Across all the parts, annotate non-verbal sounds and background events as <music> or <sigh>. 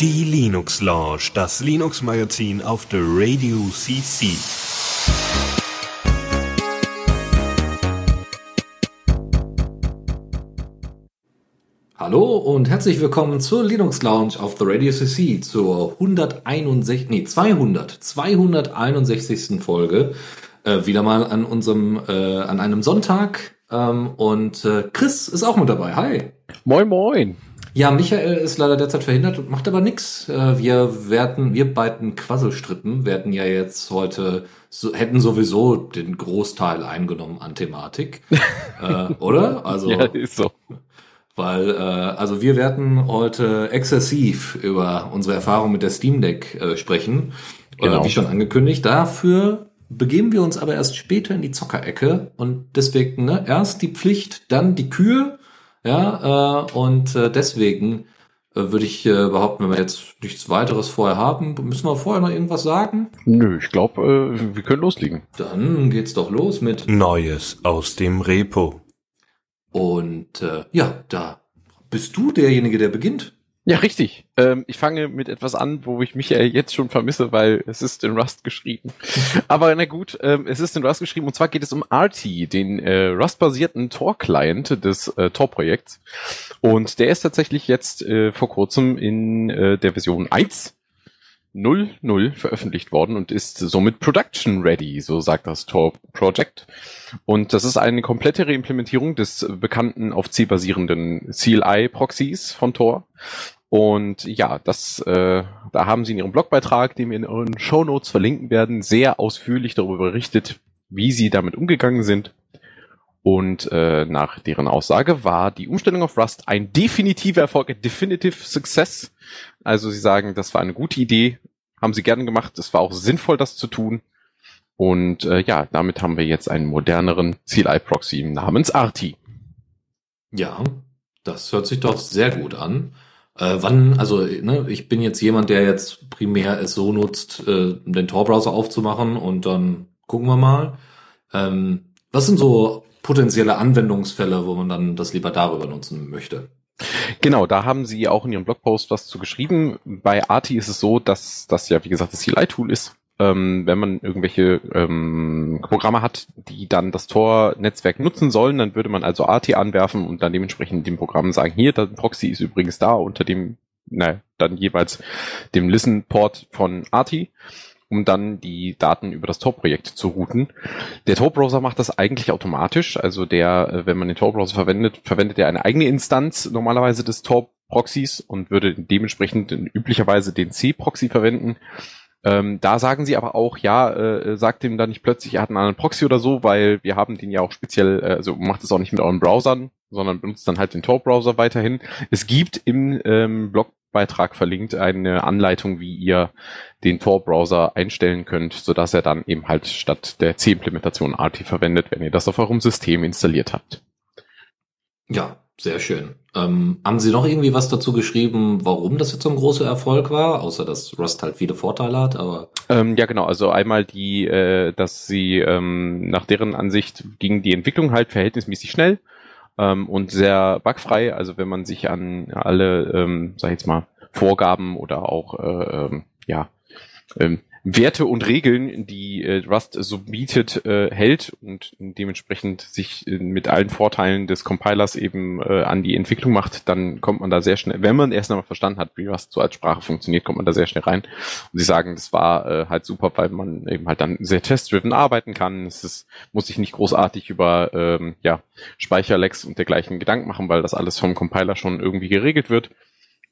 Die Linux Lounge, das Linux Magazin auf der Radio CC. Hallo und herzlich willkommen zur Linux Lounge auf the Radio CC zur 161, nee, 200, 261. Folge. Äh, wieder mal an unserem, äh, an einem Sonntag. Ähm, und äh, Chris ist auch mit dabei. Hi. Moin, moin. Ja, Michael ist leider derzeit verhindert und macht aber nix. Äh, wir werden, wir beiden Quasselstrippen werden ja jetzt heute, so, hätten sowieso den Großteil eingenommen an Thematik. <laughs> äh, oder? Also. Ja, ist so. Weil, äh, also wir werden heute exzessiv über unsere Erfahrung mit der Steam Deck äh, sprechen. Genau. Äh, wie schon angekündigt. Dafür begeben wir uns aber erst später in die Zockerecke und deswegen ne, erst die Pflicht, dann die Kühe ja, äh, und äh, deswegen äh, würde ich äh, behaupten, wenn wir jetzt nichts weiteres vorher haben, müssen wir vorher noch irgendwas sagen? Nö, ich glaube, äh, wir können loslegen. Dann geht's doch los mit Neues aus dem Repo. Und äh, ja, da bist du derjenige, der beginnt. Ja, richtig. Ähm, ich fange mit etwas an, wo ich mich ja jetzt schon vermisse, weil es ist in Rust geschrieben. <laughs> Aber na gut, ähm, es ist in Rust geschrieben und zwar geht es um RT, den äh, Rust-basierten Tor-Client des äh, Tor-Projekts. Und der ist tatsächlich jetzt äh, vor kurzem in äh, der Version 1 0.0 veröffentlicht worden und ist somit production ready, so sagt das Tor Project. Und das ist eine komplette Reimplementierung des bekannten auf C basierenden CLI Proxys von Tor. Und ja, das, äh, da haben sie in ihrem Blogbeitrag, den wir in euren Show Notes verlinken werden, sehr ausführlich darüber berichtet, wie sie damit umgegangen sind. Und äh, nach deren Aussage war die Umstellung auf Rust ein definitiver Erfolg, ein definitive Success. Also sie sagen, das war eine gute Idee, haben sie gerne gemacht, es war auch sinnvoll, das zu tun. Und äh, ja, damit haben wir jetzt einen moderneren CLI-Proxy namens Arti. Ja, das hört sich doch sehr gut an. Äh, wann, also ne, ich bin jetzt jemand, der jetzt primär es so nutzt, äh, den Tor-Browser aufzumachen und dann gucken wir mal. Ähm, was sind so potenzielle Anwendungsfälle, wo man dann das lieber darüber nutzen möchte? Genau, da haben Sie auch in Ihrem Blogpost was zu geschrieben. Bei Arti ist es so, dass das ja, wie gesagt, das CLI-Tool ist. Ähm, wenn man irgendwelche ähm, Programme hat, die dann das Tor-Netzwerk nutzen sollen, dann würde man also Arti anwerfen und dann dementsprechend dem Programm sagen, hier, der Proxy ist übrigens da unter dem, naja, dann jeweils dem Listen-Port von Arti um dann die Daten über das Tor-Projekt zu routen. Der Tor-Browser macht das eigentlich automatisch. Also der, äh, wenn man den Tor-Browser verwendet, verwendet er eine eigene Instanz normalerweise des Tor-Proxys und würde dementsprechend üblicherweise den C-Proxy verwenden. Ähm, da sagen sie aber auch, ja, äh, sagt ihm dann nicht plötzlich, er hat einen anderen Proxy oder so, weil wir haben den ja auch speziell, äh, also macht es auch nicht mit euren Browsern, sondern benutzt dann halt den Tor-Browser weiterhin. Es gibt im ähm, Blog Beitrag verlinkt eine Anleitung, wie ihr den Tor-Browser einstellen könnt, sodass er dann eben halt statt der C-Implementation Arti verwendet, wenn ihr das auf eurem System installiert habt. Ja, sehr schön. Ähm, haben Sie noch irgendwie was dazu geschrieben, warum das jetzt so ein großer Erfolg war, außer dass Rust halt viele Vorteile hat, aber ähm, ja genau, also einmal die, äh, dass sie ähm, nach deren Ansicht ging die Entwicklung halt verhältnismäßig schnell ähm, und sehr bugfrei. Also wenn man sich an alle, ähm, sag ich jetzt mal, Vorgaben oder auch äh, ähm, ja ähm, Werte und Regeln, die äh, Rust so bietet, äh, hält und dementsprechend sich äh, mit allen Vorteilen des Compilers eben äh, an die Entwicklung macht, dann kommt man da sehr schnell, wenn man erst einmal verstanden hat, wie Rust so als Sprache funktioniert, kommt man da sehr schnell rein. Und sie sagen, das war äh, halt super, weil man eben halt dann sehr test-driven arbeiten kann. Es ist, muss sich nicht großartig über ähm, ja, Speicherlecks und dergleichen Gedanken machen, weil das alles vom Compiler schon irgendwie geregelt wird.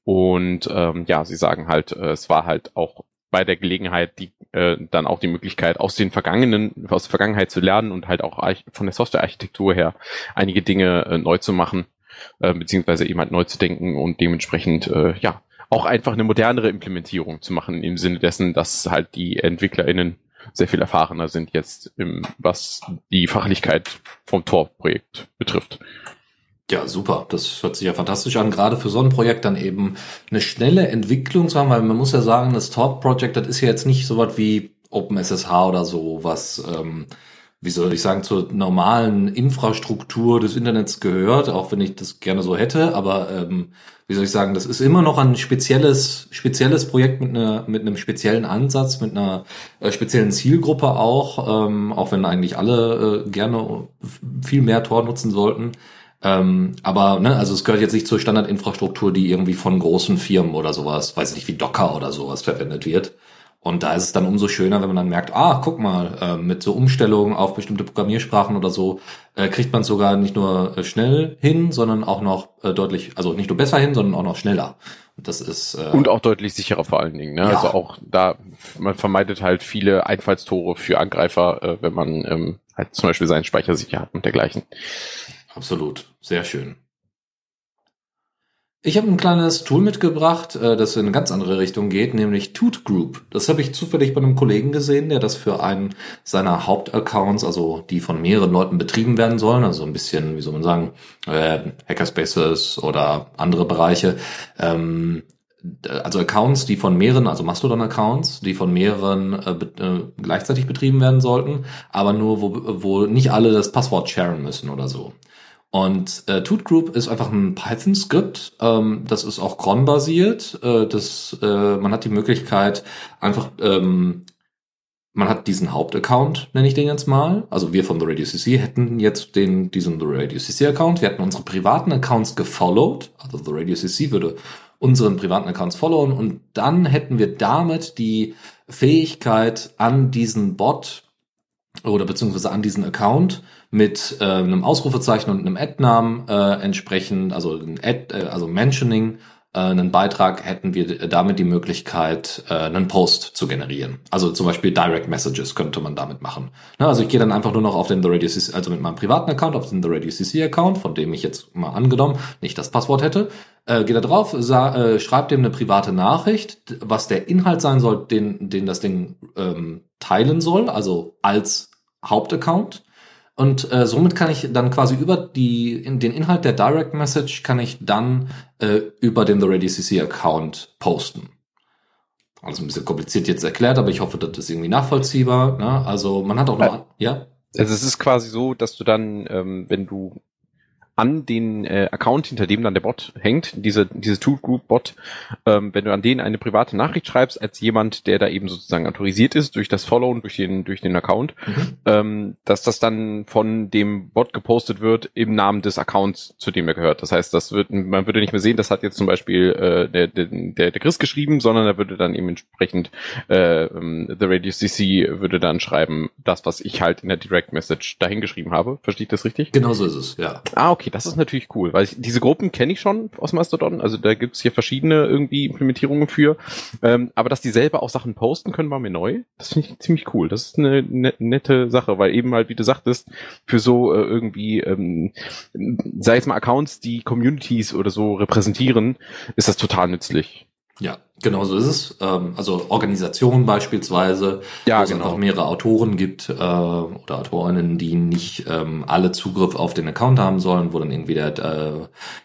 Und ähm, ja, sie sagen halt, äh, es war halt auch bei der Gelegenheit, die äh, dann auch die Möglichkeit, aus den vergangenen, aus der Vergangenheit zu lernen und halt auch von der Softwarearchitektur her einige Dinge äh, neu zu machen, äh, beziehungsweise eben halt neu zu denken und dementsprechend äh, ja auch einfach eine modernere Implementierung zu machen im Sinne dessen, dass halt die EntwicklerInnen sehr viel erfahrener sind jetzt, im, was die Fachlichkeit vom Tor-Projekt betrifft. Ja, super. Das hört sich ja fantastisch an. Gerade für so ein Projekt dann eben eine schnelle Entwicklung zu haben, weil man muss ja sagen, das Talk Project, das ist ja jetzt nicht so was wie OpenSSH oder so, was, ähm, wie soll ich sagen, zur normalen Infrastruktur des Internets gehört, auch wenn ich das gerne so hätte, aber ähm, wie soll ich sagen, das ist immer noch ein spezielles, spezielles Projekt mit einer, mit einem speziellen Ansatz, mit einer äh, speziellen Zielgruppe auch, ähm, auch wenn eigentlich alle äh, gerne viel mehr Tor nutzen sollten. Ähm, aber ne, also es gehört jetzt nicht zur Standardinfrastruktur, die irgendwie von großen Firmen oder sowas, weiß ich nicht, wie Docker oder sowas verwendet wird. Und da ist es dann umso schöner, wenn man dann merkt, ah, guck mal, äh, mit so Umstellungen auf bestimmte Programmiersprachen oder so, äh, kriegt man sogar nicht nur äh, schnell hin, sondern auch noch äh, deutlich, also nicht nur besser hin, sondern auch noch schneller. Und das ist äh, und auch deutlich sicherer vor allen Dingen. Ne? Ja. Also auch da, man vermeidet halt viele Einfallstore für Angreifer, äh, wenn man ähm, halt zum Beispiel seinen Speicher sicher hat und dergleichen. Absolut, sehr schön. Ich habe ein kleines Tool mitgebracht, äh, das in eine ganz andere Richtung geht, nämlich Toot Group. Das habe ich zufällig bei einem Kollegen gesehen, der das für einen seiner Hauptaccounts, also die von mehreren Leuten betrieben werden sollen, also ein bisschen, wie soll man sagen, äh, Hackerspaces oder andere Bereiche, ähm, also Accounts, die von mehreren, also Mastodon-Accounts, die von mehreren äh, äh, gleichzeitig betrieben werden sollten, aber nur, wo, wo nicht alle das Passwort sharen müssen oder so. Und äh, Toot Group ist einfach ein Python-Skript. Ähm, das ist auch cron-basiert. Äh, das, äh, man hat die Möglichkeit, einfach, ähm, man hat diesen Hauptaccount, nenne ich den jetzt mal. Also wir von The Radio CC hätten jetzt den, diesen The Radio CC Account. Wir hätten unsere privaten Accounts gefollowed. Also The Radio CC würde unseren privaten Accounts followen und dann hätten wir damit die Fähigkeit an diesen Bot oder beziehungsweise an diesen Account mit äh, einem Ausrufezeichen und einem Ad-Namen äh, entsprechend, also ein Ad, äh, also Mentioning, äh, einen Beitrag, hätten wir damit die Möglichkeit, äh, einen Post zu generieren. Also zum Beispiel Direct Messages könnte man damit machen. Ne, also ich gehe dann einfach nur noch auf den The Radio CC, also mit meinem privaten Account, auf den The Radio CC Account, von dem ich jetzt mal angenommen nicht das Passwort hätte, äh, gehe da drauf, äh, schreibt dem eine private Nachricht, was der Inhalt sein soll, den, den das Ding ähm, teilen soll, also als Hauptaccount und äh, somit kann ich dann quasi über die, in den Inhalt der Direct Message kann ich dann äh, über den The Radio CC Account posten. Also ein bisschen kompliziert jetzt erklärt, aber ich hoffe, das ist irgendwie nachvollziehbar. Ne? Also man hat auch noch, ja. Also es ist quasi so, dass du dann, ähm, wenn du an den äh, Account, hinter dem dann der Bot hängt, diese, diese Tool-Group-Bot, ähm, wenn du an den eine private Nachricht schreibst, als jemand, der da eben sozusagen autorisiert ist, durch das Followen, durch den, durch den Account, mhm. ähm, dass das dann von dem Bot gepostet wird im Namen des Accounts, zu dem er gehört. Das heißt, das wird, man würde nicht mehr sehen, das hat jetzt zum Beispiel äh, der, der, der, der Chris geschrieben, sondern er würde dann eben entsprechend äh, ähm, The Radio CC würde dann schreiben, das, was ich halt in der Direct Message dahin geschrieben habe. Versteht das richtig? Genau so ist es, ja. Ah, okay okay, das ist natürlich cool, weil ich, diese Gruppen kenne ich schon aus Mastodon, also da gibt's hier verschiedene irgendwie Implementierungen für, ähm, aber dass die selber auch Sachen posten können, war mir neu. Das finde ich ziemlich cool. Das ist eine ne, nette Sache, weil eben halt, wie du sagtest, für so äh, irgendwie, ähm, sei es mal Accounts, die Communities oder so repräsentieren, ist das total nützlich. Ja, genau so ist es. Ähm, also Organisationen beispielsweise, ja, wo es genau. einfach mehrere Autoren gibt äh, oder Autorinnen, die nicht ähm, alle Zugriff auf den Account haben sollen, wo dann irgendwie der äh,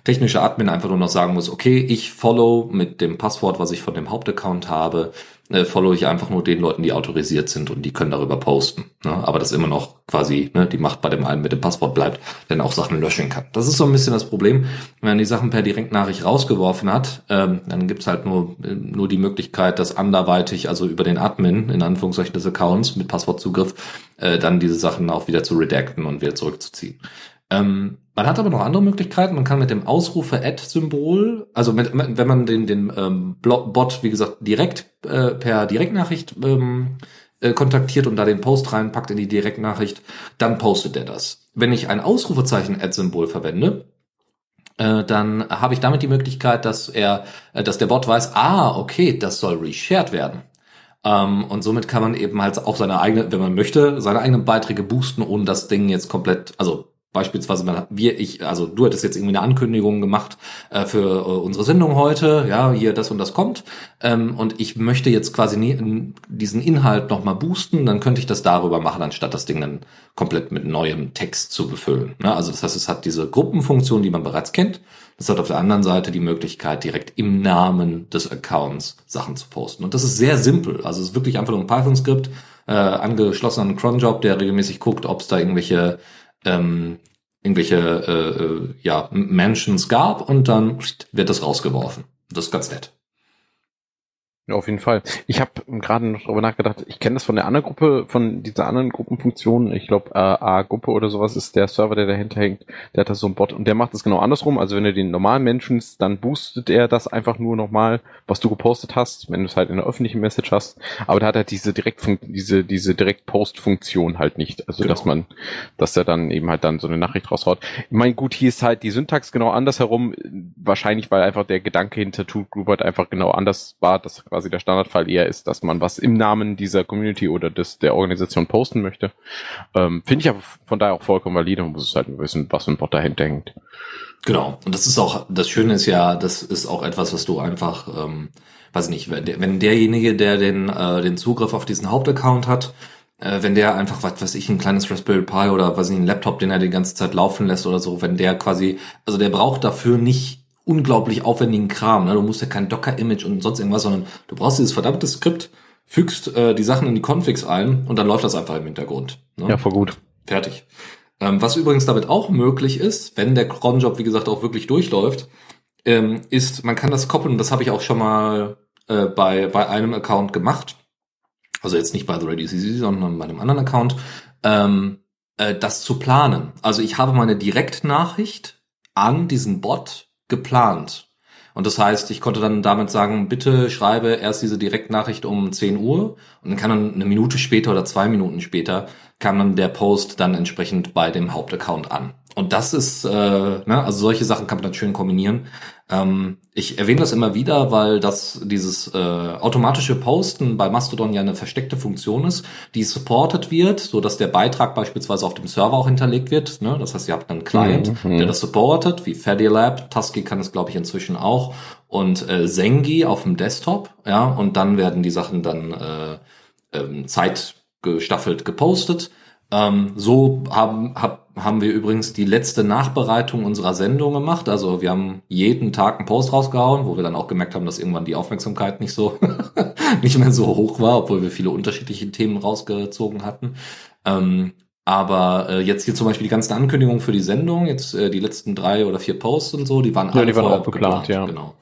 technische Admin einfach nur noch sagen muss, okay, ich follow mit dem Passwort, was ich von dem Hauptaccount habe, äh, follow ich einfach nur den Leuten, die autorisiert sind und die können darüber posten. Ne? Aber das immer noch quasi ne, die Macht bei dem einen mit dem Passwort bleibt, der auch Sachen löschen kann. Das ist so ein bisschen das Problem. Wenn man die Sachen per Direktnachricht rausgeworfen hat, ähm, dann gibt's halt nur, äh, nur die Möglichkeit, dass anderweitig, also über den Admin, in Anführungszeichen des Accounts mit Passwortzugriff, äh, dann diese Sachen auch wieder zu redacten und wieder zurückzuziehen. Ähm, man hat aber noch andere Möglichkeiten. Man kann mit dem Ausrufe-Add-Symbol, also mit, wenn man den, den ähm, Bot, wie gesagt, direkt äh, per Direktnachricht ähm, äh, kontaktiert und da den Post reinpackt in die Direktnachricht, dann postet er das. Wenn ich ein Ausrufezeichen-Add-Symbol verwende, äh, dann habe ich damit die Möglichkeit, dass er, äh, dass der Bot weiß, ah, okay, das soll reshared werden. Ähm, und somit kann man eben halt auch seine eigene, wenn man möchte, seine eigenen Beiträge boosten, ohne das Ding jetzt komplett, also Beispielsweise, man, wir, ich, also du hattest jetzt irgendwie eine Ankündigung gemacht äh, für äh, unsere Sendung heute, ja, hier das und das kommt, ähm, und ich möchte jetzt quasi nie, diesen Inhalt nochmal boosten, dann könnte ich das darüber machen, anstatt das Ding dann komplett mit neuem Text zu befüllen. Ne? Also das heißt, es hat diese Gruppenfunktion, die man bereits kennt. Das hat auf der anderen Seite die Möglichkeit, direkt im Namen des Accounts Sachen zu posten. Und das ist sehr simpel. Also es ist wirklich einfach nur ein Python-Skript, äh, angeschlossen an einen Cronjob, der regelmäßig guckt, ob es da irgendwelche ähm, irgendwelche äh, äh ja, Mansions gab und dann wird das rausgeworfen. Das ist ganz nett. Ja, auf jeden Fall. Ich habe gerade noch darüber nachgedacht, ich kenne das von der anderen Gruppe, von dieser anderen Gruppenfunktion. Ich glaube, äh, A-Gruppe oder sowas ist der Server, der dahinter hängt. Der hat da so ein Bot und der macht das genau andersrum. Also wenn du den normalen Menschen, dann boostet er das einfach nur nochmal, was du gepostet hast, wenn du es halt in der öffentlichen Message hast. Aber da hat er diese direkt diese diese direkt halt nicht. Also genau. dass man, dass er dann eben halt dann so eine Nachricht raushaut. Ich meine, gut, hier ist halt die Syntax genau andersherum. Wahrscheinlich, weil einfach der Gedanke hinter Tool Group halt einfach genau anders war, dass quasi der Standardfall eher ist, dass man was im Namen dieser Community oder des, der Organisation posten möchte. Ähm, Finde ich aber von daher auch vollkommen valide. Man muss halt wissen, was ein Bot dahinter hängt. Genau. Und das ist auch, das Schöne ist ja, das ist auch etwas, was du einfach, ähm, weiß nicht, wenn, der, wenn derjenige, der den, äh, den Zugriff auf diesen Hauptaccount hat, äh, wenn der einfach, was weiß ich, ein kleines Raspberry Pi oder was ich, ein Laptop, den er die ganze Zeit laufen lässt oder so, wenn der quasi, also der braucht dafür nicht unglaublich aufwendigen Kram. Ne? Du musst ja kein Docker-Image und sonst irgendwas, sondern du brauchst dieses verdammte Skript, fügst äh, die Sachen in die Configs ein und dann läuft das einfach im Hintergrund. Ne? Ja, voll gut. Fertig. Ähm, was übrigens damit auch möglich ist, wenn der Cronjob, wie gesagt, auch wirklich durchläuft, ähm, ist, man kann das koppeln, das habe ich auch schon mal äh, bei, bei einem Account gemacht. Also jetzt nicht bei The Radio CC, sondern bei einem anderen Account, ähm, äh, das zu planen. Also ich habe meine Direktnachricht an diesen Bot geplant. Und das heißt, ich konnte dann damit sagen, bitte schreibe erst diese Direktnachricht um 10 Uhr und dann kann dann eine Minute später oder zwei Minuten später kam dann der Post dann entsprechend bei dem Hauptaccount an. Und das ist, äh, ne, also solche Sachen kann man dann schön kombinieren. Ähm, ich erwähne das immer wieder, weil das dieses äh, automatische Posten bei Mastodon ja eine versteckte Funktion ist, die supported wird, so dass der Beitrag beispielsweise auf dem Server auch hinterlegt wird. Ne? Das heißt, ihr habt einen Client, mhm. der das supportet, wie Fedilab, Tusky kann es glaube ich inzwischen auch und äh, Zengi auf dem Desktop. Ja, und dann werden die Sachen dann äh, ähm, zeitgestaffelt gepostet. Ähm, so haben, hab, haben wir übrigens die letzte Nachbereitung unserer Sendung gemacht. Also wir haben jeden Tag einen Post rausgehauen, wo wir dann auch gemerkt haben, dass irgendwann die Aufmerksamkeit nicht so <laughs> nicht mehr so hoch war, obwohl wir viele unterschiedliche Themen rausgezogen hatten. Ähm, aber äh, jetzt hier zum Beispiel die ganzen Ankündigungen für die Sendung, jetzt äh, die letzten drei oder vier Posts und so, die waren ja, alle die waren auch geplant, geplant, ja. Genau.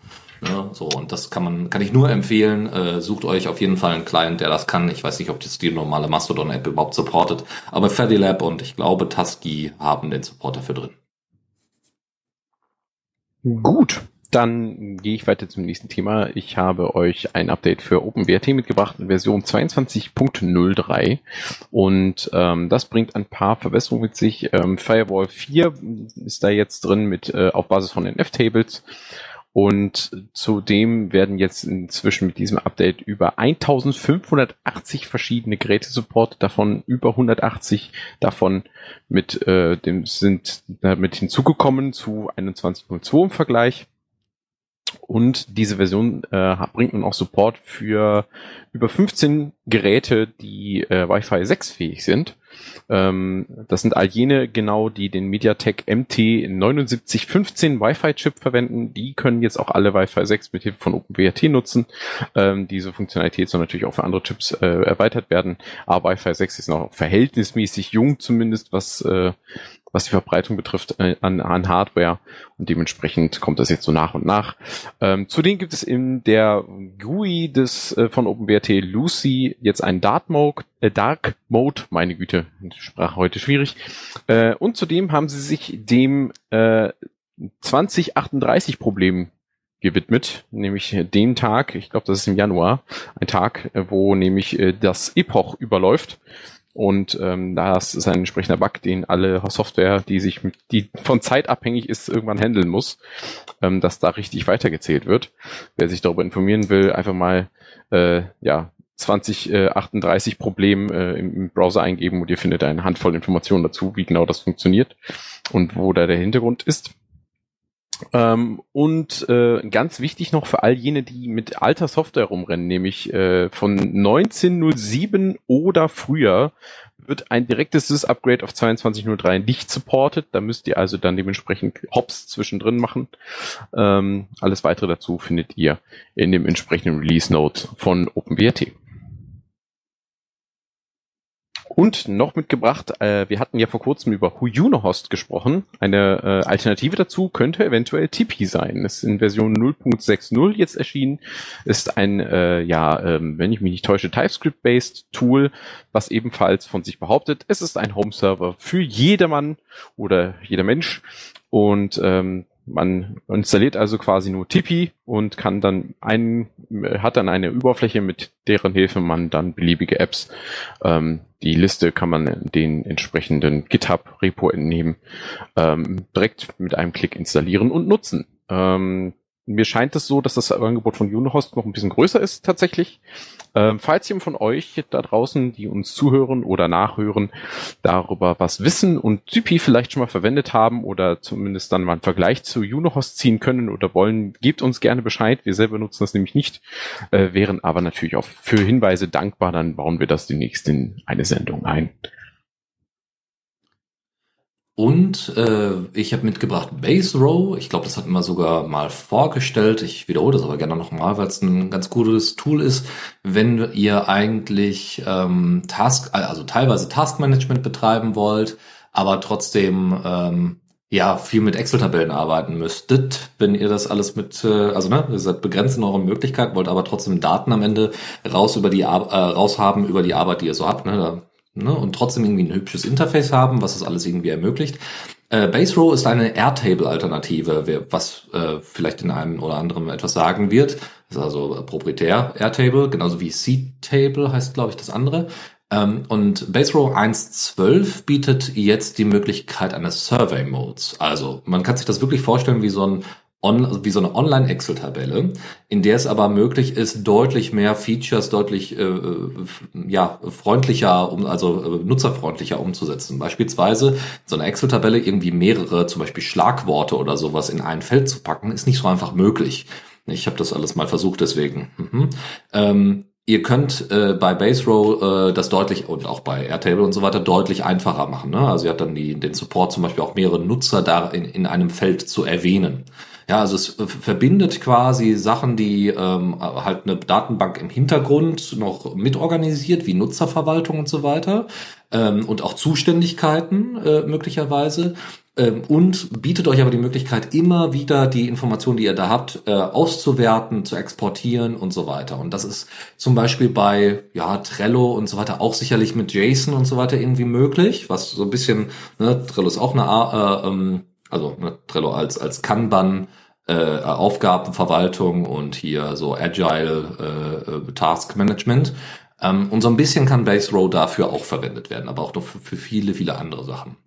Ja, so, und das kann man, kann ich nur empfehlen. Äh, sucht euch auf jeden Fall einen Client, der das kann. Ich weiß nicht, ob das die normale Mastodon-App überhaupt supportet, aber Fedilab und ich glaube Tusky haben den Support dafür drin. Gut, dann gehe ich weiter zum nächsten Thema. Ich habe euch ein Update für OpenWrt mitgebracht, Version 22.03 und ähm, das bringt ein paar Verbesserungen mit sich. Ähm, Firewall 4 ist da jetzt drin mit äh, auf Basis von den F-Tables und zudem werden jetzt inzwischen mit diesem Update über 1580 verschiedene Geräte supportet, davon über 180 davon mit äh, dem sind damit hinzugekommen zu 21.02 im Vergleich. Und diese Version äh, bringt nun auch Support für über 15 Geräte, die äh, Wi-Fi 6 fähig sind. Ähm, das sind all jene genau, die den MediaTek MT 7915 Wi-Fi-Chip verwenden. Die können jetzt auch alle Wi-Fi 6 mit Hilfe von OpenWRT nutzen. Ähm, diese Funktionalität soll natürlich auch für andere Chips äh, erweitert werden. Aber Wi-Fi 6 ist noch verhältnismäßig jung zumindest, was äh, was die Verbreitung betrifft äh, an, an Hardware und dementsprechend kommt das jetzt so nach und nach. Ähm, zudem gibt es in der GUI des äh, von OpenWrt Lucy jetzt einen Dark Mode, äh, Dark Mode, meine Güte, Sprache heute schwierig. Äh, und zudem haben sie sich dem äh, 2038 Problem gewidmet, nämlich den Tag, ich glaube, das ist im Januar, ein Tag, äh, wo nämlich äh, das Epoch überläuft. Und ähm, das ist ein entsprechender Bug, den alle Software, die sich mit, die von Zeit abhängig ist, irgendwann handeln muss, ähm, dass da richtig weitergezählt wird. Wer sich darüber informieren will, einfach mal äh, ja 2038 äh, Problem äh, im, im Browser eingeben und ihr findet eine Handvoll Informationen dazu, wie genau das funktioniert und wo da der Hintergrund ist. Ähm, und äh, ganz wichtig noch für all jene, die mit alter Software rumrennen, nämlich äh, von 1907 oder früher wird ein direktes Sys-Upgrade auf 22.03 nicht supported. Da müsst ihr also dann dementsprechend Hops zwischendrin machen. Ähm, alles weitere dazu findet ihr in dem entsprechenden Release Note von OpenWrt. Und noch mitgebracht, äh, wir hatten ja vor kurzem über Hujunohost gesprochen. Eine äh, Alternative dazu könnte eventuell Tipi sein. Ist in Version 0.60 jetzt erschienen. Ist ein, äh, ja, ähm, wenn ich mich nicht täusche, TypeScript-based Tool, was ebenfalls von sich behauptet, es ist ein Home-Server für jedermann oder jeder Mensch. Und ähm, man installiert also quasi nur Tipi und kann dann ein, hat dann eine Oberfläche, mit deren Hilfe man dann beliebige Apps, ähm, die Liste kann man den entsprechenden GitHub-Repo entnehmen, ähm, direkt mit einem Klick installieren und nutzen. Ähm, mir scheint es so, dass das Angebot von Unohost noch ein bisschen größer ist tatsächlich. Ähm, falls jemand von euch da draußen, die uns zuhören oder nachhören, darüber was wissen und Typi vielleicht schon mal verwendet haben oder zumindest dann mal einen Vergleich zu Unohost ziehen können oder wollen, gebt uns gerne Bescheid. Wir selber nutzen das nämlich nicht, äh, wären aber natürlich auch für Hinweise dankbar. Dann bauen wir das demnächst in eine Sendung ein. Und äh, ich habe mitgebracht Base Row. Ich glaube, das hatten wir sogar mal vorgestellt. Ich wiederhole das aber gerne nochmal, weil es ein ganz gutes Tool ist, wenn ihr eigentlich ähm, Task, also teilweise Taskmanagement betreiben wollt, aber trotzdem ähm, ja viel mit Excel-Tabellen arbeiten müsstet, wenn ihr das alles mit, äh, also ne, ihr seid begrenzt in euren Möglichkeiten, wollt aber trotzdem Daten am Ende raus über die äh, raus haben über die Arbeit, die ihr so habt. Ne? Da ne, und trotzdem irgendwie ein hübsches Interface haben, was das alles irgendwie ermöglicht. Äh, Base Row ist eine Airtable-Alternative, was äh, vielleicht in einem oder anderem etwas sagen wird. Das ist also proprietär Airtable, genauso wie Seedtable heißt, glaube ich, das andere. Ähm, und Base Row 1.12 bietet jetzt die Möglichkeit eines Survey Modes. Also man kann sich das wirklich vorstellen wie so ein on, wie so eine Online-Excel-Tabelle, in der es aber möglich ist, deutlich mehr Features, deutlich äh, äh ja freundlicher, um, also äh, nutzerfreundlicher umzusetzen. Beispielsweise so eine Excel-Tabelle irgendwie mehrere, zum Beispiel Schlagworte oder sowas in ein Feld zu packen, ist nicht so einfach möglich. Ich habe das alles mal versucht, deswegen. Mhm. Ähm, Ihr könnt äh, bei Base Row äh, das deutlich und auch bei Airtable und so weiter deutlich einfacher machen. Ne? Also ihr habt dann die, den Support zum Beispiel auch mehrere Nutzer da in, in einem Feld zu erwähnen. Ja, also es verbindet quasi Sachen, die ähm, halt eine Datenbank im Hintergrund noch mitorganisiert, wie Nutzerverwaltung und so weiter ähm, und auch Zuständigkeiten äh, möglicherweise ähm, und bietet euch aber die Möglichkeit, immer wieder die Informationen, die ihr da habt, äh, auszuwerten, zu exportieren und so weiter. Und das ist zum Beispiel bei ja, Trello und so weiter auch sicherlich mit JSON und so weiter irgendwie möglich, was so ein bisschen, ne, Trello ist auch eine äh, ähm, also ne, Trello als, als Kanban, äh, Aufgabenverwaltung und hier so Agile äh, äh, Task Management. Ähm, und so ein bisschen kann Base Row dafür auch verwendet werden, aber auch noch für, für viele, viele andere Sachen.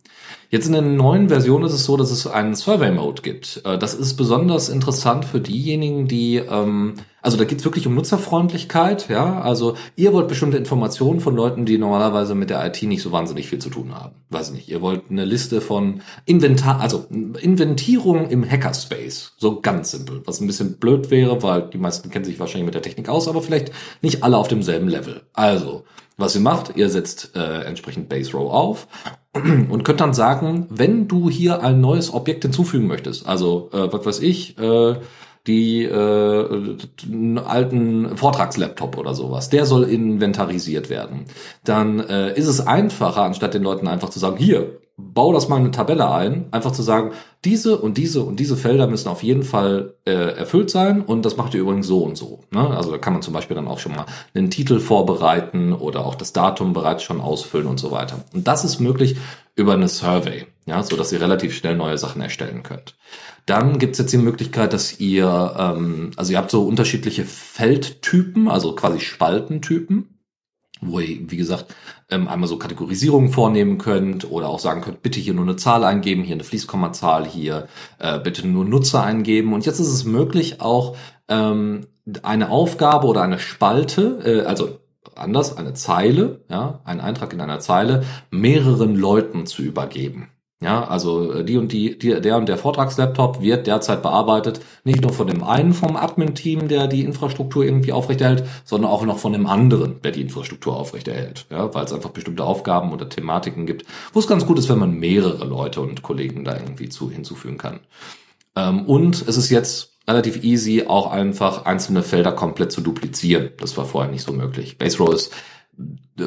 Jetzt in der neuen Version ist es so, dass es einen Survey Mode gibt. Äh, das ist besonders interessant für diejenigen, die, ähm, also da geht es wirklich um Nutzerfreundlichkeit, ja. Also ihr wollt bestimmte Informationen von Leuten, die normalerweise mit der IT nicht so wahnsinnig viel zu tun haben. Weiß nicht, ihr wollt eine Liste von Inventar, also Inventierung im Hackerspace. So ganz simpel. Was ein bisschen blöd wäre, weil die meisten kennen sich wahrscheinlich mit der Technik aus, aber vielleicht nicht alle auf demselben Level. Also, was ihr macht, ihr setzt äh, entsprechend Base Row auf <clears throat> und könnt dann sagen, wenn du hier ein neues Objekt hinzufügen möchtest, also äh, was weiß ich, äh, die äh, alten Vortragslaptop oder sowas, der soll inventarisiert werden. Dann äh, ist es einfacher, anstatt den Leuten einfach zu sagen, hier, bau das mal in eine Tabelle ein, einfach zu sagen, diese und diese und diese Felder müssen auf jeden Fall äh, erfüllt sein und das macht ihr übrigens so und so. Ne? Also da kann man zum Beispiel dann auch schon mal einen Titel vorbereiten oder auch das Datum bereits schon ausfüllen und so weiter. Und das ist möglich über eine Survey, ja, so dass ihr relativ schnell neue Sachen erstellen könnt. Dann gibt's jetzt die Möglichkeit, dass ihr, ähm, also ihr habt so unterschiedliche Feldtypen, also quasi Spaltentypen wo ihr, wie gesagt, ähm, einmal so Kategorisierungen vornehmen könnt oder auch sagen könnt, bitte hier nur eine Zahl eingeben, hier eine Fließkommazahl, hier äh, bitte nur Nutzer eingeben. Und jetzt ist es möglich, auch ähm, eine Aufgabe oder eine Spalte, äh, also anders, eine Zeile, ja, einen Eintrag in einer Zeile, mehreren Leuten zu übergeben. Ja, also äh, die und die, die, der und der Vortragslaptop wird derzeit bearbeitet, nicht nur von dem einen vom Admin-Team, der die Infrastruktur irgendwie aufrechterhält, sondern auch noch von dem anderen, der die Infrastruktur aufrechterhält. Ja, weil es einfach bestimmte Aufgaben oder Thematiken gibt, wo es ganz gut ist, wenn man mehrere Leute und Kollegen da irgendwie zu hinzufügen kann. Ähm, und es ist jetzt relativ easy, auch einfach einzelne Felder komplett zu duplizieren. Das war vorher nicht so möglich. Base Row ist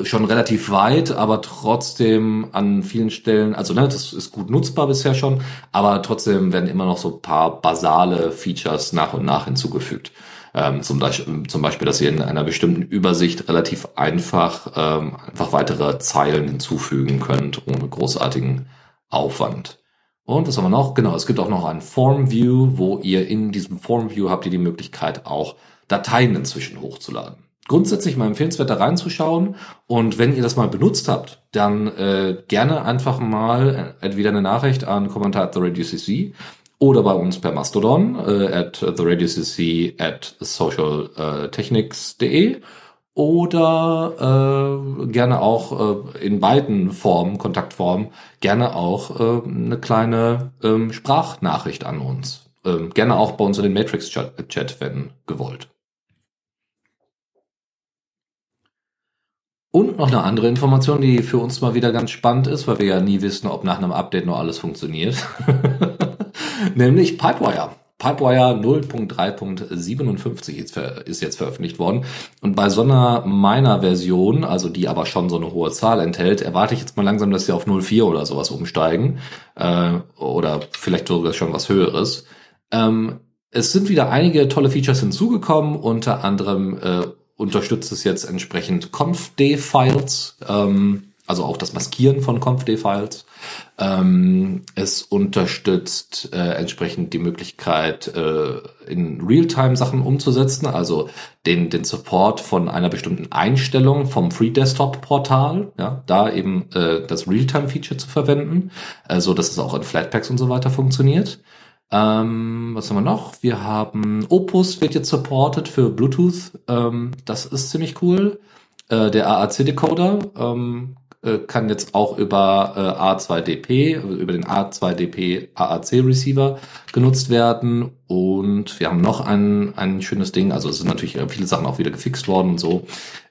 schon relativ weit, aber trotzdem an vielen Stellen, also ne, das ist gut nutzbar bisher schon, aber trotzdem werden immer noch so paar basale Features nach und nach hinzugefügt. Ähm, zum, Beispiel, zum Beispiel, dass ihr in einer bestimmten Übersicht relativ einfach ähm, einfach weitere Zeilen hinzufügen könnt, ohne großartigen Aufwand. Und was haben wir noch? Genau, es gibt auch noch ein Form View, wo ihr in diesem Form View habt ihr die Möglichkeit auch Dateien inzwischen hochzuladen grundsätzlich mal empfehlenswert, da reinzuschauen. Und wenn ihr das mal benutzt habt, dann äh, gerne einfach mal entweder eine Nachricht an Kommentar at the Radio CC oder bei uns per Mastodon äh, at the Radio CC at socialtechnics.de oder äh, gerne auch äh, in beiden Formen, Kontaktformen, gerne auch äh, eine kleine ähm, Sprachnachricht an uns. Ähm, gerne auch bei uns in den Matrix-Chat, wenn gewollt. Und noch eine andere Information, die für uns mal wieder ganz spannend ist, weil wir ja nie wissen, ob nach einem Update noch alles funktioniert. <laughs> Nämlich Pipewire. Pipewire 0.3.57 ist jetzt veröffentlicht worden. Und bei so einer meiner Version, also die aber schon so eine hohe Zahl enthält, erwarte ich jetzt mal langsam, dass sie auf 0.4 oder sowas umsteigen. Äh, oder vielleicht sogar schon was Höheres. Ähm, es sind wieder einige tolle Features hinzugekommen, unter anderem äh, unterstützt es jetzt entsprechend confd-Files, ähm, also auch das Maskieren von confd-Files. Ähm, es unterstützt äh, entsprechend die Möglichkeit, äh, in Realtime Sachen umzusetzen, also den, den Support von einer bestimmten Einstellung vom Free Desktop Portal, ja, da eben äh, das Realtime Feature zu verwenden, äh, so dass es auch in Flatpaks und so weiter funktioniert. Ähm, was haben wir noch? Wir haben Opus wird jetzt supported für Bluetooth. Ähm, das ist ziemlich cool. Äh, der AAC-Decoder ähm, äh, kann jetzt auch über äh, A2DP, also über den A2DP AAC-Receiver genutzt werden. Und wir haben noch ein, ein schönes Ding. Also es sind natürlich viele Sachen auch wieder gefixt worden und so.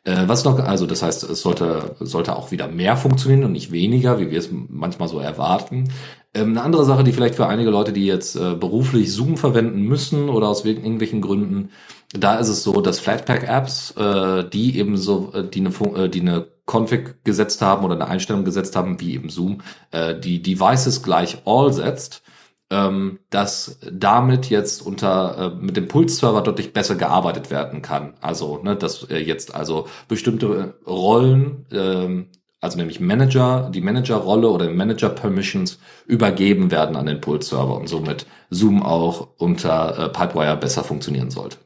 Äh, was noch, also das heißt, es sollte, sollte auch wieder mehr funktionieren und nicht weniger, wie wir es manchmal so erwarten. Ähm, eine andere Sache, die vielleicht für einige Leute, die jetzt äh, beruflich Zoom verwenden müssen oder aus irgendwelchen Gründen, da ist es so, dass Flatpak-Apps, äh, die eben so, äh, die eine, äh, die eine Config gesetzt haben oder eine Einstellung gesetzt haben, wie eben Zoom, äh, die Devices gleich all setzt, ähm, dass damit jetzt unter äh, mit dem Pulse-Server deutlich besser gearbeitet werden kann. Also, ne, dass äh, jetzt also bestimmte Rollen ähm, also nämlich Manager, die Manager-Rolle oder Manager-Permissions übergeben werden an den Pulse-Server und somit Zoom auch unter äh, Pipewire besser funktionieren sollte.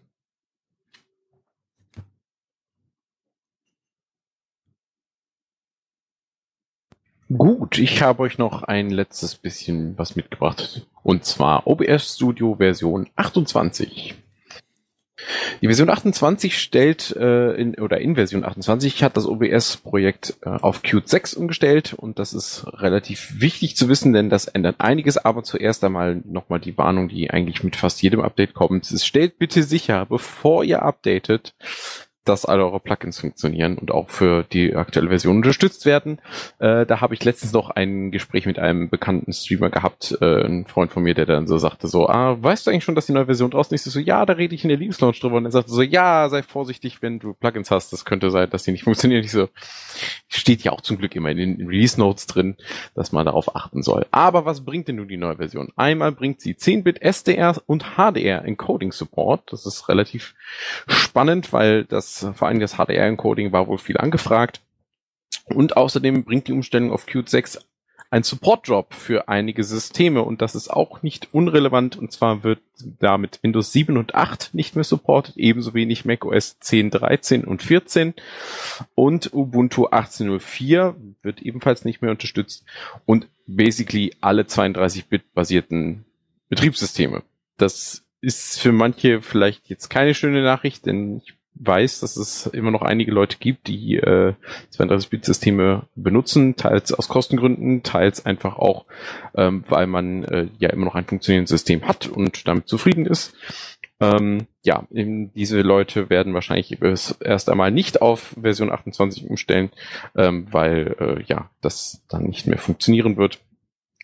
Gut, ich habe euch noch ein letztes bisschen was mitgebracht. Und zwar OBS Studio Version 28. Die Version 28 stellt, äh, in, oder in Version 28 hat das OBS-Projekt äh, auf Qt 6 umgestellt und das ist relativ wichtig zu wissen, denn das ändert einiges, aber zuerst einmal nochmal die Warnung, die eigentlich mit fast jedem Update kommt. Es stellt bitte sicher, bevor ihr updatet, dass alle eure Plugins funktionieren und auch für die aktuelle Version unterstützt werden. Äh, da habe ich letztens noch ein Gespräch mit einem bekannten Streamer gehabt, äh, ein Freund von mir, der dann so sagte so, ah, weißt du eigentlich schon, dass die neue Version draußen ist? Ich so, ja, da rede ich in der Linux Launch drüber. Und er sagte so, ja, sei vorsichtig, wenn du Plugins hast. Das könnte sein, dass die nicht funktionieren. Ich so, steht ja auch zum Glück immer in den Release Notes drin, dass man darauf achten soll. Aber was bringt denn nun die neue Version? Einmal bringt sie 10-Bit SDR und HDR Encoding Support. Das ist relativ spannend, weil das vor allem das HDR-Encoding war wohl viel angefragt. Und außerdem bringt die Umstellung auf Qt 6 ein Support-Drop für einige Systeme und das ist auch nicht unrelevant und zwar wird damit Windows 7 und 8 nicht mehr supported, ebenso wenig macOS 10, 13 und 14 und Ubuntu 18.04 wird ebenfalls nicht mehr unterstützt und basically alle 32-Bit basierten Betriebssysteme. Das ist für manche vielleicht jetzt keine schöne Nachricht, denn ich weiß, dass es immer noch einige Leute gibt, die äh, 32-Bit-Systeme benutzen, teils aus Kostengründen, teils einfach auch, ähm, weil man äh, ja immer noch ein funktionierendes System hat und damit zufrieden ist. Ähm, ja, eben diese Leute werden wahrscheinlich erst einmal nicht auf Version 28 umstellen, ähm, weil äh, ja das dann nicht mehr funktionieren wird.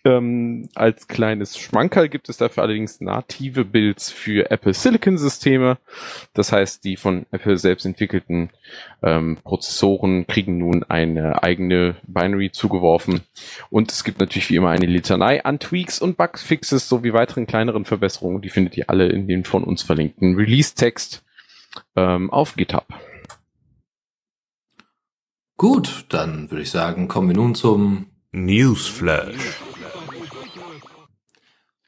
Ähm, als kleines Schmankerl gibt es dafür allerdings native Builds für Apple Silicon Systeme. Das heißt, die von Apple selbst entwickelten ähm, Prozessoren kriegen nun eine eigene Binary zugeworfen. Und es gibt natürlich wie immer eine Litanei an Tweaks und Bugfixes sowie weiteren kleineren Verbesserungen. Die findet ihr alle in den von uns verlinkten Release-Text ähm, auf GitHub. Gut, dann würde ich sagen, kommen wir nun zum Newsflash.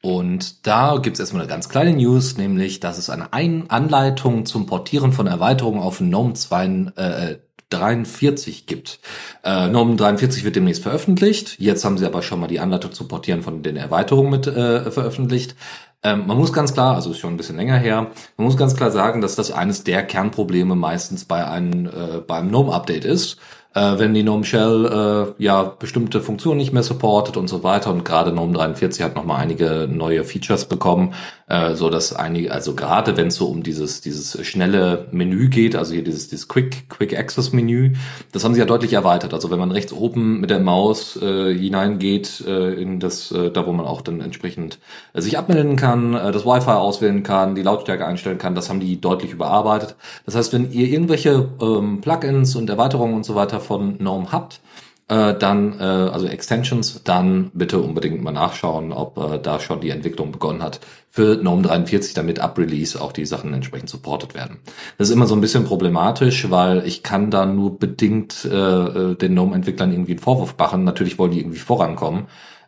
Und da gibt es erstmal eine ganz kleine News, nämlich, dass es eine Ein Anleitung zum Portieren von Erweiterungen auf GNOME 2, äh, 43 gibt. Äh, GNOME 43 wird demnächst veröffentlicht. Jetzt haben sie aber schon mal die Anleitung zum Portieren von den Erweiterungen mit äh, veröffentlicht. Ähm, man muss ganz klar, also ist schon ein bisschen länger her, man muss ganz klar sagen, dass das eines der Kernprobleme meistens bei einem, äh, beim GNOME-Update ist äh, wenn die GNOME Shell äh, ja bestimmte Funktionen nicht mehr supportet und so weiter. Und gerade GNOME 43 hat nochmal einige neue Features bekommen, äh, so dass einige, also gerade wenn es so um dieses dieses schnelle Menü geht, also hier dieses dieses Quick Quick Access Menü, das haben sie ja deutlich erweitert. Also wenn man rechts oben mit der Maus äh, hineingeht äh, in das, äh, da wo man auch dann entsprechend äh, sich abmelden kann, äh, das Wi-Fi auswählen kann, die Lautstärke einstellen kann, das haben die deutlich überarbeitet. Das heißt, wenn ihr irgendwelche ähm, Plugins und Erweiterungen und so weiter von GNOME habt, äh, dann, äh, also Extensions, dann bitte unbedingt mal nachschauen, ob äh, da schon die Entwicklung begonnen hat für GNOME 43, damit ab Release auch die Sachen entsprechend supportet werden. Das ist immer so ein bisschen problematisch, weil ich kann da nur bedingt äh, äh den GNOME-Entwicklern irgendwie einen Vorwurf machen. Natürlich wollen die irgendwie vorankommen.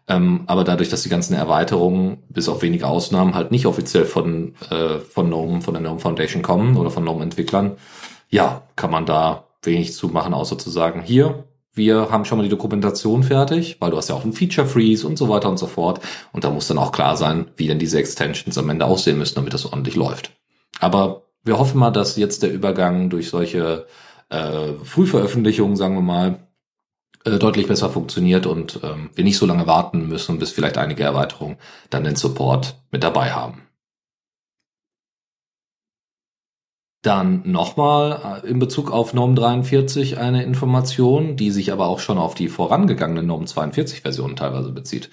Ähm, aber dadurch, dass die ganzen Erweiterungen bis auf wenige Ausnahmen halt nicht offiziell von, äh, von GNOME, von der GNOME Foundation kommen oder von GNOME-Entwicklern, ja, kann man da wenig zu machen, außer zu sagen, hier, wir haben schon mal die Dokumentation fertig, weil du hast ja auch einen Feature Freeze und so weiter und so fort. Und da muss dann auch klar sein, wie denn diese Extensions am Ende aussehen müssen, damit das ordentlich läuft. Aber wir hoffen mal, dass jetzt der Übergang durch solche äh, Frühveröffentlichungen, sagen wir mal, äh, deutlich besser funktioniert und ähm, wir nicht so lange warten müssen, bis vielleicht einige Erweiterungen dann den Support mit dabei haben. Dann nochmal äh, in Bezug auf Norm 43 eine Information, die sich aber auch schon auf die vorangegangene Norm 42 Version teilweise bezieht.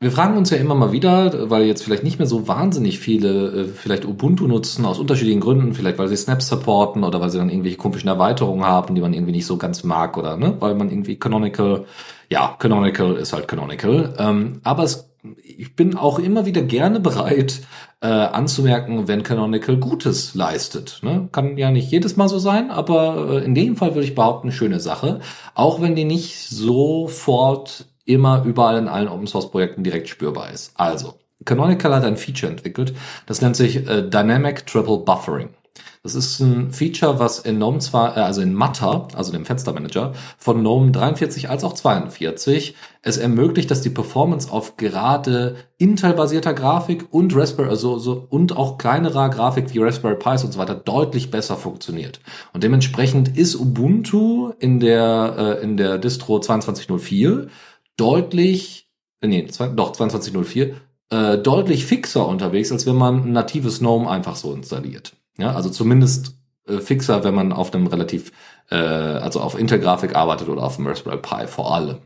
Wir fragen uns ja immer mal wieder, weil jetzt vielleicht nicht mehr so wahnsinnig viele äh, vielleicht Ubuntu nutzen, aus unterschiedlichen Gründen, vielleicht weil sie Snaps supporten oder weil sie dann irgendwelche komischen Erweiterungen haben, die man irgendwie nicht so ganz mag oder ne, weil man irgendwie Canonical, ja, Canonical ist halt Canonical. Ähm, aber es, ich bin auch immer wieder gerne bereit, äh, anzumerken, wenn Canonical Gutes leistet. Ne? Kann ja nicht jedes Mal so sein, aber äh, in dem Fall würde ich behaupten, schöne Sache. Auch wenn die nicht sofort immer überall in allen Open Source Projekten direkt spürbar ist. Also, Canonical hat ein Feature entwickelt, das nennt sich äh, Dynamic Triple Buffering. Das ist ein Feature, was in GNOME zwar, äh, also in Matter, also dem Fenstermanager, von GNOME 43 als auch 42 es ermöglicht, dass die Performance auf gerade Intel-basierter Grafik und Raspberry, also, so, und auch kleinerer Grafik wie Raspberry Pis und so weiter deutlich besser funktioniert. Und dementsprechend ist Ubuntu in der, äh, in der Distro 2204 deutlich, äh, nee, zwei, doch, 2204, äh, deutlich fixer unterwegs, als wenn man ein natives GNOME einfach so installiert. Ja, also zumindest äh, fixer, wenn man auf einem relativ, äh, also auf Intel-Grafik arbeitet oder auf dem Raspberry Pi vor allem.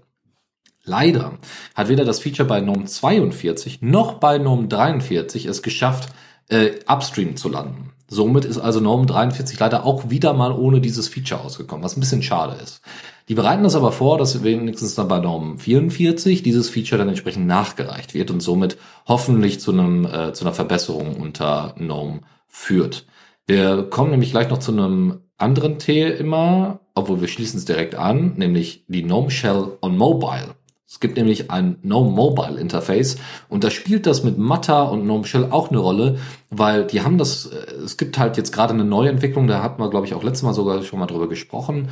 Leider hat weder das Feature bei GNOME 42 noch bei GNOME 43 es geschafft, äh, upstream zu landen. Somit ist also GNOME 43 leider auch wieder mal ohne dieses Feature ausgekommen, was ein bisschen schade ist. Die bereiten das aber vor, dass wenigstens dann bei GNOME 44 dieses Feature dann entsprechend nachgereicht wird und somit hoffentlich zu einem äh, zu einer Verbesserung unter GNOME führt. Wir kommen nämlich gleich noch zu einem anderen Thema, obwohl wir schließen es direkt an, nämlich die GNOME Shell on Mobile. Es gibt nämlich ein GNOME Mobile Interface und da spielt das mit Matter und GNOME Shell auch eine Rolle, weil die haben das, äh, es gibt halt jetzt gerade eine Neuentwicklung, da hatten wir glaube ich auch letztes Mal sogar schon mal drüber gesprochen,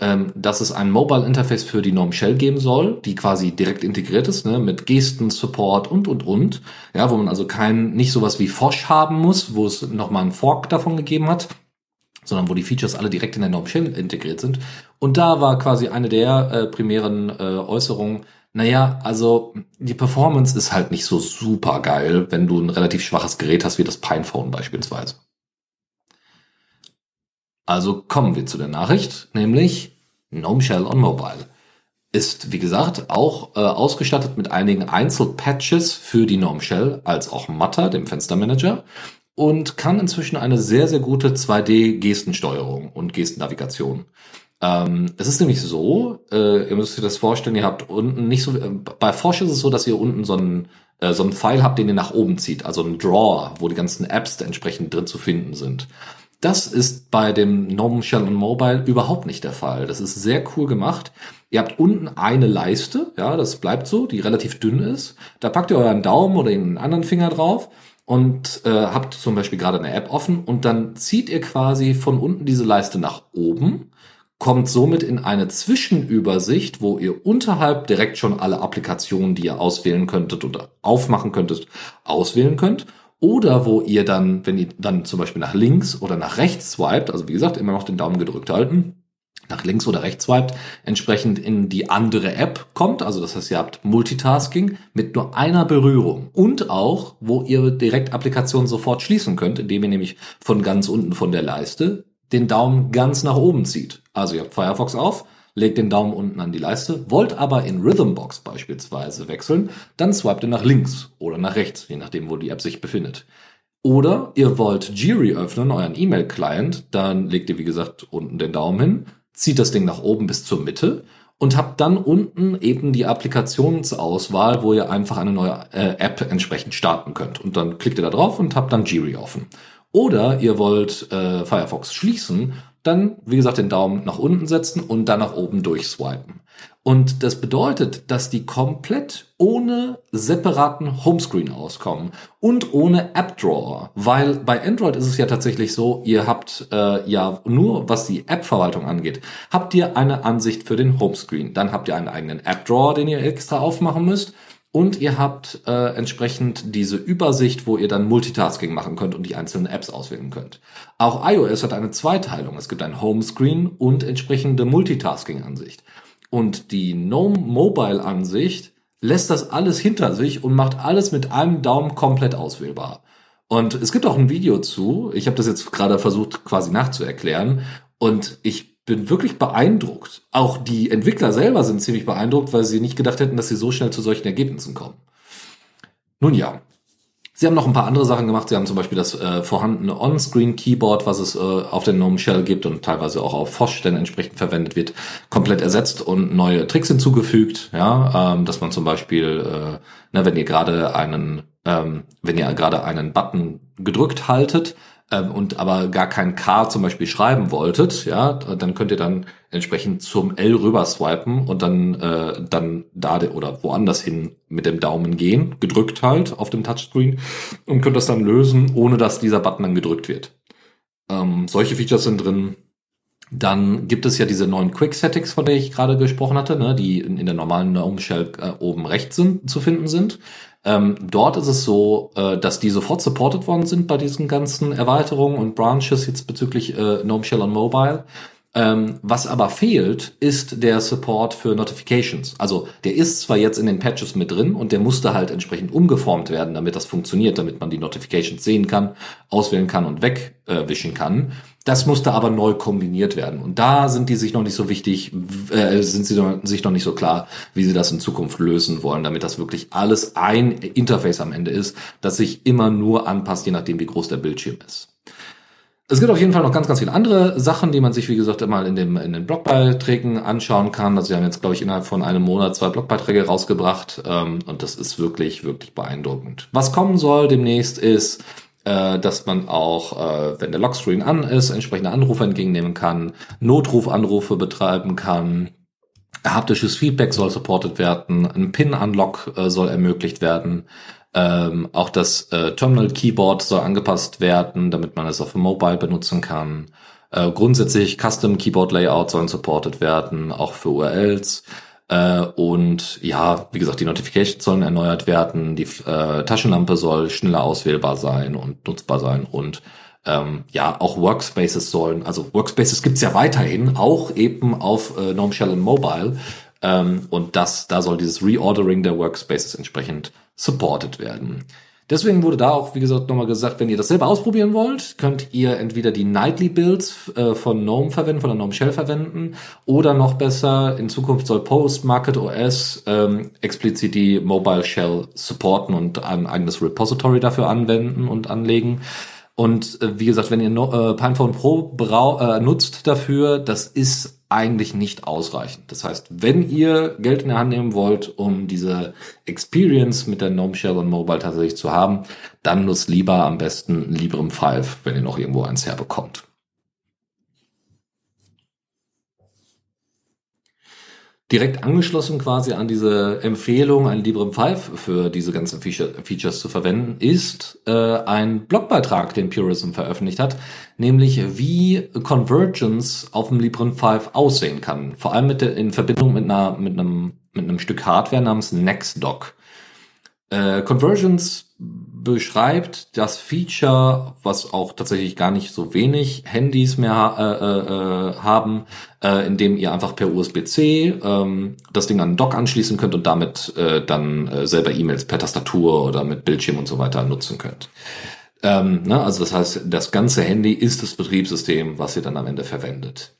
ähm, dass es ein Mobile Interface für die GNOME Shell geben soll, die quasi direkt integriert ist, ne, mit Gesten, Support und und und, ja, wo man also kein, nicht sowas wie Fosh haben muss, wo es nochmal einen Fork davon gegeben hat, sondern wo die Features alle direkt in der GNOME Shell integriert sind. Und da war quasi eine der äh, primären äh, Äußerungen, naja, also die Performance ist halt nicht so super geil, wenn du ein relativ schwaches Gerät hast wie das Pinephone beispielsweise. Also kommen wir zu der Nachricht, nämlich GNOME Shell on Mobile. ist, wie gesagt, auch äh, ausgestattet mit einigen Einzelpatches für die Gnome Shell, als auch Matter, dem Fenstermanager, und kann inzwischen eine sehr, sehr gute 2D-Gestensteuerung und Gestennavigation. Ähm, es ist nämlich so, äh, ihr müsst euch das vorstellen, ihr habt unten nicht so, äh, bei Forsch ist es so, dass ihr unten so einen, äh, so einen Pfeil habt, den ihr nach oben zieht, also einen Drawer, wo die ganzen Apps entsprechend drin zu finden sind. Das ist bei dem und Mobile überhaupt nicht der Fall. Das ist sehr cool gemacht. Ihr habt unten eine Leiste, ja, das bleibt so, die relativ dünn ist. Da packt ihr euren Daumen oder einen anderen Finger drauf und äh, habt zum Beispiel gerade eine App offen und dann zieht ihr quasi von unten diese Leiste nach oben, kommt somit in eine Zwischenübersicht, wo ihr unterhalb direkt schon alle Applikationen, die ihr auswählen könntet oder aufmachen könntet, auswählen könnt. Oder wo ihr dann, wenn ihr dann zum Beispiel nach links oder nach rechts swiped, also wie gesagt, immer noch den Daumen gedrückt halten, nach links oder rechts swiped, entsprechend in die andere App kommt. Also das heißt, ihr habt Multitasking mit nur einer Berührung und auch, wo ihr direkt Applikationen sofort schließen könnt, indem ihr nämlich von ganz unten von der Leiste den Daumen ganz nach oben zieht. Also ihr habt Firefox auf, legt den Daumen unten an die Leiste, wollt aber in Rhythmbox beispielsweise wechseln, dann swipet ihr nach links oder nach rechts, je nachdem, wo die App sich befindet. Oder ihr wollt Jiri öffnen, euren E-Mail-Client, dann legt ihr, wie gesagt, unten den Daumen hin, zieht das Ding nach oben bis zur Mitte und habt dann unten eben die Applikationsauswahl, wo ihr einfach eine neue äh, App entsprechend starten könnt. Und dann klickt ihr da drauf und habt dann Jiri offen. Oder ihr wollt äh, Firefox schließen, dann, wie gesagt, den Daumen nach unten setzen und dann nach oben durchswipen. Und das bedeutet, dass die komplett ohne separaten Homescreen auskommen und ohne App Drawer, weil bei Android ist es ja tatsächlich so, ihr habt äh, ja nur, was die App-Verwaltung angeht, habt ihr eine Ansicht für den Homescreen. Dann habt ihr einen eigenen App Drawer, den ihr extra aufmachen müsst. Und ihr habt äh, entsprechend diese Übersicht, wo ihr dann Multitasking machen könnt und die einzelnen Apps auswählen könnt. Auch iOS hat eine Zweiteilung. Es gibt ein Homescreen und entsprechende Multitasking-Ansicht. Und die GNOME Mobile Ansicht lässt das alles hinter sich und macht alles mit einem Daumen komplett auswählbar. Und es gibt auch ein Video zu. Ich habe das jetzt gerade versucht quasi nachzuerklären. Und ich bin wirklich beeindruckt. Auch die Entwickler selber sind ziemlich beeindruckt, weil sie nicht gedacht hätten, dass sie so schnell zu solchen Ergebnissen kommen. Nun ja. Sie haben noch ein paar andere Sachen gemacht. Sie haben zum Beispiel das äh, vorhandene On-Screen-Keyboard, was es äh, auf der GNOME Shell gibt und teilweise auch auf Fosch dann entsprechend verwendet wird, komplett ersetzt und neue Tricks hinzugefügt. Ja, ähm, dass man zum Beispiel, äh, na, wenn ihr gerade einen, ähm, wenn ihr gerade einen Button gedrückt haltet, ähm, und aber gar kein K zum Beispiel schreiben wolltet, ja, dann könnt ihr dann entsprechend zum L rüber swipen und dann äh, dann da oder woanders hin mit dem Daumen gehen, gedrückt halt auf dem Touchscreen und könnt das dann lösen, ohne dass dieser Button dann gedrückt wird. Ähm, solche Features sind drin. Dann gibt es ja diese neuen Quick Settings, von der ich gerade gesprochen hatte, ne, die in, in der normalen GNOME Shell äh, oben rechts sind, zu finden sind. Ähm, dort ist es so, äh, dass die sofort supported worden sind bei diesen ganzen Erweiterungen und Branches jetzt bezüglich äh, GNOME Shell on Mobile. Ähm, was aber fehlt, ist der Support für Notifications. Also der ist zwar jetzt in den Patches mit drin und der musste halt entsprechend umgeformt werden, damit das funktioniert, damit man die Notifications sehen kann, auswählen kann und wegwischen äh, kann. Das musste aber neu kombiniert werden. Und da sind die sich noch nicht so wichtig, äh, sind sie noch, sich noch nicht so klar, wie sie das in Zukunft lösen wollen, damit das wirklich alles ein Interface am Ende ist, das sich immer nur anpasst, je nachdem, wie groß der Bildschirm ist. Es gibt auf jeden Fall noch ganz, ganz viele andere Sachen, die man sich, wie gesagt, immer in, dem, in den Blogbeiträgen anschauen kann. Also sie haben jetzt, glaube ich, innerhalb von einem Monat zwei Blogbeiträge rausgebracht ähm, und das ist wirklich, wirklich beeindruckend. Was kommen soll demnächst ist äh, dass man auch, äh, wenn der Lockscreen an ist, entsprechende Anrufe entgegennehmen kann, Notrufanrufe betreiben kann, haptisches Feedback soll supported werden, ein PIN-Unlock äh, soll ermöglicht werden, ähm, auch das äh, Terminal Keyboard soll angepasst werden, damit man es auf dem Mobile benutzen kann. Äh, grundsätzlich Custom Keyboard Layout sollen supported werden, auch für URLs. Äh, und ja, wie gesagt, die Notifications sollen erneuert werden, die äh, Taschenlampe soll schneller auswählbar sein und nutzbar sein und ähm, ja, auch Workspaces sollen, also Workspaces gibt's ja weiterhin, auch eben auf äh, GNOME Shell und Mobile. Ähm, und das, da soll dieses Reordering der Workspaces entsprechend supported werden. Deswegen wurde da auch, wie gesagt, nochmal gesagt, wenn ihr das selber ausprobieren wollt, könnt ihr entweder die Nightly Builds äh, von GNOME verwenden, von der GNOME Shell verwenden, oder noch besser, in Zukunft soll Postmarket OS ähm, explizit die Mobile Shell supporten und ein eigenes Repository dafür anwenden und anlegen. Und äh, wie gesagt, wenn ihr no, äh, Pinephone Pro brau äh, nutzt dafür, das ist eigentlich nicht ausreichend. Das heißt, wenn ihr Geld in der Hand nehmen wollt, um diese Experience mit der GNOME Shell und Mobile tatsächlich zu haben, dann nutzt lieber am besten Librem 5, wenn ihr noch irgendwo eins herbekommt. Direkt angeschlossen quasi an diese Empfehlung, ein Librem 5 für diese ganzen Feature, Features zu verwenden, ist äh, ein Blogbeitrag, den Purism veröffentlicht hat, nämlich wie Convergence auf dem Librem 5 aussehen kann. Vor allem mit der, in Verbindung mit einer, mit einem, mit einem Stück Hardware namens NextDoc. Äh, Convergence beschreibt das Feature, was auch tatsächlich gar nicht so wenig Handys mehr äh, äh, haben, äh, indem ihr einfach per USB-C ähm, das Ding an den Dock anschließen könnt und damit äh, dann äh, selber E-Mails per Tastatur oder mit Bildschirm und so weiter nutzen könnt. Ähm, ne? Also das heißt, das ganze Handy ist das Betriebssystem, was ihr dann am Ende verwendet.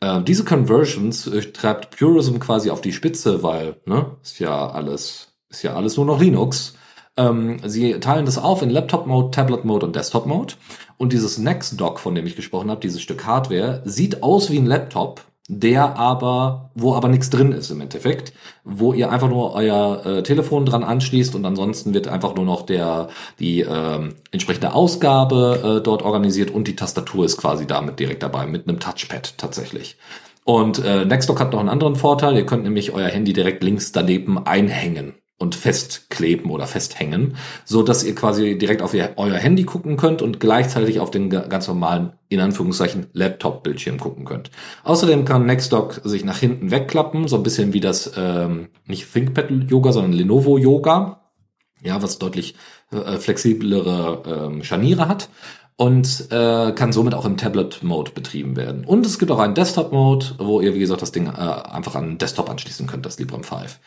Äh, diese Conversions äh, treibt Purism quasi auf die Spitze, weil ne, ist ja alles ist ja alles nur noch Linux. Ähm, sie teilen das auf in Laptop-Mode, Tablet-Mode und Desktop-Mode. Und dieses Next-Dock, von dem ich gesprochen habe, dieses Stück Hardware, sieht aus wie ein Laptop, der aber, wo aber nichts drin ist im Endeffekt, wo ihr einfach nur euer äh, Telefon dran anschließt und ansonsten wird einfach nur noch der die äh, entsprechende Ausgabe äh, dort organisiert und die Tastatur ist quasi damit direkt dabei mit einem Touchpad tatsächlich. Und äh, Nextdock hat noch einen anderen Vorteil, ihr könnt nämlich euer Handy direkt links daneben einhängen und festkleben oder festhängen, so dass ihr quasi direkt auf ihr, euer Handy gucken könnt und gleichzeitig auf den ganz normalen, in Anführungszeichen, Laptop-Bildschirm gucken könnt. Außerdem kann Nextdock sich nach hinten wegklappen, so ein bisschen wie das, ähm, nicht ThinkPad-Yoga, sondern Lenovo-Yoga, ja, was deutlich äh, flexiblere ähm, Scharniere hat und äh, kann somit auch im Tablet-Mode betrieben werden. Und es gibt auch einen Desktop-Mode, wo ihr, wie gesagt, das Ding äh, einfach an den Desktop anschließen könnt, das Librem 5.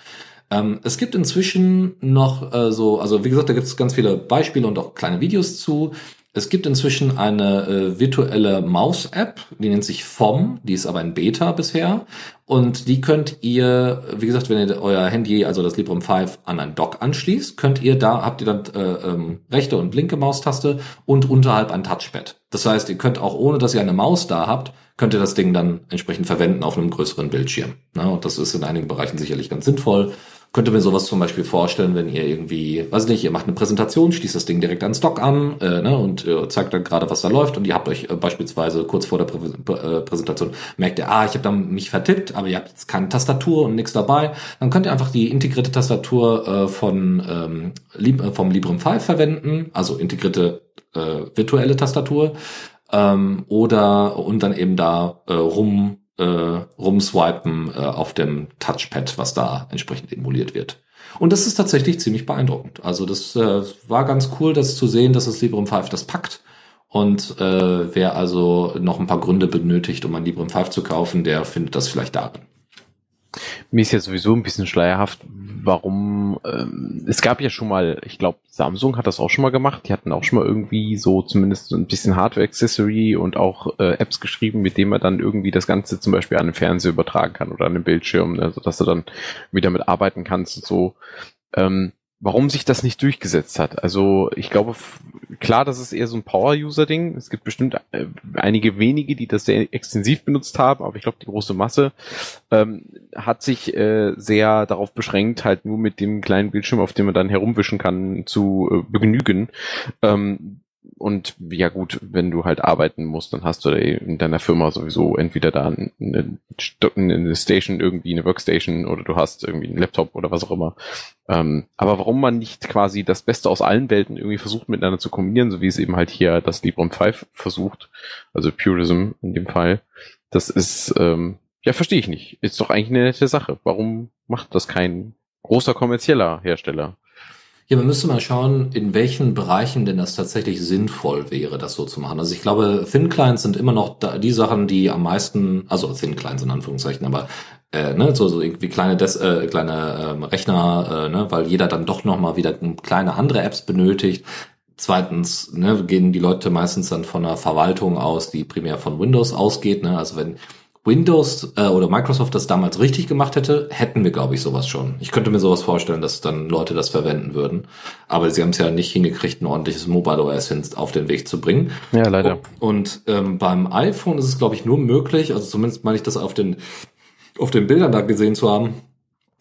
Ähm, es gibt inzwischen noch äh, so, also wie gesagt, da gibt es ganz viele Beispiele und auch kleine Videos zu. Es gibt inzwischen eine äh, virtuelle Maus-App, die nennt sich FOM, die ist aber in Beta bisher. Und die könnt ihr, wie gesagt, wenn ihr euer Handy, also das Librem 5, an ein Dock anschließt, könnt ihr da, habt ihr dann äh, ähm, rechte und linke Maustaste und unterhalb ein Touchpad. Das heißt, ihr könnt auch ohne, dass ihr eine Maus da habt, könnt ihr das Ding dann entsprechend verwenden auf einem größeren Bildschirm. Na, und das ist in einigen Bereichen sicherlich ganz sinnvoll könnte mir sowas zum Beispiel vorstellen, wenn ihr irgendwie, weiß nicht, ihr macht eine Präsentation, schließt das Ding direkt an Stock an äh, ne, und äh, zeigt dann gerade, was da läuft und ihr habt euch äh, beispielsweise kurz vor der Prä äh, Präsentation merkt ihr, ah, ich habe da mich vertippt, aber ihr habt jetzt keine Tastatur und nichts dabei, dann könnt ihr einfach die integrierte Tastatur äh, von ähm, Lib äh, vom Librem 5 verwenden, also integrierte äh, virtuelle Tastatur ähm, oder und dann eben da äh, rum äh, rumswipen äh, auf dem Touchpad, was da entsprechend emuliert wird. Und das ist tatsächlich ziemlich beeindruckend. Also das äh, war ganz cool, das zu sehen, dass das Librem 5 das packt. Und äh, wer also noch ein paar Gründe benötigt, um ein Librem 5 zu kaufen, der findet das vielleicht darin. Mir ist ja sowieso ein bisschen schleierhaft, warum ähm, es gab ja schon mal, ich glaube, Samsung hat das auch schon mal gemacht. Die hatten auch schon mal irgendwie so zumindest ein bisschen Hardware-Accessory und auch äh, Apps geschrieben, mit denen man dann irgendwie das Ganze zum Beispiel an den Fernseher übertragen kann oder an den Bildschirm, ne, sodass du dann wieder mit arbeiten kannst und so. Ähm, warum sich das nicht durchgesetzt hat. Also ich glaube, klar, das ist eher so ein Power-User-Ding. Es gibt bestimmt äh, einige wenige, die das sehr extensiv benutzt haben, aber ich glaube, die große Masse ähm, hat sich äh, sehr darauf beschränkt, halt nur mit dem kleinen Bildschirm, auf dem man dann herumwischen kann, zu äh, begnügen. Ähm, und ja gut, wenn du halt arbeiten musst, dann hast du in deiner Firma sowieso entweder da eine, eine Station, irgendwie eine Workstation oder du hast irgendwie einen Laptop oder was auch immer. Ähm, aber warum man nicht quasi das Beste aus allen Welten irgendwie versucht miteinander zu kombinieren, so wie es eben halt hier das Librem 5 versucht, also Purism in dem Fall, das ist, ähm, ja, verstehe ich nicht. Ist doch eigentlich eine nette Sache. Warum macht das kein großer kommerzieller Hersteller? Ja, man müsste mal schauen, in welchen Bereichen denn das tatsächlich sinnvoll wäre, das so zu machen. Also ich glaube, Thin Clients sind immer noch die Sachen, die am meisten, also Thin Clients in Anführungszeichen, aber äh, ne, so, so irgendwie kleine, Des, äh, kleine ähm, Rechner, äh, ne, weil jeder dann doch noch mal wieder kleine andere Apps benötigt. Zweitens ne, gehen die Leute meistens dann von einer Verwaltung aus, die primär von Windows ausgeht. Ne? Also wenn Windows äh, oder Microsoft das damals richtig gemacht hätte, hätten wir, glaube ich, sowas schon. Ich könnte mir sowas vorstellen, dass dann Leute das verwenden würden. Aber sie haben es ja nicht hingekriegt, ein ordentliches Mobile OS auf den Weg zu bringen. Ja, leider. Und ähm, beim iPhone ist es, glaube ich, nur möglich, also zumindest meine ich das auf den, auf den Bildern da gesehen zu haben,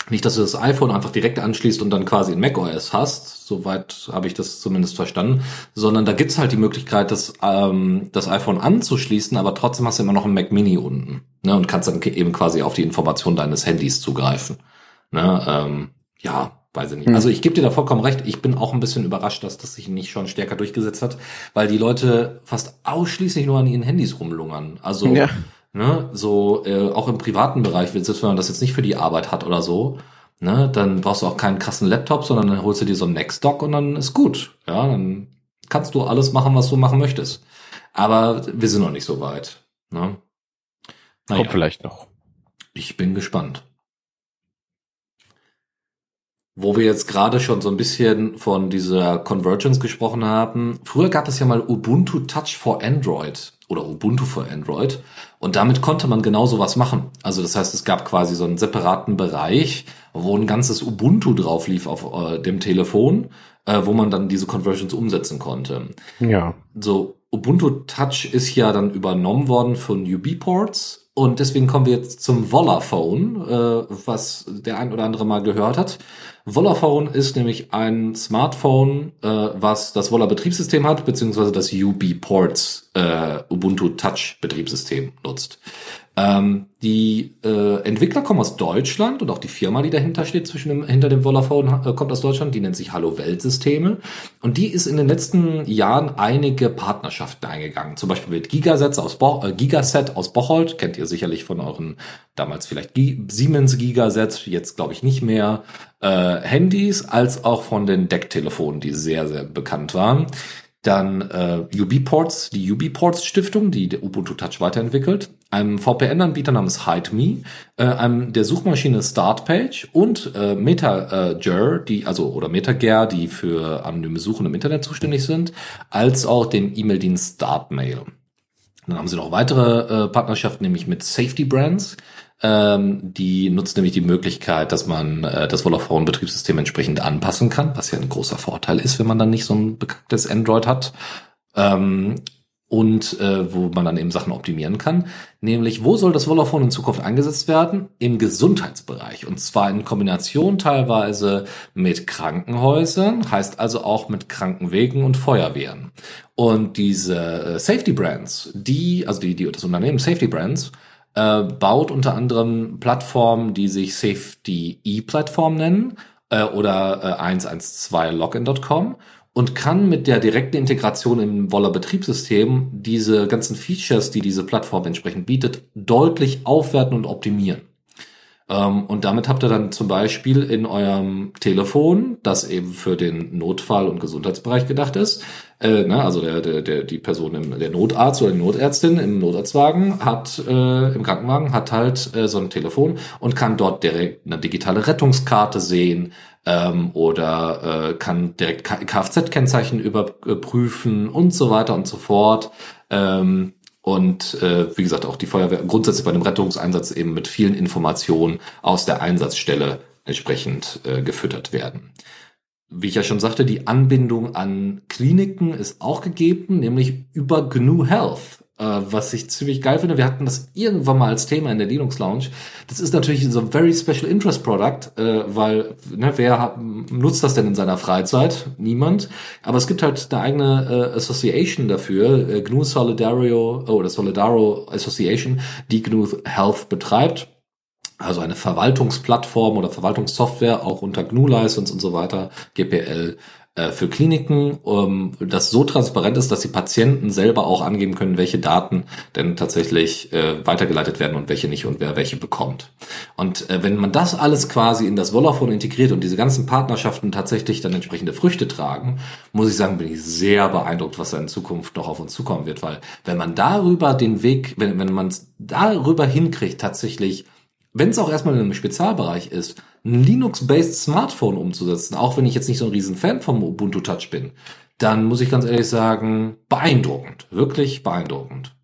nicht, dass du das iPhone einfach direkt anschließt und dann quasi ein macOS hast, soweit habe ich das zumindest verstanden, sondern da gibt's halt die Möglichkeit, das, ähm, das iPhone anzuschließen, aber trotzdem hast du immer noch ein Mac Mini unten ne, und kannst dann eben quasi auf die Information deines Handys zugreifen. Ne, ähm, ja, weiß ich nicht. Also ich gebe dir da vollkommen recht. Ich bin auch ein bisschen überrascht, dass das sich nicht schon stärker durchgesetzt hat, weil die Leute fast ausschließlich nur an ihren Handys rumlungern. Also ja. Ne? So äh, auch im privaten Bereich, selbst wenn man das jetzt nicht für die Arbeit hat oder so, ne, dann brauchst du auch keinen krassen Laptop, sondern dann holst du dir so einen Nextdock und dann ist gut. Ja, dann kannst du alles machen, was du machen möchtest. Aber wir sind noch nicht so weit. Ne? Naja. Kommt vielleicht noch. Ich bin gespannt. Wo wir jetzt gerade schon so ein bisschen von dieser Convergence gesprochen haben. Früher gab es ja mal Ubuntu Touch for Android oder Ubuntu for Android. Und damit konnte man genau sowas machen. Also das heißt, es gab quasi so einen separaten Bereich, wo ein ganzes Ubuntu drauf lief auf äh, dem Telefon, äh, wo man dann diese Conversions umsetzen konnte. Ja. So, Ubuntu Touch ist ja dann übernommen worden von UB-Ports und deswegen kommen wir jetzt zum Volaphone, äh, was der ein oder andere mal gehört hat. Volaphone ist nämlich ein Smartphone, äh, was das Volla Betriebssystem hat, beziehungsweise das UB Ports äh, Ubuntu Touch Betriebssystem nutzt. Ähm, die äh, Entwickler kommen aus Deutschland und auch die Firma, die dahinter steht, zwischen dem, hinter dem Volaphone, äh, kommt aus Deutschland. Die nennt sich Hallo Welt Systeme. Und die ist in den letzten Jahren einige Partnerschaften eingegangen. Zum Beispiel mit Gigaset aus, Bo äh, Gigaset aus Bocholt. Kennt ihr sicherlich von euren damals vielleicht G Siemens Gigaset, jetzt glaube ich nicht mehr. Äh, Handys, als auch von den Decktelefonen, die sehr, sehr bekannt waren. Dann äh, UB-Ports, die UB-Ports Stiftung, die der Ubuntu Touch weiterentwickelt, einem VPN-Anbieter namens HideMe, äh, einem der Suchmaschine Startpage und äh, MetaGer, die also oder MetaGer, die für anonyme Suchen im Internet zuständig sind, als auch dem E-Mail-Dienst Startmail. Dann haben sie noch weitere äh, Partnerschaften, nämlich mit Safety Brands, ähm, die nutzt nämlich die Möglichkeit, dass man äh, das Vodafone-Betriebssystem entsprechend anpassen kann, was ja ein großer Vorteil ist, wenn man dann nicht so ein bekanntes Android hat. Ähm, und äh, wo man dann eben Sachen optimieren kann. Nämlich, wo soll das Vodafone in Zukunft eingesetzt werden? Im Gesundheitsbereich. Und zwar in Kombination teilweise mit Krankenhäusern, heißt also auch mit Krankenwegen und Feuerwehren. Und diese äh, Safety Brands, die, also die, die das Unternehmen Safety Brands, äh, baut unter anderem Plattformen, die sich Safety E-Plattform nennen äh, oder äh, 112login.com und kann mit der direkten Integration im Woller Betriebssystem diese ganzen Features, die diese Plattform entsprechend bietet, deutlich aufwerten und optimieren. Ähm, und damit habt ihr dann zum Beispiel in eurem Telefon, das eben für den Notfall- und Gesundheitsbereich gedacht ist, äh, na, also der, der, der, die Person, im, der Notarzt oder die Notärztin im Notarztwagen hat, äh, im Krankenwagen hat halt äh, so ein Telefon und kann dort direkt eine digitale Rettungskarte sehen, ähm, oder äh, kann direkt Kfz-Kennzeichen überprüfen und so weiter und so fort. Ähm, und äh, wie gesagt, auch die Feuerwehr grundsätzlich bei dem Rettungseinsatz eben mit vielen Informationen aus der Einsatzstelle entsprechend äh, gefüttert werden. Wie ich ja schon sagte, die Anbindung an Kliniken ist auch gegeben, nämlich über GNU Health äh, was ich ziemlich geil finde. Wir hatten das irgendwann mal als Thema in der Linux Lounge. Das ist natürlich so ein very special interest product, äh, weil ne, wer nutzt das denn in seiner Freizeit? Niemand. Aber es gibt halt eine eigene äh, Association dafür, äh, GNU Solidario oh, oder Solidaro Association, die GNU Health betreibt. Also eine Verwaltungsplattform oder Verwaltungssoftware auch unter GNU License und so weiter, GPL äh, für Kliniken, um, das so transparent ist, dass die Patienten selber auch angeben können, welche Daten denn tatsächlich äh, weitergeleitet werden und welche nicht und wer welche bekommt. Und äh, wenn man das alles quasi in das Vodafone integriert und diese ganzen Partnerschaften tatsächlich dann entsprechende Früchte tragen, muss ich sagen, bin ich sehr beeindruckt, was da in Zukunft noch auf uns zukommen wird, weil wenn man darüber den Weg, wenn, wenn man darüber hinkriegt, tatsächlich wenn es auch erstmal in einem Spezialbereich ist, ein Linux-based Smartphone umzusetzen, auch wenn ich jetzt nicht so ein riesen Fan vom Ubuntu Touch bin, dann muss ich ganz ehrlich sagen, beeindruckend, wirklich beeindruckend.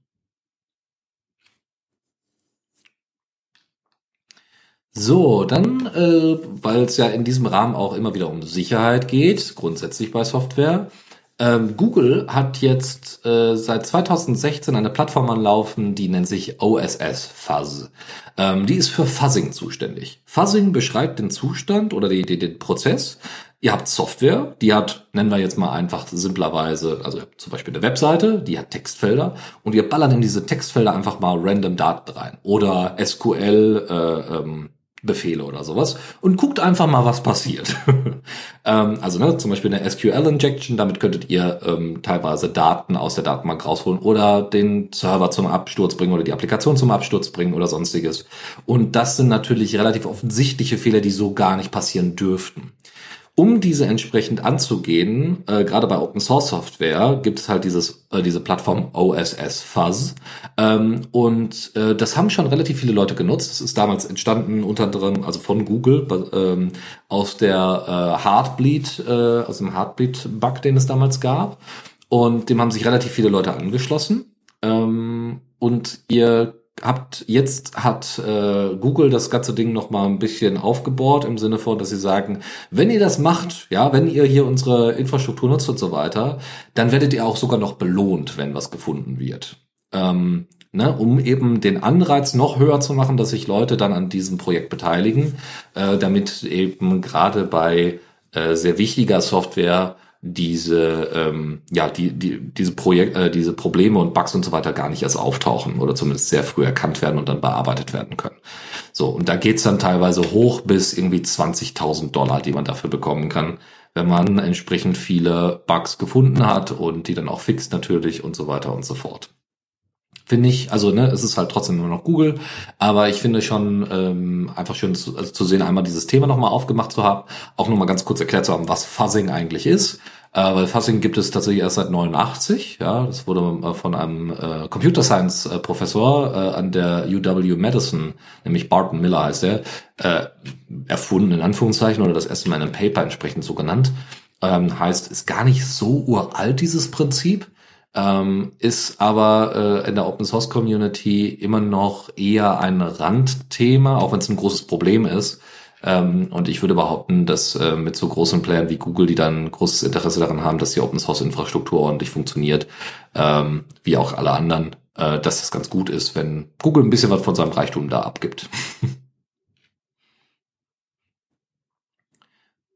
So, dann, äh, weil es ja in diesem Rahmen auch immer wieder um Sicherheit geht, grundsätzlich bei Software, ähm, Google hat jetzt äh, seit 2016 eine Plattform anlaufen, die nennt sich OSS Fuzz. Ähm, die ist für Fuzzing zuständig. Fuzzing beschreibt den Zustand oder die, die, den Prozess. Ihr habt Software, die hat, nennen wir jetzt mal einfach simplerweise, also zum Beispiel eine Webseite, die hat Textfelder und ihr ballert in diese Textfelder einfach mal random Daten rein oder SQL äh, ähm, Befehle oder sowas und guckt einfach mal, was passiert. <laughs> ähm, also ne, zum Beispiel eine SQL-Injection, damit könntet ihr ähm, teilweise Daten aus der Datenbank rausholen oder den Server zum Absturz bringen oder die Applikation zum Absturz bringen oder sonstiges. Und das sind natürlich relativ offensichtliche Fehler, die so gar nicht passieren dürften. Um diese entsprechend anzugehen, äh, gerade bei Open Source Software gibt es halt dieses äh, diese Plattform OSS Fuzz. Ähm, und äh, das haben schon relativ viele Leute genutzt. Das ist damals entstanden unter anderem also von Google ähm, aus der äh, Heartbleed äh, aus dem Heartbleed Bug, den es damals gab. Und dem haben sich relativ viele Leute angeschlossen. Ähm, und ihr habt jetzt hat äh, Google das ganze Ding noch mal ein bisschen aufgebohrt im Sinne von, dass sie sagen, wenn ihr das macht, ja, wenn ihr hier unsere Infrastruktur nutzt und so weiter, dann werdet ihr auch sogar noch belohnt, wenn was gefunden wird. Ähm, ne, um eben den Anreiz noch höher zu machen, dass sich Leute dann an diesem Projekt beteiligen, äh, damit eben gerade bei äh, sehr wichtiger Software diese ähm, ja die die diese Projekt äh, diese Probleme und Bugs und so weiter gar nicht erst auftauchen oder zumindest sehr früh erkannt werden und dann bearbeitet werden können. So und da geht's dann teilweise hoch bis irgendwie 20.000 Dollar, die man dafür bekommen kann, wenn man entsprechend viele Bugs gefunden hat und die dann auch fixt natürlich und so weiter und so fort finde ich, also ne, es ist halt trotzdem nur noch Google, aber ich finde schon ähm, einfach schön zu, also zu sehen, einmal dieses Thema nochmal aufgemacht zu haben, auch nochmal ganz kurz erklärt zu haben, was Fuzzing eigentlich ist. Äh, weil Fuzzing gibt es tatsächlich erst seit 89, ja, das wurde äh, von einem äh, Computer Science äh, Professor äh, an der UW Madison, nämlich Barton Miller heißt er, äh, erfunden in Anführungszeichen oder das erste Mal in einem Paper entsprechend so genannt. Ähm, heißt, ist gar nicht so uralt dieses Prinzip ähm, ist aber äh, in der Open Source Community immer noch eher ein Randthema, auch wenn es ein großes Problem ist. Ähm, und ich würde behaupten, dass äh, mit so großen Playern wie Google, die dann großes Interesse daran haben, dass die Open Source Infrastruktur ordentlich funktioniert, ähm, wie auch alle anderen, äh, dass das ganz gut ist, wenn Google ein bisschen was von seinem Reichtum da abgibt. <laughs>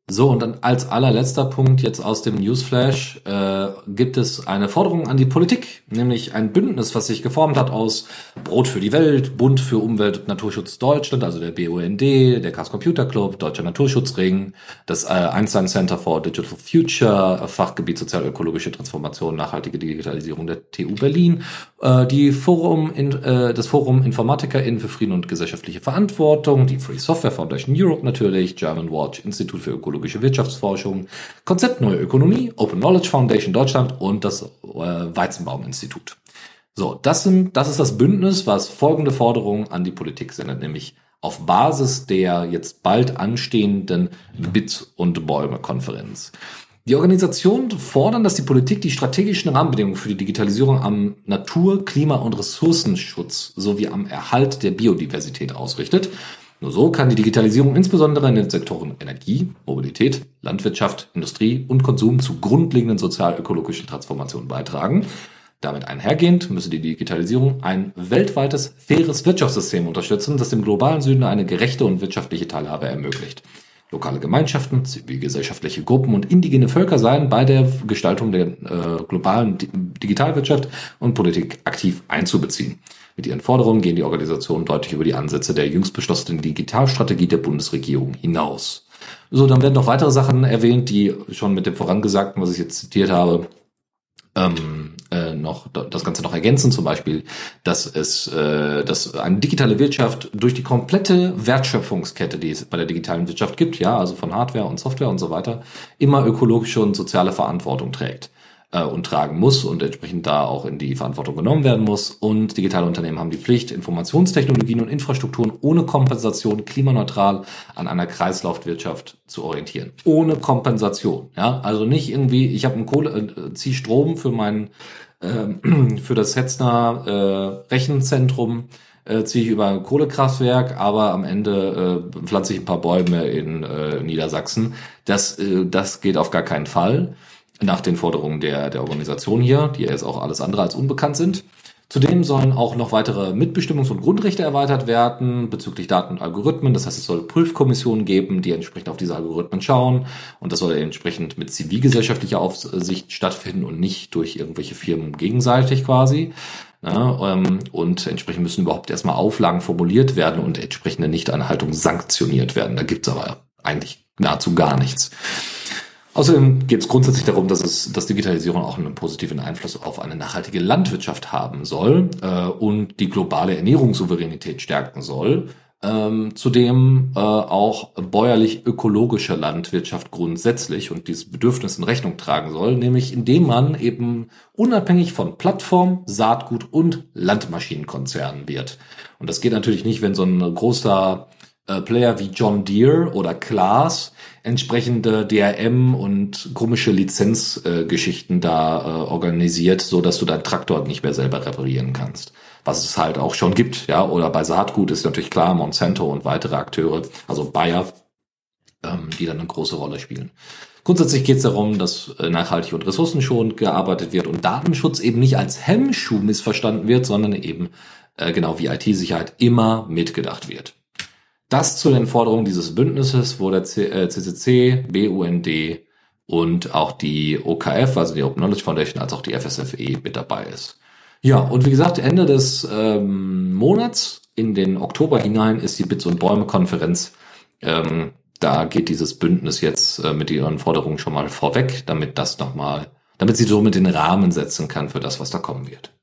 So, und dann als allerletzter Punkt jetzt aus dem Newsflash äh, gibt es eine Forderung an die Politik, nämlich ein Bündnis, was sich geformt hat aus Brot für die Welt, Bund für Umwelt und Naturschutz Deutschland, also der BUND, der Chaos Computer Club, Deutscher Naturschutzring, das äh, Einstein Center for Digital Future, Fachgebiet sozial-ökologische Transformation, nachhaltige Digitalisierung der TU Berlin, äh, die Forum in, äh, das Forum InformatikerInnen für Frieden und gesellschaftliche Verantwortung, die Free Software Foundation Europe natürlich, German Watch, Institut für Ökologie ökologische Wirtschaftsforschung, Konzept Neue Ökonomie, Open Knowledge Foundation Deutschland und das äh, Weizenbaum-Institut. So, das sind, das ist das Bündnis, was folgende Forderungen an die Politik sendet, nämlich auf Basis der jetzt bald anstehenden Bit- und Bäume-Konferenz. Die Organisationen fordern, dass die Politik die strategischen Rahmenbedingungen für die Digitalisierung am Natur-, Klima- und Ressourcenschutz sowie am Erhalt der Biodiversität ausrichtet nur so kann die Digitalisierung insbesondere in den Sektoren Energie, Mobilität, Landwirtschaft, Industrie und Konsum zu grundlegenden sozial-ökologischen Transformationen beitragen. Damit einhergehend müsse die Digitalisierung ein weltweites, faires Wirtschaftssystem unterstützen, das dem globalen Süden eine gerechte und wirtschaftliche Teilhabe ermöglicht. Lokale Gemeinschaften, zivilgesellschaftliche Gruppen und indigene Völker seien bei der Gestaltung der äh, globalen Digitalwirtschaft und Politik aktiv einzubeziehen. Mit ihren Forderungen gehen die Organisationen deutlich über die Ansätze der jüngst beschlossenen Digitalstrategie der Bundesregierung hinaus. So, dann werden noch weitere Sachen erwähnt, die schon mit dem Vorangesagten, was ich jetzt zitiert habe, ähm, äh, noch das Ganze noch ergänzen, zum Beispiel, dass es, äh, dass eine digitale Wirtschaft durch die komplette Wertschöpfungskette, die es bei der digitalen Wirtschaft gibt, ja, also von Hardware und Software und so weiter, immer ökologische und soziale Verantwortung trägt äh, und tragen muss und entsprechend da auch in die Verantwortung genommen werden muss. Und digitale Unternehmen haben die Pflicht, Informationstechnologien und Infrastrukturen ohne Kompensation klimaneutral an einer Kreislaufwirtschaft zu orientieren. Ohne Kompensation. Ja, also nicht irgendwie, ich habe einen Kohle, äh, zieh Strom für mein äh, <clears throat> für das Hetzner äh, Rechenzentrum äh, ziehe ich über ein Kohlekraftwerk, aber am Ende äh, pflanze ich ein paar Bäume in äh, Niedersachsen. Das, äh, das geht auf gar keinen Fall nach den Forderungen der, der Organisation hier, die jetzt auch alles andere als unbekannt sind. Zudem sollen auch noch weitere Mitbestimmungs- und Grundrechte erweitert werden bezüglich Daten und Algorithmen. Das heißt, es soll Prüfkommissionen geben, die entsprechend auf diese Algorithmen schauen. Und das soll entsprechend mit zivilgesellschaftlicher Aufsicht stattfinden und nicht durch irgendwelche Firmen gegenseitig quasi. Ähm, und entsprechend müssen überhaupt erstmal Auflagen formuliert werden und entsprechende Nichteinhaltung sanktioniert werden. Da gibt's aber eigentlich nahezu gar nichts. Außerdem geht es grundsätzlich darum, dass es, dass Digitalisierung auch einen positiven Einfluss auf eine nachhaltige Landwirtschaft haben soll äh, und die globale Ernährungssouveränität stärken soll. Ähm, zudem äh, auch bäuerlich-ökologische Landwirtschaft grundsätzlich und dieses Bedürfnis in Rechnung tragen soll, nämlich indem man eben unabhängig von Plattform, Saatgut und Landmaschinenkonzernen wird. Und das geht natürlich nicht, wenn so ein großer äh, Player wie John Deere oder Klaas entsprechende DRM und komische Lizenzgeschichten äh, da äh, organisiert, so dass du deinen Traktor nicht mehr selber reparieren kannst. Was es halt auch schon gibt, ja. Oder bei Saatgut ist natürlich klar Monsanto und weitere Akteure, also Bayer, ähm, die dann eine große Rolle spielen. Grundsätzlich geht es darum, dass äh, nachhaltig und ressourcenschonend gearbeitet wird und Datenschutz eben nicht als Hemmschuh missverstanden wird, sondern eben äh, genau wie IT-Sicherheit immer mitgedacht wird. Das zu den Forderungen dieses Bündnisses, wo der CCC, äh, BUND und auch die OKF, also die Open Knowledge Foundation, als auch die FSFE mit dabei ist. Ja, und wie gesagt, Ende des ähm, Monats in den Oktober hinein ist die Bits und Bäume Konferenz. Ähm, da geht dieses Bündnis jetzt äh, mit ihren Forderungen schon mal vorweg, damit das nochmal, damit sie somit den Rahmen setzen kann für das, was da kommen wird.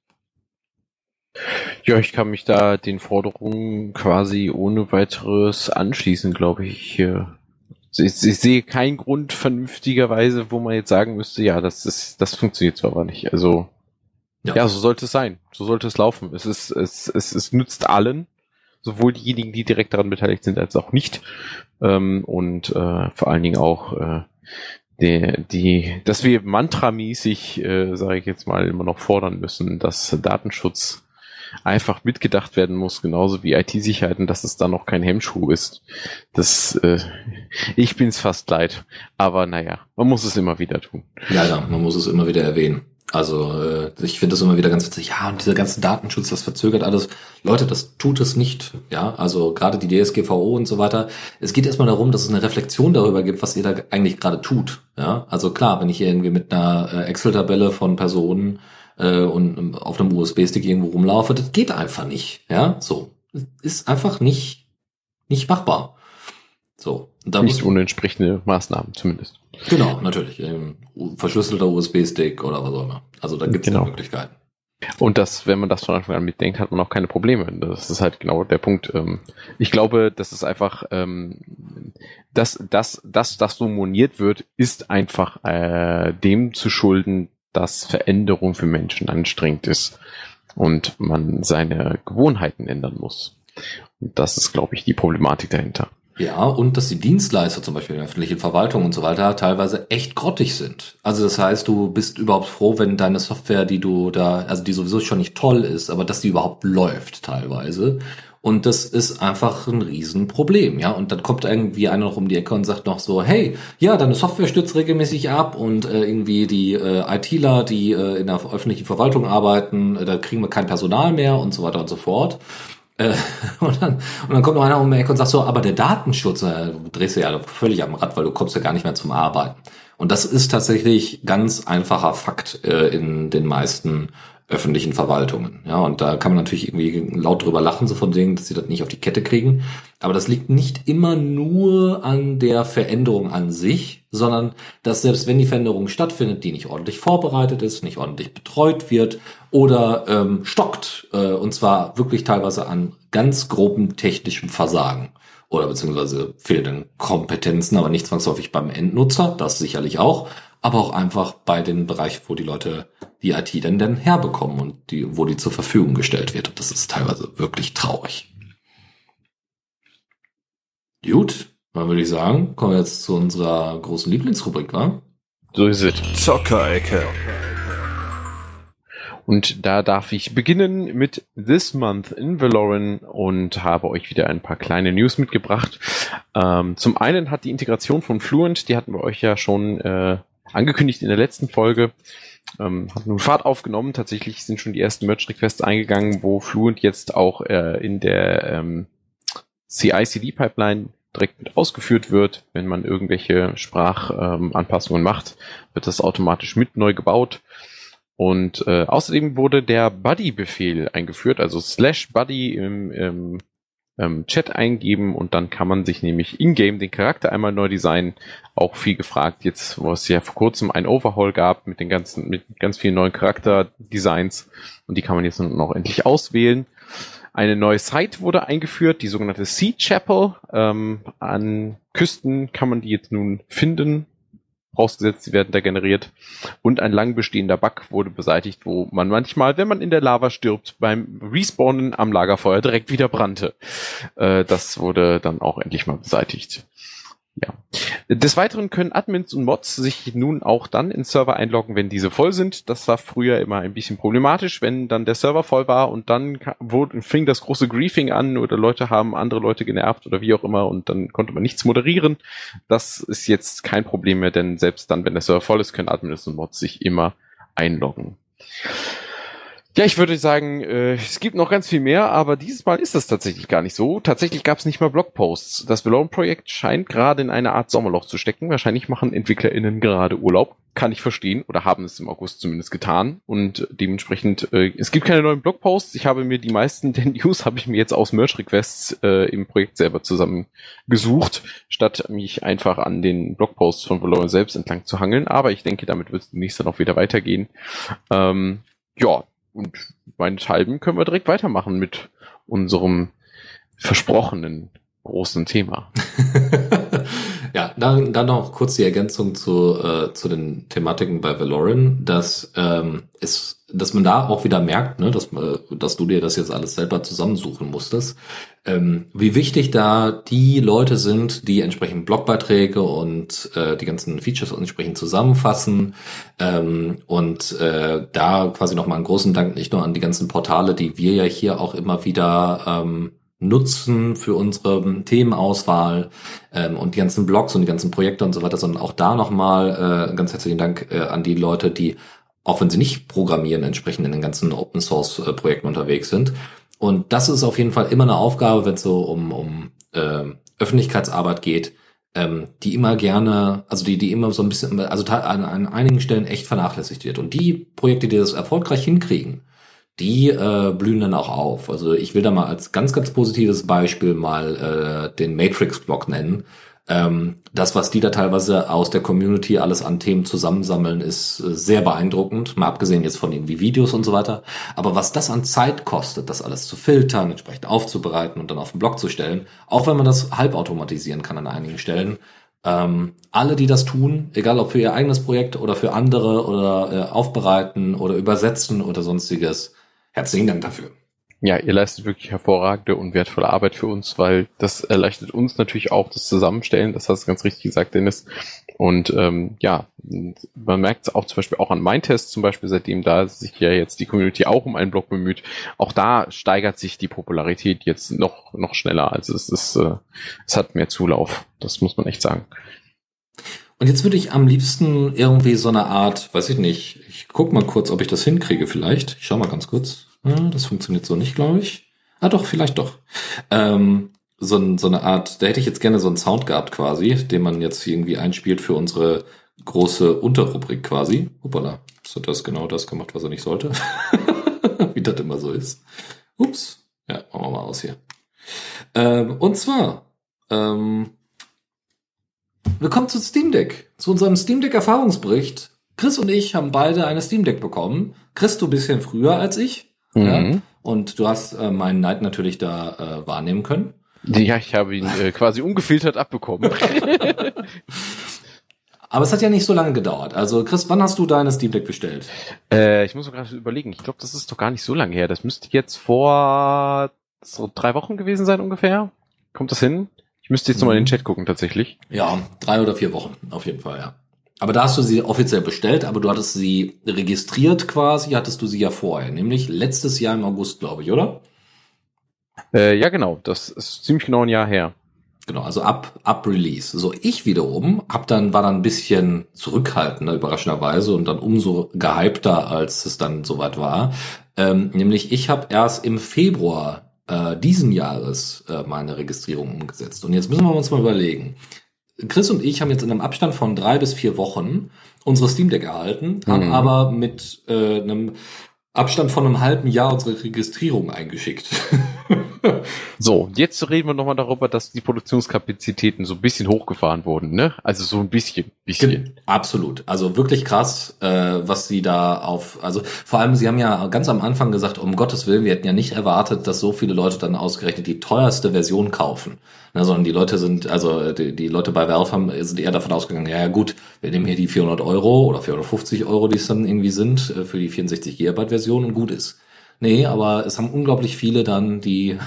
Ja, ich kann mich da den Forderungen quasi ohne weiteres anschließen, glaube ich. Ich, ich sehe keinen Grund vernünftigerweise, wo man jetzt sagen müsste, ja, das ist, das funktioniert so aber nicht. Also, ja. ja, so sollte es sein. So sollte es laufen. Es ist, es, es, es nützt allen, sowohl diejenigen, die direkt daran beteiligt sind, als auch nicht. Ähm, und äh, vor allen Dingen auch äh, die, die, dass wir mantramäßig, äh, sage ich jetzt mal, immer noch fordern müssen, dass Datenschutz einfach mitgedacht werden muss, genauso wie IT-Sicherheit und dass es da noch kein Hemmschuh ist. Das, äh, ich bin's fast leid. Aber naja, man muss es immer wieder tun. Leider, man muss es immer wieder erwähnen. Also äh, ich finde das immer wieder ganz witzig. Ja, und dieser ganze Datenschutz, das verzögert alles. Leute, das tut es nicht. Ja, also gerade die DSGVO und so weiter. Es geht erstmal darum, dass es eine Reflexion darüber gibt, was ihr da eigentlich gerade tut. Ja, also klar, wenn ich irgendwie mit einer äh, Excel-Tabelle von Personen äh, und auf einem USB-Stick irgendwo rumlaufe, das geht einfach nicht. Ja, so. Ist einfach nicht, nicht machbar. So. Und da nicht ohne entsprechende Maßnahmen zumindest. Genau, natürlich. Ähm, verschlüsselter USB-Stick oder was auch immer. Also da gibt es genau. Möglichkeiten. Und das, wenn man das von Anfang an mitdenkt, hat man auch keine Probleme. Das ist halt genau der Punkt. Ähm, ich glaube, das ist einfach, ähm, dass das, das, das so moniert wird, ist einfach äh, dem zu schulden, dass Veränderung für Menschen anstrengend ist und man seine Gewohnheiten ändern muss. Und das ist, glaube ich, die Problematik dahinter. Ja, und dass die Dienstleister zum Beispiel in der öffentlichen Verwaltung und so weiter teilweise echt grottig sind. Also das heißt, du bist überhaupt froh, wenn deine Software, die du da, also die sowieso schon nicht toll ist, aber dass die überhaupt läuft teilweise. Und das ist einfach ein Riesenproblem, ja. Und dann kommt irgendwie einer noch um die Ecke und sagt noch so, hey, ja, deine Software stürzt regelmäßig ab und äh, irgendwie die äh, ITler, die äh, in der öffentlichen Verwaltung arbeiten, äh, da kriegen wir kein Personal mehr und so weiter und so fort. Äh, <laughs> und, dann, und dann kommt noch einer um die Ecke und sagt so, aber der Datenschutz, äh, du drehst ja völlig am Rad, weil du kommst ja gar nicht mehr zum Arbeiten. Und das ist tatsächlich ganz einfacher Fakt äh, in den meisten öffentlichen Verwaltungen. Ja, und da kann man natürlich irgendwie laut drüber lachen, so von denen, dass sie das nicht auf die Kette kriegen. Aber das liegt nicht immer nur an der Veränderung an sich, sondern dass selbst wenn die Veränderung stattfindet, die nicht ordentlich vorbereitet ist, nicht ordentlich betreut wird oder ähm, stockt, äh, und zwar wirklich teilweise an ganz groben technischem Versagen oder beziehungsweise fehlenden Kompetenzen, aber nicht zwangsläufig beim Endnutzer, das sicherlich auch, aber auch einfach bei den Bereichen, wo die Leute die IT dann, dann herbekommen und die, wo die zur Verfügung gestellt wird. Und das ist teilweise wirklich traurig. Gut, dann würde ich sagen, kommen wir jetzt zu unserer großen Lieblingsrubrik, wa? So ist es. Zockerecke. Und da darf ich beginnen mit This Month in Valoran und habe euch wieder ein paar kleine News mitgebracht. Ähm, zum einen hat die Integration von Fluent, die hatten wir euch ja schon äh, angekündigt in der letzten Folge, ähm, hat nun Fahrt aufgenommen. Tatsächlich sind schon die ersten Merch-Requests eingegangen, wo Fluent jetzt auch äh, in der ähm, CI-CD-Pipeline direkt mit ausgeführt wird. Wenn man irgendwelche Sprachanpassungen ähm, macht, wird das automatisch mit neu gebaut. Und äh, außerdem wurde der Buddy-Befehl eingeführt, also slash Buddy im, im ähm, Chat eingeben und dann kann man sich nämlich in-game den Charakter einmal neu designen. Auch viel gefragt jetzt, wo es ja vor kurzem ein Overhaul gab mit den ganzen, mit ganz vielen neuen Charakterdesigns und die kann man jetzt noch endlich auswählen. Eine neue Site wurde eingeführt, die sogenannte Sea Chapel. Ähm, an Küsten kann man die jetzt nun finden vorausgesetzt, sie werden da generiert. Und ein lang bestehender Bug wurde beseitigt, wo man manchmal, wenn man in der Lava stirbt, beim Respawnen am Lagerfeuer direkt wieder brannte. Äh, das wurde dann auch endlich mal beseitigt. Ja. Des Weiteren können Admins und Mods sich nun auch dann in Server einloggen, wenn diese voll sind. Das war früher immer ein bisschen problematisch, wenn dann der Server voll war und dann wurde, fing das große Griefing an oder Leute haben andere Leute genervt oder wie auch immer und dann konnte man nichts moderieren. Das ist jetzt kein Problem mehr, denn selbst dann, wenn der Server voll ist, können Admins und Mods sich immer einloggen. Ja, ich würde sagen, äh, es gibt noch ganz viel mehr, aber dieses Mal ist das tatsächlich gar nicht so. Tatsächlich gab es nicht mal Blogposts. Das Valorant-Projekt scheint gerade in eine Art Sommerloch zu stecken. Wahrscheinlich machen EntwicklerInnen gerade Urlaub. Kann ich verstehen. Oder haben es im August zumindest getan. Und dementsprechend, äh, es gibt keine neuen Blogposts. Ich habe mir die meisten der <laughs> News habe ich mir jetzt aus Merch-Requests äh, im Projekt selber zusammengesucht, statt mich einfach an den Blogposts von Valorant selbst entlang zu hangeln. Aber ich denke, damit wird es demnächst dann auch wieder weitergehen. Ähm, ja, und meinethalben können wir direkt weitermachen mit unserem versprochenen großen Thema. <laughs> ja, dann, dann noch kurz die Ergänzung zu, äh, zu den Thematiken bei Valoran, dass ähm, es, dass man da auch wieder merkt, ne, dass, äh, dass du dir das jetzt alles selber zusammensuchen musstest, ähm, wie wichtig da die Leute sind, die entsprechend Blogbeiträge und äh, die ganzen Features entsprechend zusammenfassen ähm, und äh, da quasi nochmal einen großen Dank nicht nur an die ganzen Portale, die wir ja hier auch immer wieder ähm, nutzen für unsere Themenauswahl ähm, und die ganzen Blogs und die ganzen Projekte und so weiter, sondern auch da nochmal äh, ganz herzlichen Dank äh, an die Leute, die, auch wenn sie nicht programmieren, entsprechend in den ganzen Open Source äh, Projekten unterwegs sind. Und das ist auf jeden Fall immer eine Aufgabe, wenn es so um, um äh, Öffentlichkeitsarbeit geht, ähm, die immer gerne, also die, die immer so ein bisschen, also an, an einigen Stellen echt vernachlässigt wird. Und die Projekte, die das erfolgreich hinkriegen, die äh, blühen dann auch auf. Also ich will da mal als ganz, ganz positives Beispiel mal äh, den Matrix-Blog nennen. Ähm, das, was die da teilweise aus der Community alles an Themen zusammensammeln, ist äh, sehr beeindruckend. Mal abgesehen jetzt von irgendwie Videos und so weiter. Aber was das an Zeit kostet, das alles zu filtern, entsprechend aufzubereiten und dann auf den Blog zu stellen, auch wenn man das halbautomatisieren kann an einigen Stellen, ähm, alle, die das tun, egal ob für ihr eigenes Projekt oder für andere oder äh, aufbereiten oder übersetzen oder sonstiges, Herzlichen Dank dafür. Ja, ihr leistet wirklich hervorragende und wertvolle Arbeit für uns, weil das erleichtert uns natürlich auch das Zusammenstellen. Das hast du ganz richtig gesagt, Dennis. Und ähm, ja, man merkt es auch zum Beispiel auch an Mindtest zum Beispiel, seitdem da sich ja jetzt die Community auch um einen Blog bemüht. Auch da steigert sich die Popularität jetzt noch noch schneller. Also es ist, äh, es hat mehr Zulauf. Das muss man echt sagen. Und jetzt würde ich am liebsten irgendwie so eine Art, weiß ich nicht, ich guck mal kurz, ob ich das hinkriege vielleicht. Ich schau mal ganz kurz. Das funktioniert so nicht, glaube ich. Ah doch, vielleicht doch. Ähm, so, so eine Art, da hätte ich jetzt gerne so einen Sound gehabt quasi, den man jetzt irgendwie einspielt für unsere große Unterrubrik quasi. Hoppala, so das genau das gemacht, was er nicht sollte. <laughs> Wie das immer so ist. Ups. Ja, machen wir mal aus hier. Ähm, und zwar, ähm, willkommen zu Steam Deck, zu unserem Steam Deck Erfahrungsbericht. Chris und ich haben beide eine Steam Deck bekommen. Chris, du bisschen früher als ich. Mhm. Ja? Und du hast äh, meinen Neid natürlich da äh, wahrnehmen können. Ja, ich habe ihn äh, quasi ungefiltert abbekommen. <laughs> Aber es hat ja nicht so lange gedauert. Also Chris, wann hast du deine Steam Deck bestellt? Äh, ich muss gerade überlegen. Ich glaube, das ist doch gar nicht so lange her. Das müsste jetzt vor so drei Wochen gewesen sein ungefähr. Kommt das hin? Ich müsste jetzt mhm. nochmal in den Chat gucken tatsächlich. Ja, drei oder vier Wochen auf jeden Fall, ja. Aber da hast du sie offiziell bestellt, aber du hattest sie registriert quasi, hattest du sie ja vorher, nämlich letztes Jahr im August, glaube ich, oder? Äh, ja, genau. Das ist ziemlich genau ein Jahr her. Genau, also ab, ab Release. So, ich wiederum hab dann, war dann ein bisschen zurückhaltender, überraschenderweise, und dann umso gehypter, als es dann soweit war. Ähm, nämlich, ich habe erst im Februar äh, diesen Jahres äh, meine Registrierung umgesetzt. Und jetzt müssen wir uns mal überlegen. Chris und ich haben jetzt in einem Abstand von drei bis vier Wochen unsere Steam Deck erhalten, haben mhm. aber mit äh, einem Abstand von einem halben Jahr unsere Registrierung eingeschickt. <laughs> so, jetzt reden wir nochmal darüber, dass die Produktionskapazitäten so ein bisschen hochgefahren wurden, ne? Also so ein bisschen, bisschen. Absolut. Also wirklich krass, äh, was sie da auf, also vor allem, sie haben ja ganz am Anfang gesagt, um Gottes Willen, wir hätten ja nicht erwartet, dass so viele Leute dann ausgerechnet die teuerste Version kaufen. Ne, sondern die Leute sind, also die, die Leute bei Valve haben, sind eher davon ausgegangen, ja, ja gut, wir nehmen hier die 400 Euro oder 450 Euro, die es dann irgendwie sind, äh, für die 64 Gigabyte Version und gut ist. Nee, aber es haben unglaublich viele dann die,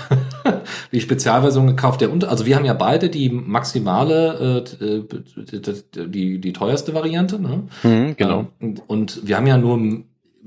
<laughs> die Spezialversion gekauft. Der also wir haben ja beide die maximale, äh, äh die, die teuerste Variante, ne? Mhm, genau. Und wir haben ja nur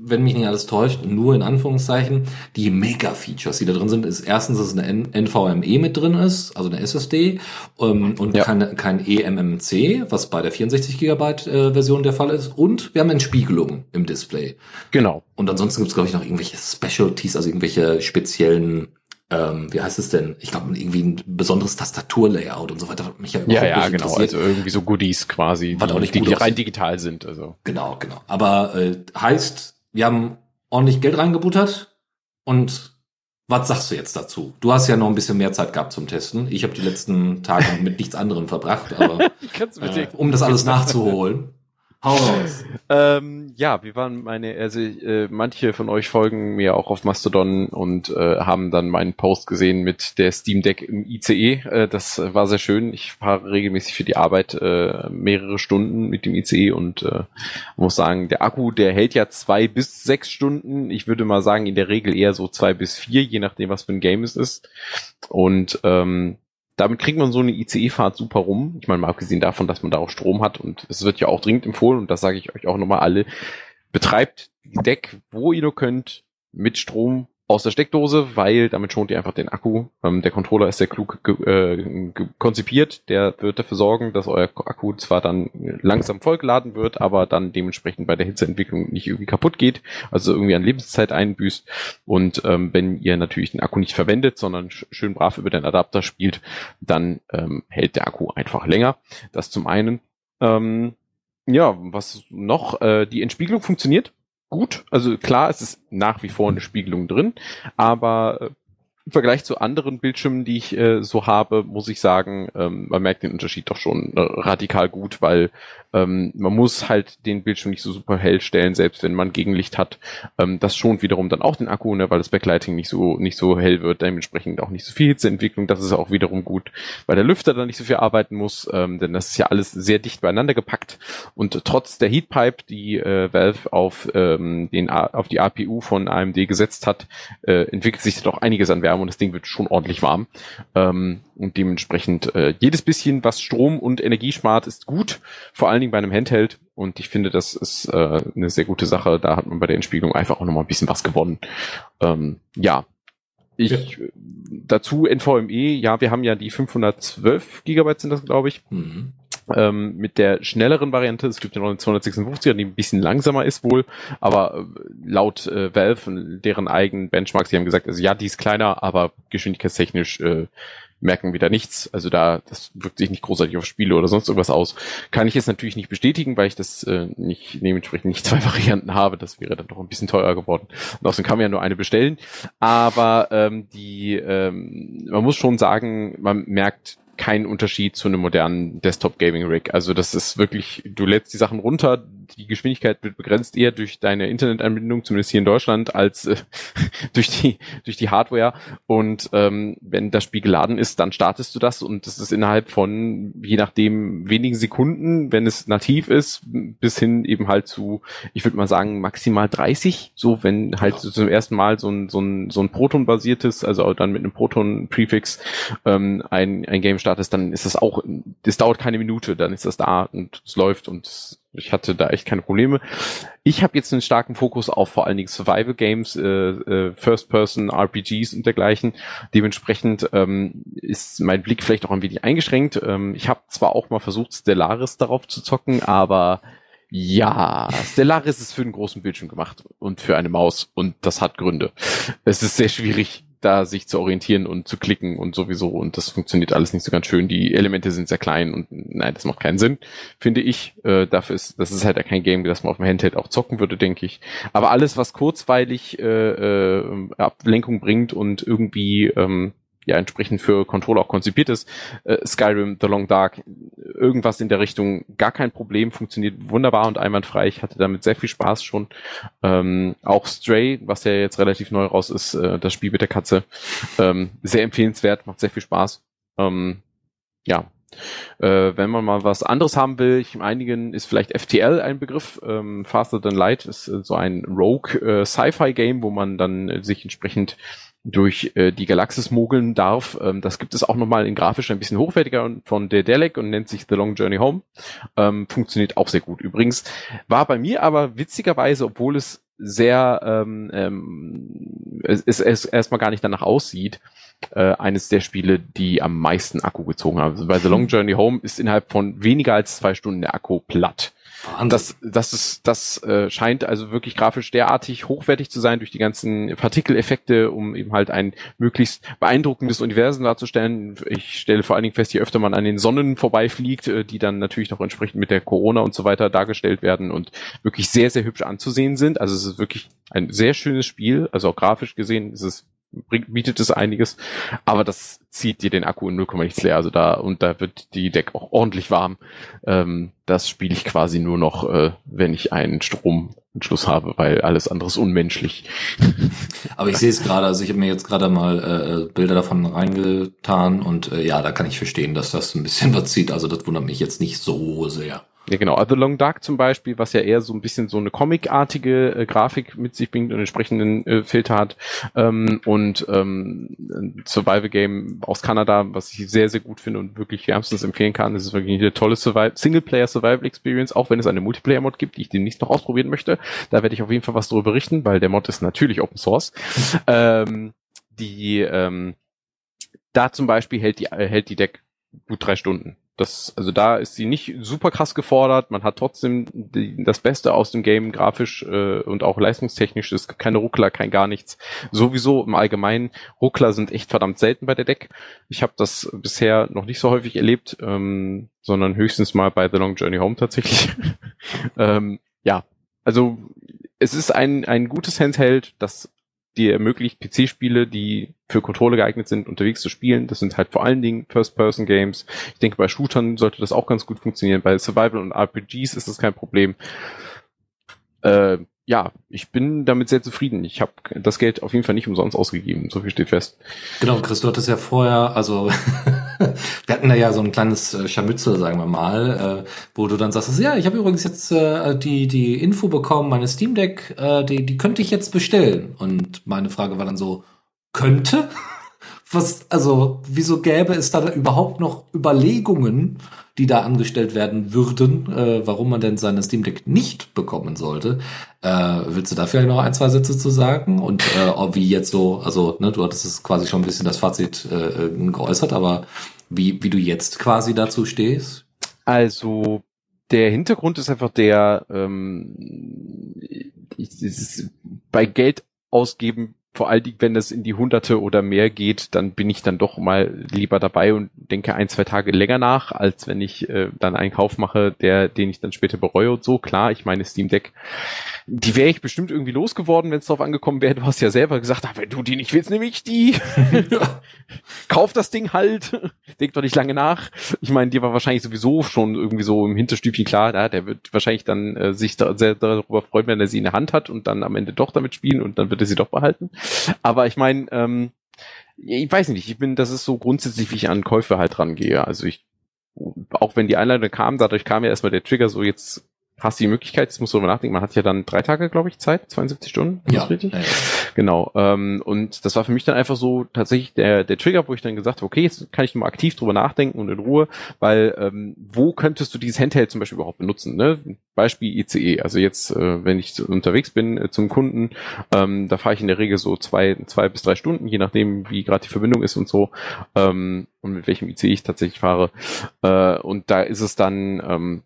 wenn mich nicht alles täuscht, nur in Anführungszeichen, die Mega-Features, die da drin sind, ist erstens, dass eine NVMe mit drin ist, also eine SSD, ähm, und ja. keine, kein eMMC, was bei der 64 Gigabyte äh, Version der Fall ist, und wir haben Entspiegelung im Display. Genau. Und ansonsten gibt es, glaube ich, noch irgendwelche Specialties, also irgendwelche speziellen ähm, wie heißt es denn? Ich glaube, irgendwie ein besonderes Tastaturlayout und so weiter. Mich ja, ja, ja genau. Also irgendwie so Goodies quasi, nicht die, die rein digital sind. Also. Genau, genau. Aber äh, heißt, wir haben ordentlich Geld reingebuttert und was sagst du jetzt dazu? Du hast ja noch ein bisschen mehr Zeit gehabt zum Testen. Ich habe die letzten Tage mit nichts anderem verbracht, aber <laughs> äh, um das alles nachzuholen. Hau raus. ähm, ja, wir waren meine, also äh, manche von euch folgen mir auch auf Mastodon und äh, haben dann meinen Post gesehen mit der Steam Deck im ICE. Äh, das war sehr schön. Ich fahre regelmäßig für die Arbeit äh, mehrere Stunden mit dem ICE und äh, muss sagen, der Akku, der hält ja zwei bis sechs Stunden. Ich würde mal sagen, in der Regel eher so zwei bis vier, je nachdem, was für ein Game es ist. Und ähm, damit kriegt man so eine ICE-Fahrt super rum. Ich meine, mal abgesehen davon, dass man da auch Strom hat und es wird ja auch dringend empfohlen und das sage ich euch auch nochmal alle. Betreibt Deck, wo ihr nur könnt, mit Strom aus der Steckdose, weil damit schont ihr einfach den Akku. Ähm, der Controller ist sehr klug äh, konzipiert. Der wird dafür sorgen, dass euer Akku zwar dann langsam vollgeladen wird, aber dann dementsprechend bei der Hitzeentwicklung nicht irgendwie kaputt geht, also irgendwie an Lebenszeit einbüßt. Und ähm, wenn ihr natürlich den Akku nicht verwendet, sondern schön brav über den Adapter spielt, dann ähm, hält der Akku einfach länger. Das zum einen. Ähm, ja, was noch? Äh, die Entspiegelung funktioniert gut. Also klar, es ist nach wie vor eine Spiegelung drin, aber äh, im Vergleich zu anderen Bildschirmen, die ich äh, so habe, muss ich sagen, ähm, man merkt den Unterschied doch schon äh, radikal gut, weil ähm, man muss halt den Bildschirm nicht so super hell stellen, selbst wenn man Gegenlicht hat. Ähm, das schont wiederum dann auch den Akku, ne, weil das Backlighting nicht so nicht so hell wird, dementsprechend auch nicht so viel Hitzeentwicklung. Das ist auch wiederum gut, weil der Lüfter dann nicht so viel arbeiten muss, ähm, denn das ist ja alles sehr dicht beieinander gepackt. Und trotz der Heatpipe, die äh, Valve auf ähm, den auf die APU von AMD gesetzt hat, äh, entwickelt sich doch einiges an Wärme und das Ding wird schon ordentlich warm. Ähm, und dementsprechend äh, jedes bisschen, was Strom und Energie spart, ist gut, vor allen Dingen bei einem Handheld. Und ich finde, das ist äh, eine sehr gute Sache. Da hat man bei der Entspiegelung einfach auch nochmal ein bisschen was gewonnen. Ähm, ja, ich ja. dazu NVMe, ja, wir haben ja die 512 Gigabyte sind das, glaube ich. Mhm ähm, mit der schnelleren Variante. Es gibt ja noch eine 256er, die ein bisschen langsamer ist wohl, aber äh, laut äh, Valve, deren eigenen Benchmarks, die haben gesagt, also ja, die ist kleiner, aber geschwindigkeitstechnisch äh, merken wieder nichts. Also da, das wirkt sich nicht großartig auf Spiele oder sonst irgendwas aus. Kann ich jetzt natürlich nicht bestätigen, weil ich das äh, nicht dementsprechend nicht zwei <laughs> Varianten habe. Das wäre dann doch ein bisschen teurer geworden. Und außerdem kann man ja nur eine bestellen. Aber ähm, die, ähm, man muss schon sagen, man merkt keinen Unterschied zu einem modernen Desktop Gaming Rig. Also das ist wirklich, du lädst die Sachen runter, die Geschwindigkeit wird begrenzt eher durch deine Internetanbindung, zumindest hier in Deutschland, als äh, <laughs> durch die durch die Hardware. Und ähm, wenn das Spiel geladen ist, dann startest du das und das ist innerhalb von je nachdem wenigen Sekunden, wenn es nativ ist, bis hin eben halt zu, ich würde mal sagen maximal 30. So wenn halt ja. zum ersten Mal so ein so ein so ein Proton-basiertes, also dann mit einem Proton-Prefix ähm, ein ein Game startest, dann ist das auch, das dauert keine Minute, dann ist das da und es läuft und ich hatte da echt keine Probleme. Ich habe jetzt einen starken Fokus auf vor allen Dingen Survival Games, äh, äh, First-Person RPGs und dergleichen. Dementsprechend ähm, ist mein Blick vielleicht auch ein wenig eingeschränkt. Ähm, ich habe zwar auch mal versucht, Stellaris darauf zu zocken, aber ja, Stellaris ist für einen großen Bildschirm gemacht und für eine Maus und das hat Gründe. Es ist sehr schwierig, da sich zu orientieren und zu klicken und sowieso und das funktioniert alles nicht so ganz schön. Die Elemente sind sehr klein und nein, das macht keinen Sinn, finde ich. Äh, dafür ist, das ist halt kein Game, das man auf dem Handheld auch zocken würde, denke ich. Aber alles, was kurzweilig äh, äh, Ablenkung bringt und irgendwie ähm, ja entsprechend für Controller auch konzipiert ist. Äh, Skyrim, The Long Dark, irgendwas in der Richtung, gar kein Problem, funktioniert wunderbar und einwandfrei. Ich hatte damit sehr viel Spaß schon. Ähm, auch Stray, was ja jetzt relativ neu raus ist, äh, das Spiel mit der Katze, ähm, sehr empfehlenswert, macht sehr viel Spaß. Ähm, ja, äh, wenn man mal was anderes haben will, ich einigen ist vielleicht FTL ein Begriff. Ähm, Faster Than Light ist äh, so ein Rogue äh, Sci-Fi Game, wo man dann äh, sich entsprechend durch äh, die Galaxis mogeln darf. Ähm, das gibt es auch nochmal in grafisch ein bisschen hochwertiger von Dedelic und nennt sich The Long Journey Home. Ähm, funktioniert auch sehr gut. Übrigens war bei mir aber witzigerweise, obwohl es sehr ähm, ähm, es, es, es erstmal gar nicht danach aussieht, äh, eines der Spiele, die am meisten Akku gezogen haben. Also bei The Long Journey Home ist innerhalb von weniger als zwei Stunden der Akku platt. Das, das ist, das äh, scheint also wirklich grafisch derartig hochwertig zu sein durch die ganzen Partikeleffekte, um eben halt ein möglichst beeindruckendes Universum darzustellen. Ich stelle vor allen Dingen fest, je öfter man an den Sonnen vorbeifliegt, äh, die dann natürlich noch entsprechend mit der Corona und so weiter dargestellt werden und wirklich sehr, sehr hübsch anzusehen sind. Also es ist wirklich ein sehr schönes Spiel. Also auch grafisch gesehen ist es bringt, bietet es einiges, aber das zieht dir den Akku in 0, nichts leer. Also da, und da wird die Deck auch ordentlich warm. Ähm, das spiele ich quasi nur noch, äh, wenn ich einen Stromanschluss habe, weil alles andere ist unmenschlich. <laughs> Aber ich sehe es gerade, also ich habe mir jetzt gerade mal äh, Bilder davon reingetan und äh, ja, da kann ich verstehen, dass das ein bisschen <laughs> was zieht. Also das wundert mich jetzt nicht so sehr. Ja, genau. Also Long Dark zum Beispiel, was ja eher so ein bisschen so eine comicartige äh, Grafik mit sich bringt und entsprechenden äh, Filter hat. Ähm, und ähm, ein Survival Game aus Kanada, was ich sehr, sehr gut finde und wirklich wärmstens empfehlen kann. Das ist wirklich eine tolle Survival Singleplayer Survival Experience, auch wenn es eine Multiplayer-Mod gibt, die ich demnächst noch ausprobieren möchte. Da werde ich auf jeden Fall was darüber berichten, weil der Mod ist natürlich Open Source. ähm, die ähm, da zum Beispiel hält die, äh, hält die Deck gut drei Stunden. Das, also da ist sie nicht super krass gefordert. Man hat trotzdem die, das Beste aus dem Game grafisch äh, und auch leistungstechnisch. Es gibt keine Ruckler, kein gar nichts. Sowieso im Allgemeinen, Ruckler sind echt verdammt selten bei der Deck. Ich habe das bisher noch nicht so häufig erlebt, ähm, sondern höchstens mal bei The Long Journey Home tatsächlich. <laughs> ähm, ja, also es ist ein, ein gutes Handheld, das die ermöglicht PC-Spiele, die für Controller geeignet sind, unterwegs zu spielen. Das sind halt vor allen Dingen First-Person-Games. Ich denke, bei Shootern sollte das auch ganz gut funktionieren. Bei Survival und RPGs ist das kein Problem. Äh, ja, ich bin damit sehr zufrieden. Ich habe das Geld auf jeden Fall nicht umsonst ausgegeben. So viel steht fest. Genau, Chris, du hattest ja vorher, also <laughs> <laughs> wir hatten da ja so ein kleines äh, Scharmützel, sagen wir mal, äh, wo du dann sagst, ja, ich habe übrigens jetzt äh, die die Info bekommen, meine Steam Deck, die die könnte ich jetzt bestellen. Und meine Frage war dann so, könnte? <laughs> Was, also, wieso gäbe es da überhaupt noch Überlegungen, die da angestellt werden würden, äh, warum man denn seine Steam Deck nicht bekommen sollte? Äh, willst du dafür noch ein, zwei Sätze zu sagen? Und äh, wie jetzt so, also, ne, du hattest es quasi schon ein bisschen das Fazit äh, geäußert, aber wie, wie du jetzt quasi dazu stehst? Also, der Hintergrund ist einfach der, ähm, ich, ist, bei Geld ausgeben vor allen Dingen, wenn das in die Hunderte oder mehr geht, dann bin ich dann doch mal lieber dabei und denke ein, zwei Tage länger nach, als wenn ich äh, dann einen Kauf mache, der, den ich dann später bereue und so. Klar, ich meine Steam Deck, die wäre ich bestimmt irgendwie losgeworden, wenn es drauf angekommen wäre. Du hast ja selber gesagt, ah, wenn du die nicht willst, nehme ich die. <laughs> Kauf das Ding halt. Denk doch nicht lange nach. Ich meine, dir war wahrscheinlich sowieso schon irgendwie so im Hinterstübchen klar, ja, der wird wahrscheinlich dann äh, sich da sehr darüber freuen, wenn er sie in der Hand hat und dann am Ende doch damit spielen und dann wird er sie doch behalten. Aber ich meine, ähm, ich weiß nicht, ich bin, das ist so grundsätzlich, wie ich an Käufe halt rangehe. Also ich, auch wenn die Einladung kam, dadurch kam ja erstmal der Trigger so, jetzt hast du die Möglichkeit, jetzt musst du darüber nachdenken, man hat ja dann drei Tage, glaube ich, Zeit, 72 Stunden, ja, richtig? Ja, ja. Genau. Ähm, und das war für mich dann einfach so tatsächlich der, der Trigger, wo ich dann gesagt habe, okay, jetzt kann ich mal aktiv drüber nachdenken und in Ruhe, weil ähm, wo könntest du dieses Handheld zum Beispiel überhaupt benutzen? Ne? Beispiel ICE. Also jetzt, äh, wenn ich unterwegs bin äh, zum Kunden, ähm, da fahre ich in der Regel so zwei, zwei bis drei Stunden, je nachdem, wie gerade die Verbindung ist und so. Ähm, und mit welchem ICE ich tatsächlich fahre. Äh, und da ist es dann ähm,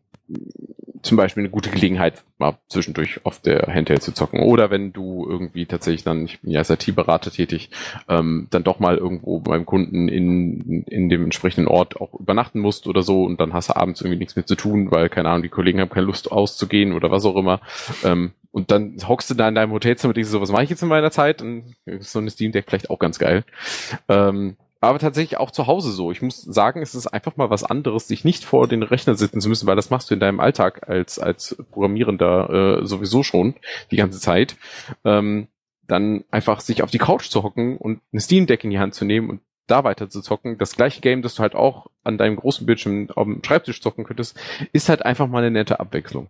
zum Beispiel eine gute Gelegenheit, mal zwischendurch auf der Handheld zu zocken. Oder wenn du irgendwie tatsächlich dann, ich bin ja als IT-Berater tätig, ähm, dann doch mal irgendwo beim Kunden in, in dem entsprechenden Ort auch übernachten musst oder so und dann hast du abends irgendwie nichts mehr zu tun, weil, keine Ahnung, die Kollegen haben keine Lust auszugehen oder was auch immer. Ähm, und dann hockst du da in deinem Hotelzimmer und denkst so, was mache ich jetzt in meiner Zeit? Und so eine Steam Deck vielleicht auch ganz geil. Ähm, aber tatsächlich auch zu Hause so. Ich muss sagen, es ist einfach mal was anderes, sich nicht vor den Rechner sitzen zu müssen, weil das machst du in deinem Alltag als, als Programmierender äh, sowieso schon die ganze Zeit. Ähm, dann einfach sich auf die Couch zu hocken und eine Steam Deck in die Hand zu nehmen und da weiter zu zocken. Das gleiche Game, das du halt auch an deinem großen Bildschirm auf dem Schreibtisch zocken könntest, ist halt einfach mal eine nette Abwechslung.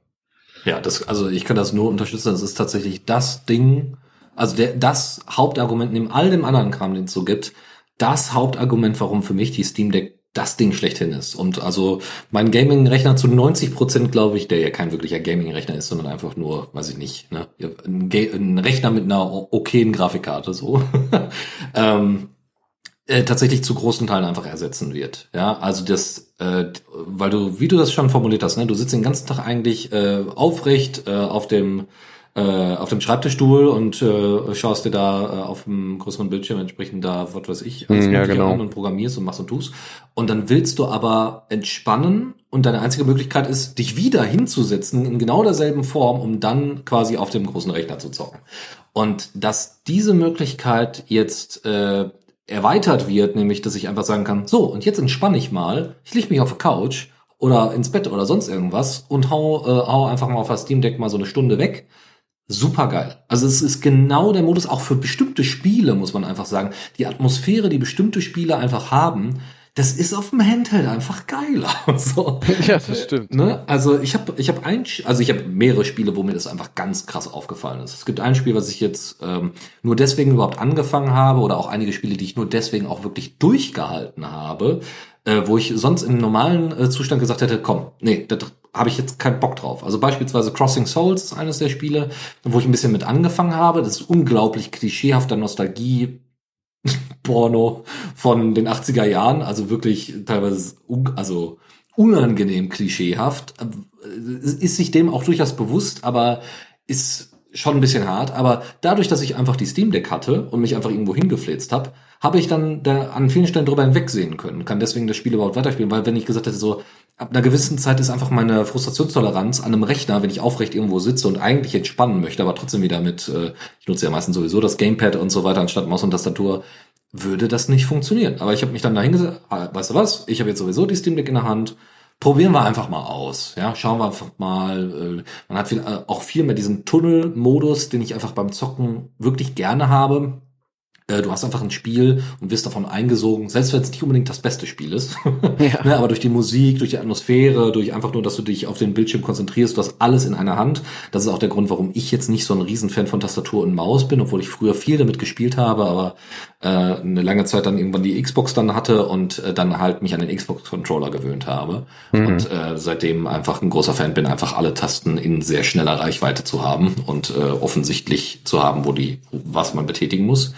Ja, das, also ich kann das nur unterstützen. Das ist tatsächlich das Ding, also der, das Hauptargument neben all dem anderen Kram, den es so gibt, das Hauptargument, warum für mich die Steam Deck das Ding schlechthin ist. Und also mein Gaming-Rechner zu 90 Prozent, glaube ich, der ja kein wirklicher Gaming-Rechner ist, sondern einfach nur, weiß ich nicht, ne, ein, ein Rechner mit einer okayen Grafikkarte, so, <laughs> ähm, äh, tatsächlich zu großen Teilen einfach ersetzen wird. Ja, also das, äh, weil du, wie du das schon formuliert hast, ne, du sitzt den ganzen Tag eigentlich äh, aufrecht äh, auf dem äh, auf dem Schreibtischstuhl und äh, schaust dir da äh, auf dem größeren Bildschirm entsprechend da, was weiß ich, alles ja, genau. an und programmierst und machst und tust. Und dann willst du aber entspannen und deine einzige Möglichkeit ist, dich wieder hinzusetzen in genau derselben Form, um dann quasi auf dem großen Rechner zu zocken. Und dass diese Möglichkeit jetzt äh, erweitert wird, nämlich dass ich einfach sagen kann, so, und jetzt entspanne ich mal, ich leg mich auf die Couch oder ins Bett oder sonst irgendwas und hau, äh, hau einfach mal auf das Steam Deck mal so eine Stunde weg super geil. Also es ist genau der Modus, auch für bestimmte Spiele, muss man einfach sagen. Die Atmosphäre, die bestimmte Spiele einfach haben, das ist auf dem Handheld einfach geiler. <laughs> so. <laughs> Ja, das stimmt. Ne? Also ich habe ich hab ein, also ich habe mehrere Spiele, wo mir das einfach ganz krass aufgefallen ist. Es gibt ein Spiel, was ich jetzt ähm, nur deswegen überhaupt angefangen habe, oder auch einige Spiele, die ich nur deswegen auch wirklich durchgehalten habe, äh, wo ich sonst im normalen äh, Zustand gesagt hätte, komm, nee, das habe ich jetzt keinen Bock drauf. Also beispielsweise Crossing Souls ist eines der Spiele, wo ich ein bisschen mit angefangen habe. Das ist unglaublich klischeehafter Nostalgie. Porno von den 80er Jahren, also wirklich teilweise un also unangenehm klischeehaft. Ist sich dem auch durchaus bewusst, aber ist schon ein bisschen hart. Aber dadurch, dass ich einfach die Steam Deck hatte und mich einfach irgendwo hingefläzt habe, habe ich dann da an vielen Stellen drüber hinwegsehen können. Kann deswegen das Spiel überhaupt weiterspielen, weil wenn ich gesagt hätte, so, ab einer gewissen Zeit ist einfach meine Frustrationstoleranz an einem Rechner, wenn ich aufrecht irgendwo sitze und eigentlich entspannen möchte, aber trotzdem wieder mit, äh, ich nutze ja meistens sowieso das Gamepad und so weiter anstatt Maus und Tastatur, würde das nicht funktionieren. Aber ich habe mich dann dahin gesagt, ah, weißt du was, ich habe jetzt sowieso die Steam Deck in der Hand, probieren wir einfach mal aus. Ja, schauen wir einfach mal. Äh, man hat viel, äh, auch viel mehr diesen Tunnel-Modus, den ich einfach beim Zocken wirklich gerne habe. Äh, du hast einfach ein Spiel und wirst davon eingesogen, selbst wenn es nicht unbedingt das beste Spiel ist. <laughs> Ja. ne, aber durch die Musik, durch die Atmosphäre, durch einfach nur, dass du dich auf den Bildschirm konzentrierst, du hast alles in einer Hand. Das ist auch der Grund, warum ich jetzt nicht so ein Riesenfan von Tastatur und Maus bin, obwohl ich früher viel damit gespielt habe, aber äh, eine lange Zeit dann irgendwann die Xbox dann hatte und äh, dann halt mich an den Xbox-Controller gewöhnt habe. Mhm. Und äh, seitdem einfach ein großer Fan bin, einfach alle Tasten in sehr schneller Reichweite zu haben und äh, offensichtlich zu haben, wo die, was man betätigen muss.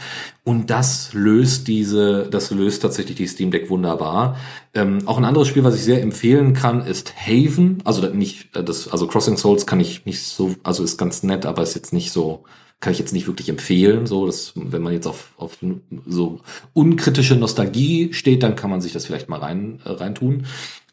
Und das löst diese, das löst tatsächlich die Steam Deck wunderbar. Ähm, auch ein anderes Spiel, was ich sehr empfehlen kann, ist Haven. Also nicht, äh, das, also Crossing Souls kann ich nicht so, also ist ganz nett, aber ist jetzt nicht so kann ich jetzt nicht wirklich empfehlen. So, dass, wenn man jetzt auf, auf so unkritische Nostalgie steht, dann kann man sich das vielleicht mal rein, äh, rein tun.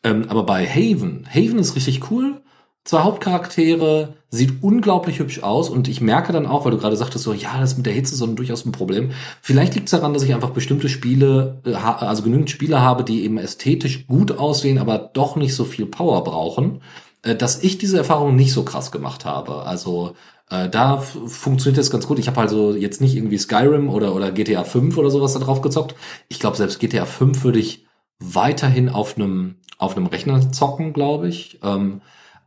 Ähm, aber bei Haven, Haven ist richtig cool. Zwei Hauptcharaktere, sieht unglaublich hübsch aus und ich merke dann auch, weil du gerade sagtest, so, ja, das mit der Hitze ist so durchaus ein Problem. Vielleicht liegt es daran, dass ich einfach bestimmte Spiele, äh, also genügend Spiele habe, die eben ästhetisch gut aussehen, aber doch nicht so viel Power brauchen, äh, dass ich diese Erfahrung nicht so krass gemacht habe. Also äh, da funktioniert das ganz gut. Ich habe also jetzt nicht irgendwie Skyrim oder, oder GTA 5 oder sowas da drauf gezockt. Ich glaube, selbst GTA 5 würde ich weiterhin auf einem auf einem Rechner zocken, glaube ich. Ähm,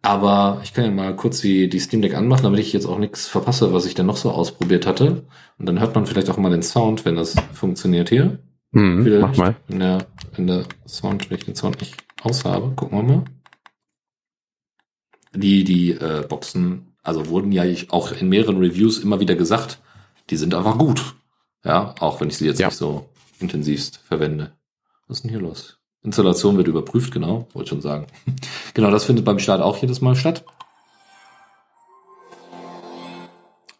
aber ich kann ja mal kurz die, die Steam Deck anmachen, damit ich jetzt auch nichts verpasse, was ich denn noch so ausprobiert hatte. Und dann hört man vielleicht auch mal den Sound, wenn das funktioniert hier. Mhm, mach mal. In der, in der Sound, wenn ich den Sound nicht aus habe. Gucken wir mal. Die, die äh, Boxen, also wurden ja auch in mehreren Reviews immer wieder gesagt, die sind einfach gut. Ja, auch wenn ich sie jetzt ja. nicht so intensivst verwende. Was ist denn hier los? Installation wird überprüft, genau, wollte schon sagen. <laughs> genau, das findet beim Start auch jedes Mal statt.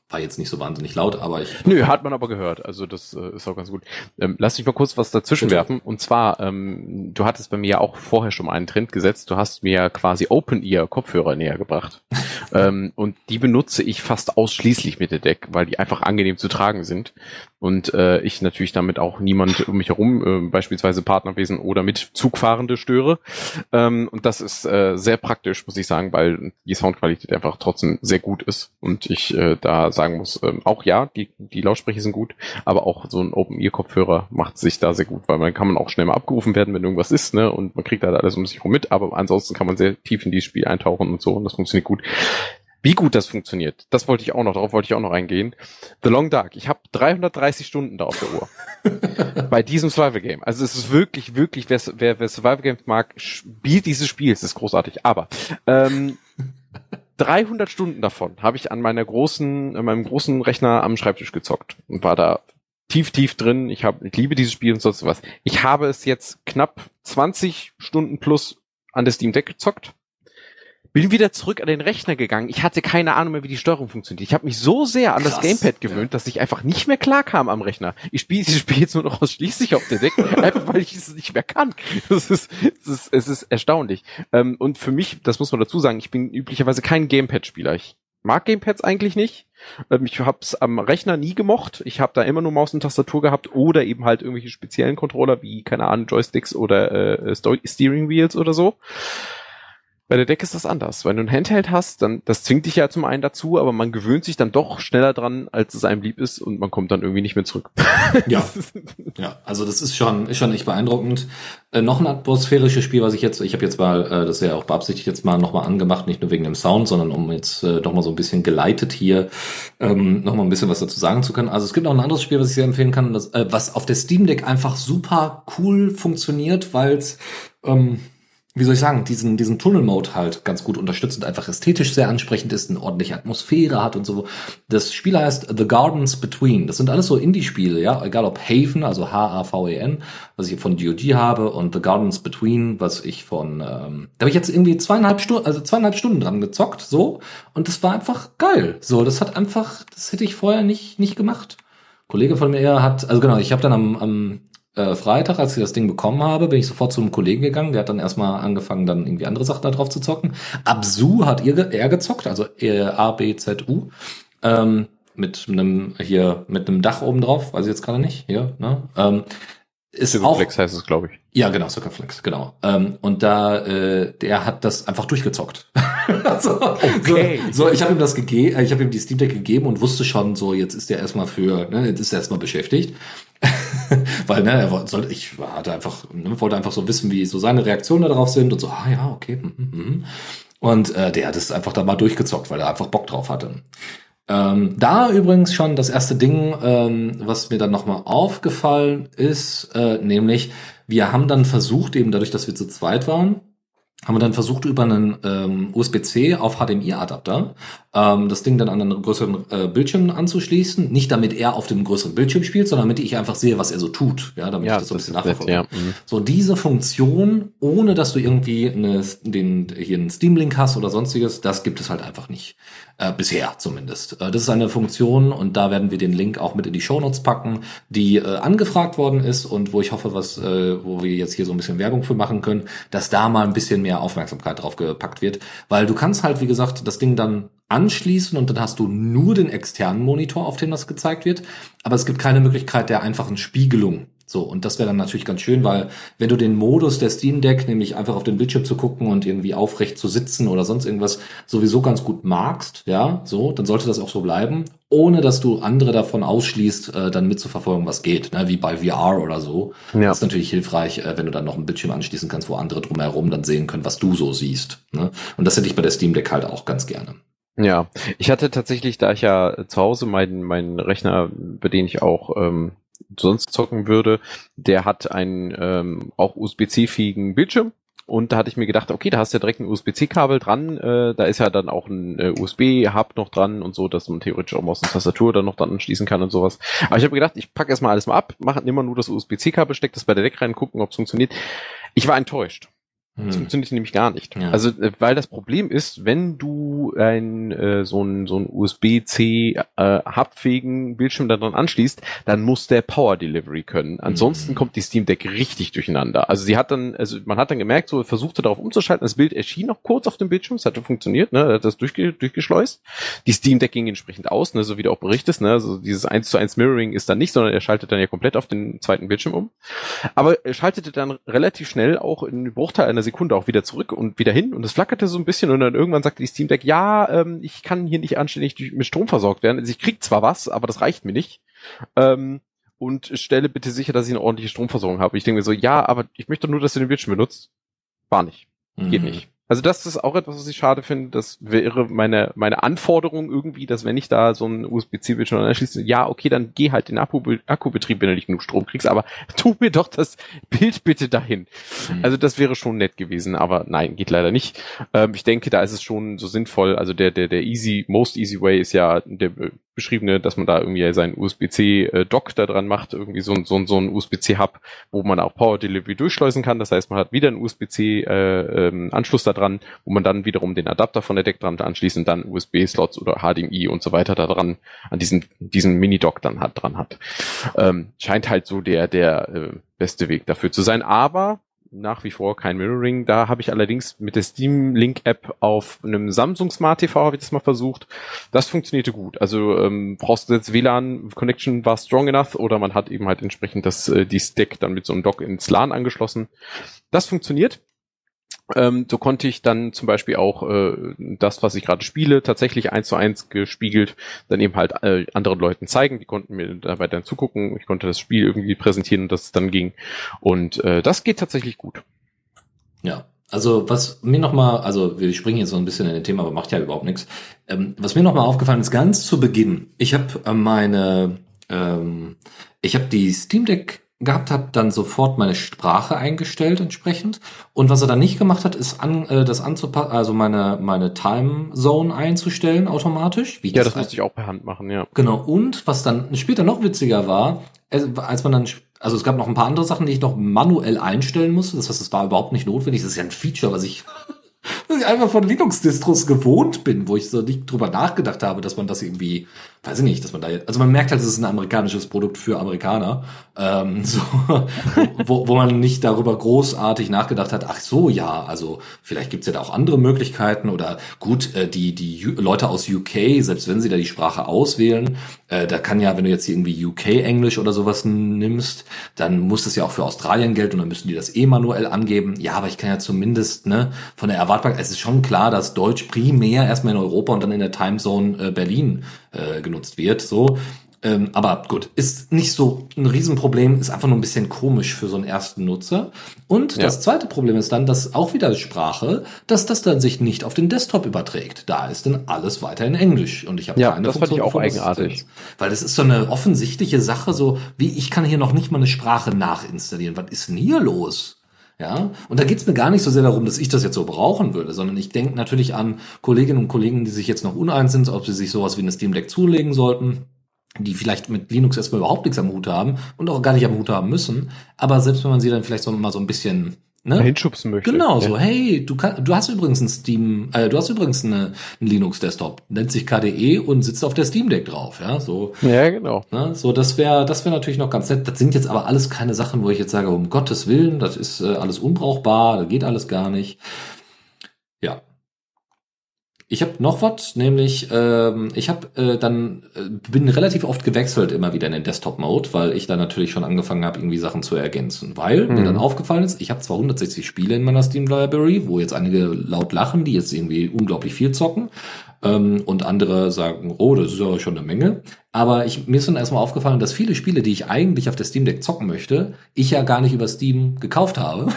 War jetzt nicht so wahnsinnig laut, aber ich. Nö, hat man aber gehört. Also das äh, ist auch ganz gut. Ähm, lass mich mal kurz was dazwischen Bitte. werfen. Und zwar, ähm, du hattest bei mir ja auch vorher schon mal einen Trend gesetzt. Du hast mir quasi Open-Ear-Kopfhörer näher gebracht. <laughs> ähm, und die benutze ich fast ausschließlich mit der Deck, weil die einfach angenehm zu tragen sind und äh, ich natürlich damit auch niemand um mich herum, äh, beispielsweise Partnerwesen oder mit Zugfahrende störe. Ähm, und das ist äh, sehr praktisch, muss ich sagen, weil die Soundqualität einfach trotzdem sehr gut ist und ich äh, da sagen muss, äh, auch ja, die, die Lautsprecher sind gut, aber auch so ein Open-Ear-Kopfhörer macht sich da sehr gut, weil man kann man auch schnell mal abgerufen werden, wenn irgendwas ist, ne, und man kriegt da alles um sich herum mit, aber ansonsten kann man sehr tief in dieses Spiel eintauchen und so und das funktioniert gut. Wie gut das funktioniert, das wollte ich auch noch, darauf wollte ich auch noch eingehen. The Long Dark, ich habe 330 Stunden da auf der Uhr. <laughs> Bei diesem Survival Game. Also es ist wirklich, wirklich, wer, wer, wer Survival Games mag, spielt dieses Spiel, es ist großartig. Aber ähm, <laughs> 300 Stunden davon habe ich an meiner großen, an meinem großen Rechner am Schreibtisch gezockt und war da tief, tief drin. Ich habe, ich liebe dieses Spiel und sonst was. Ich habe es jetzt knapp 20 Stunden plus an der Steam Deck gezockt bin wieder zurück an den Rechner gegangen. Ich hatte keine Ahnung mehr, wie die Steuerung funktioniert. Ich habe mich so sehr an Krass, das Gamepad gewöhnt, dass ich einfach nicht mehr klar kam am Rechner. Ich spiele dieses Spiel jetzt nur noch ausschließlich auf der Deck, <laughs> einfach weil ich es nicht mehr kann. Das ist, es ist, es ist erstaunlich. Ähm, und für mich, das muss man dazu sagen, ich bin üblicherweise kein Gamepad-Spieler. Ich mag Gamepads eigentlich nicht. Ähm, ich habe es am Rechner nie gemocht. Ich habe da immer nur Maus und Tastatur gehabt oder eben halt irgendwelche speziellen Controller wie, keine Ahnung, Joysticks oder äh, Steering Wheels oder so. Bei der Deck ist das anders. Wenn du ein Handheld hast, dann, das zwingt dich ja zum einen dazu, aber man gewöhnt sich dann doch schneller dran, als es einem lieb ist und man kommt dann irgendwie nicht mehr zurück. <laughs> Ja. ja, also das ist schon, ist schon echt beeindruckend. Äh, noch ein atmosphärisches Spiel, was ich jetzt, ich habe jetzt mal, äh, das ist ja auch beabsichtigt jetzt mal nochmal angemacht, nicht nur wegen dem Sound, sondern um jetzt äh, nochmal so ein bisschen geleitet hier ähm, nochmal ein bisschen was dazu sagen zu können. Also es gibt noch ein anderes Spiel, was ich sehr empfehlen kann, das, äh, was auf der Steam Deck einfach super cool funktioniert, weil es ähm, wie soll ich sagen, diesen, diesen Tunnel-Mode halt ganz gut unterstützt und einfach ästhetisch sehr ansprechend ist, eine ordentliche Atmosphäre hat und so. Das Spiel heißt The Gardens Between. Das sind alles so Indie-Spiele, ja, egal ob Haven, also H-A-V-E-N, was ich von DOD habe und The Gardens Between, was ich von, ähm, da habe ich jetzt irgendwie zweieinhalb Stunden, also zweieinhalb Stunden dran gezockt, so, und das war einfach geil. So, das hat einfach, das hätte ich vorher nicht, nicht gemacht. Kollege von mir hat, also genau, ich habe dann am, am äh, Freitag, als ich das Ding bekommen habe, bin ich sofort zu einem Kollegen gegangen. Der hat dann erstmal angefangen, dann irgendwie andere Sachen da drauf zu zocken. Absu hat ihr, er gezockt, also A, B, Z, U. Ähm, mit einem hier mit einem Dach oben drauf, weiß ich jetzt gerade nicht. Hier, ne? Ähm, ist Circuflex heißt es, glaube ich. Ja, genau, Circuflex, genau. Ähm, und da, äh, der hat das einfach durchgezockt. <laughs> so, okay. so, so, ich habe ihm das gegeben, ich habe ihm die Steam Deck gegeben und wusste schon, so jetzt ist er erstmal für, ne, jetzt ist er erstmal beschäftigt. <laughs> Weil, ne, er sollte, ich hatte einfach, ne, wollte einfach so wissen, wie so seine Reaktionen darauf sind und so, ah ja, okay. Mm, mm. Und äh, der hat es einfach da mal durchgezockt, weil er einfach Bock drauf hatte. Ähm, da übrigens schon das erste Ding, ähm, was mir dann nochmal aufgefallen ist, äh, nämlich wir haben dann versucht, eben dadurch, dass wir zu zweit waren, haben wir dann versucht, über einen ähm, USB-C auf HDMI-Adapter ähm, das Ding dann an einen größeren äh, Bildschirm anzuschließen. Nicht damit er auf dem größeren Bildschirm spielt, sondern damit ich einfach sehe, was er so tut. Ja, damit ja, ich das so ein bisschen nachverfolge. Ja. Mhm. So diese Funktion, ohne dass du irgendwie eine, den, hier einen Steam-Link hast oder sonstiges, das gibt es halt einfach nicht. Äh, bisher zumindest. Äh, das ist eine Funktion und da werden wir den Link auch mit in die Shownotes packen, die äh, angefragt worden ist und wo ich hoffe, was, äh, wo wir jetzt hier so ein bisschen Werbung für machen können, dass da mal ein bisschen mehr Aufmerksamkeit drauf gepackt wird. Weil du kannst halt, wie gesagt, das Ding dann anschließen und dann hast du nur den externen Monitor, auf dem das gezeigt wird. Aber es gibt keine Möglichkeit der einfachen Spiegelung so, und das wäre dann natürlich ganz schön, weil wenn du den Modus der Steam Deck, nämlich einfach auf den Bildschirm zu gucken und irgendwie aufrecht zu sitzen oder sonst irgendwas, sowieso ganz gut magst, ja, so, dann sollte das auch so bleiben, ohne dass du andere davon ausschließt, äh, dann mitzuverfolgen, was geht, ne, wie bei VR oder so. Ja. Das ist natürlich hilfreich, äh, wenn du dann noch einen Bildschirm anschließen kannst, wo andere drumherum dann sehen können, was du so siehst. Ne? Und das hätte ich bei der Steam Deck halt auch ganz gerne. Ja, ich hatte tatsächlich, da ich ja zu Hause meinen, meinen Rechner, bei dem ich auch ähm, sonst zocken würde, der hat einen ähm, auch USB-C-fähigen Bildschirm. Und da hatte ich mir gedacht, okay, da hast du ja direkt ein USB-C-Kabel dran, äh, da ist ja dann auch ein äh, USB-Hub noch dran und so, dass man theoretisch auch Maus und Tastatur dann noch dann anschließen kann und sowas. Aber ich habe gedacht, ich packe erstmal alles mal ab, mache immer nur das USB-C-Kabel, stecke das bei der Deck rein, gucken, ob es funktioniert. Ich war enttäuscht. Das hm. funktioniert nämlich gar nicht. Ja. Also, äh, weil das Problem ist, wenn du ein äh, so ein so ein USB-C äh, hubfähigen Bildschirm da dran anschließt, dann muss der Power Delivery können. Ansonsten mhm. kommt die Steam Deck richtig durcheinander. Also sie hat dann, also man hat dann gemerkt, so versuchte darauf umzuschalten, das Bild erschien noch kurz auf dem Bildschirm, es hatte funktioniert, ne, hat das durchge durchgeschleust. Die Steam Deck ging entsprechend aus, ne, so wie du auch berichtest, ne, also dieses 1 zu 1 Mirroring ist dann nicht, sondern er schaltet dann ja komplett auf den zweiten Bildschirm um. Aber er schaltete dann relativ schnell auch in Bruchteil einer Sekunde auch wieder zurück und wieder hin und es flackerte so ein bisschen und dann irgendwann sagte die Steam Deck, ja, ähm, ich kann hier nicht anständig mit Strom versorgt werden. Also ich krieg zwar was, aber das reicht mir nicht. Ähm, und stelle bitte sicher, dass ich eine ordentliche Stromversorgung habe. Ich denke mir so, ja, aber ich möchte nur, dass du den Bildschirm benutzt. War nicht. Geht mhm. nicht. Also das ist auch etwas, was ich schade finde. Das wäre meine, meine Anforderung irgendwie, dass wenn ich da so ein USB-C-Bildschirm anschließe, ja, okay, dann geh halt den Akku, Akkubetrieb, wenn du nicht genug Strom kriegst, aber <laughs> tu mir doch das Bild bitte dahin. Mhm. Also das wäre schon nett gewesen, aber nein, geht leider nicht. Ähm, ich denke, da ist es schon so sinnvoll. Also der, der, der easy, most easy way ist ja der beschriebene, dass man da irgendwie seinen USB-C-Dock da dran macht, irgendwie so, so, so ein USB-C-Hub, wo man auch Power Delivery durchschleusen kann. Das heißt, man hat wieder einen USB-C-Anschluss äh, ähm, da dran, wo man dann wiederum den Adapter von der Deck dran anschließt und dann USB-Slots oder HDMI und so weiter da dran, an diesem, diesem Mini-Dock dann halt dran hat. Ähm, scheint halt so der, der äh, beste Weg dafür zu sein. Aber nach wie vor kein Mirroring. Da habe ich allerdings mit der Steam Link App auf einem Samsung Smart TV habe ich das mal versucht. Das funktionierte gut. Also ähm, brauchst du jetzt WLAN Connection war strong enough oder man hat eben halt entsprechend das äh, die Stack dann mit so einem Dock ins LAN angeschlossen. Das funktioniert. Ähm, so konnte ich dann zum Beispiel auch äh, das, was ich gerade spiele, tatsächlich eins zu eins gespiegelt, dann eben halt äh, anderen Leuten zeigen. Die konnten mir dabei dann zugucken. Ich konnte das Spiel irgendwie präsentieren und das dann ging. Und äh, das geht tatsächlich gut. Ja, also was mir nochmal, also wir springen jetzt so ein bisschen in den Thema, aber macht ja überhaupt nichts. Ähm, was mir nochmal aufgefallen ist, ganz zu Beginn, ich habe äh, meine, ähm, ich habe die Steam Deck gehabt, habe dann sofort meine Sprache eingestellt entsprechend. Und was er dann nicht gemacht hat, ist an, äh, das anzupassen, also meine meine Time Zone einzustellen automatisch. Ja, das, das musste ich auch per Hand machen, ja. Genau. Und was dann später noch witziger war, als man dann also es gab noch ein paar andere Sachen, die ich noch manuell einstellen musste. Das heißt, es war überhaupt nicht notwendig. Das ist ja ein Feature, was ich was ich einfach von Linux-Distros gewohnt bin, wo ich so nicht drüber nachgedacht habe, dass man das irgendwie, weiß ich nicht, dass man da also man merkt halt, es ist ein amerikanisches Produkt für Amerikaner, ähm, <laughs> so, wo, wo man nicht darüber großartig nachgedacht hat, ach so, ja, also vielleicht gibt's ja da auch andere Möglichkeiten oder gut, äh, die, die Leute aus UK, selbst wenn sie da die Sprache auswählen, äh, da kann ja, wenn du jetzt irgendwie UK-Englisch oder sowas nimmst, dann muss das ja auch für Australien gelten und dann müssen die das eh manuell angeben. Ja, aber ich kann ja zumindest, ne, von der Erwartbarkeit, es ist schon klar, dass Deutsch primär erstmal in Europa und dann in der Timezone äh, Berlin äh, genutzt wird, so. Ähm, aber gut, ist nicht so ein Riesenproblem, ist einfach nur ein bisschen komisch für so einen ersten Nutzer. Und ja. das zweite Problem ist dann, dass auch wieder Sprache, dass das dann sich nicht auf den Desktop überträgt. Da ist dann alles weiter in Englisch und ich habe ja, keine das Funktion fand ich auch eigenartig. Weil das ist so eine offensichtliche Sache, so wie ich kann hier noch nicht mal eine Sprache nachinstallieren. Was ist denn hier los? Ja, und da geht's mir gar nicht so sehr darum, dass ich das jetzt so brauchen würde, sondern ich denke natürlich an Kolleginnen und Kollegen, die sich jetzt noch uneins sind, ob sie sich sowas wie eine Steam Deck zulegen sollten die vielleicht mit Linux erstmal überhaupt nichts am Hut haben und auch gar nicht am Hut haben müssen. Aber selbst wenn man sie dann vielleicht so mal so ein bisschen ne? hinschubsen möchte. Genau, so, hey, du, kann, du hast übrigens ein Steam, äh, du hast übrigens eine, einen Linux-Desktop, nennt sich KDE und sitzt auf der Steam Deck drauf, ja, so. Ja, genau. Ne? So, das wäre das wäre natürlich noch ganz nett. Das sind jetzt aber alles keine Sachen, wo ich jetzt sage, um Gottes Willen, das ist äh, alles unbrauchbar, das geht alles gar nicht. Ja, ich habe noch was, nämlich ähm, ich habe äh, dann äh, bin relativ oft gewechselt immer wieder in den Desktop-Mode, weil ich dann natürlich schon angefangen habe, irgendwie Sachen zu ergänzen. Weil mhm. mir dann aufgefallen ist, ich habe zwar 160 Spiele in meiner Steam Library, wo jetzt einige laut lachen, die jetzt irgendwie unglaublich viel zocken, ähm, und andere sagen, oh, das ist ja schon eine Menge. Aber ich, mir ist dann erstmal aufgefallen, dass viele Spiele, die ich eigentlich auf der Steam Deck zocken möchte, ich ja gar nicht über Steam gekauft habe.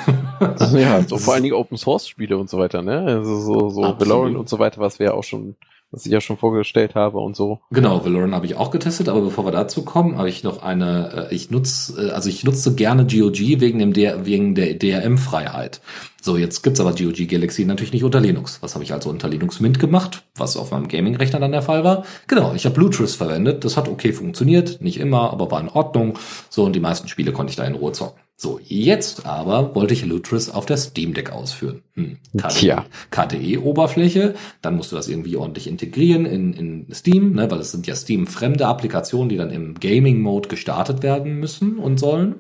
ja, <laughs> so vor allen Dingen Open Source Spiele und so weiter, ne? Also so, so Valorant und so weiter, was wir ja auch schon was ich ja schon vorgestellt habe und so. Genau, Valorant habe ich auch getestet, aber bevor wir dazu kommen, habe ich noch eine, äh, ich nutze, äh, also ich nutze gerne GOG wegen dem der, wegen der DRM-Freiheit. So, jetzt gibt's aber GOG Galaxy natürlich nicht unter Linux. Was habe ich also unter Linux Mint gemacht, was auf meinem Gaming-Rechner dann der Fall war? Genau, ich habe Bluetooth verwendet. Das hat okay funktioniert, nicht immer, aber war in Ordnung. So, und die meisten Spiele konnte ich da in Ruhe zocken. So, jetzt aber wollte ich Lutris auf der Steam Deck ausführen. Hm. KDE-Oberfläche, dann musst du das irgendwie ordentlich integrieren in, in Steam, ne, weil es sind ja Steam-fremde Applikationen, die dann im Gaming-Mode gestartet werden müssen und sollen.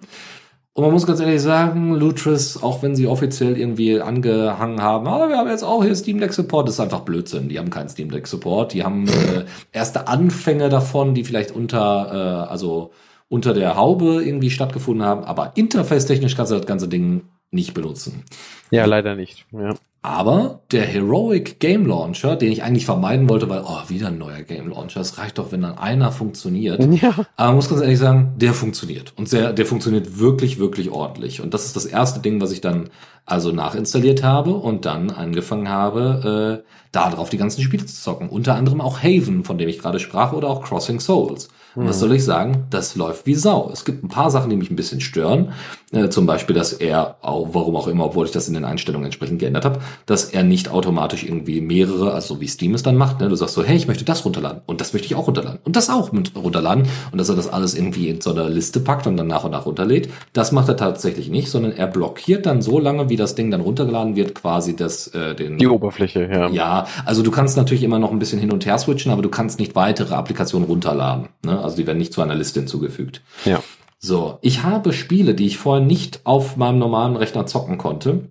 Und man muss ganz ehrlich sagen, Lutris, auch wenn sie offiziell irgendwie angehangen haben, ah, wir haben jetzt auch hier Steam Deck Support, das ist einfach Blödsinn. Die haben keinen Steam Deck Support. Die haben äh, erste Anfänge davon, die vielleicht unter, äh, also unter der Haube irgendwie stattgefunden haben, aber interface-technisch kannst du das ganze Ding nicht benutzen. Ja, leider nicht. Ja. Aber der Heroic Game Launcher, den ich eigentlich vermeiden wollte, weil, oh, wieder ein neuer Game Launcher, es reicht doch, wenn dann einer funktioniert. <laughs> Ja. Aber muss ganz ehrlich sagen, der funktioniert. Und sehr, der funktioniert wirklich, wirklich ordentlich. Und das ist das erste Ding, was ich dann also nachinstalliert habe und dann angefangen habe, äh, da drauf die ganzen Spiele zu zocken. Unter anderem auch Haven, von dem ich gerade sprach, oder auch Crossing Souls. Und was soll ich sagen? Das läuft wie Sau. Es gibt ein paar Sachen, die mich ein bisschen stören. Äh, zum Beispiel, dass er, auch, warum auch immer, obwohl ich das in den Einstellungen entsprechend geändert habe, dass er nicht automatisch irgendwie mehrere, also wie Steam es dann macht, ne? du sagst so, hey, ich möchte das runterladen und das möchte ich auch runterladen und das auch mit runterladen und dass er das alles irgendwie in so einer Liste packt und dann nach und nach runterlädt. Das macht er tatsächlich nicht, sondern er blockiert dann so lange, wie das Ding dann runtergeladen wird, quasi das, äh, den... Die Oberfläche, ja. Ja, also du kannst natürlich immer noch ein bisschen hin und her switchen, aber du kannst nicht weitere Applikationen runterladen. Ne? Also die werden nicht zu einer Liste hinzugefügt. Ja. So, ich habe Spiele, die ich vorher nicht auf meinem normalen Rechner zocken konnte,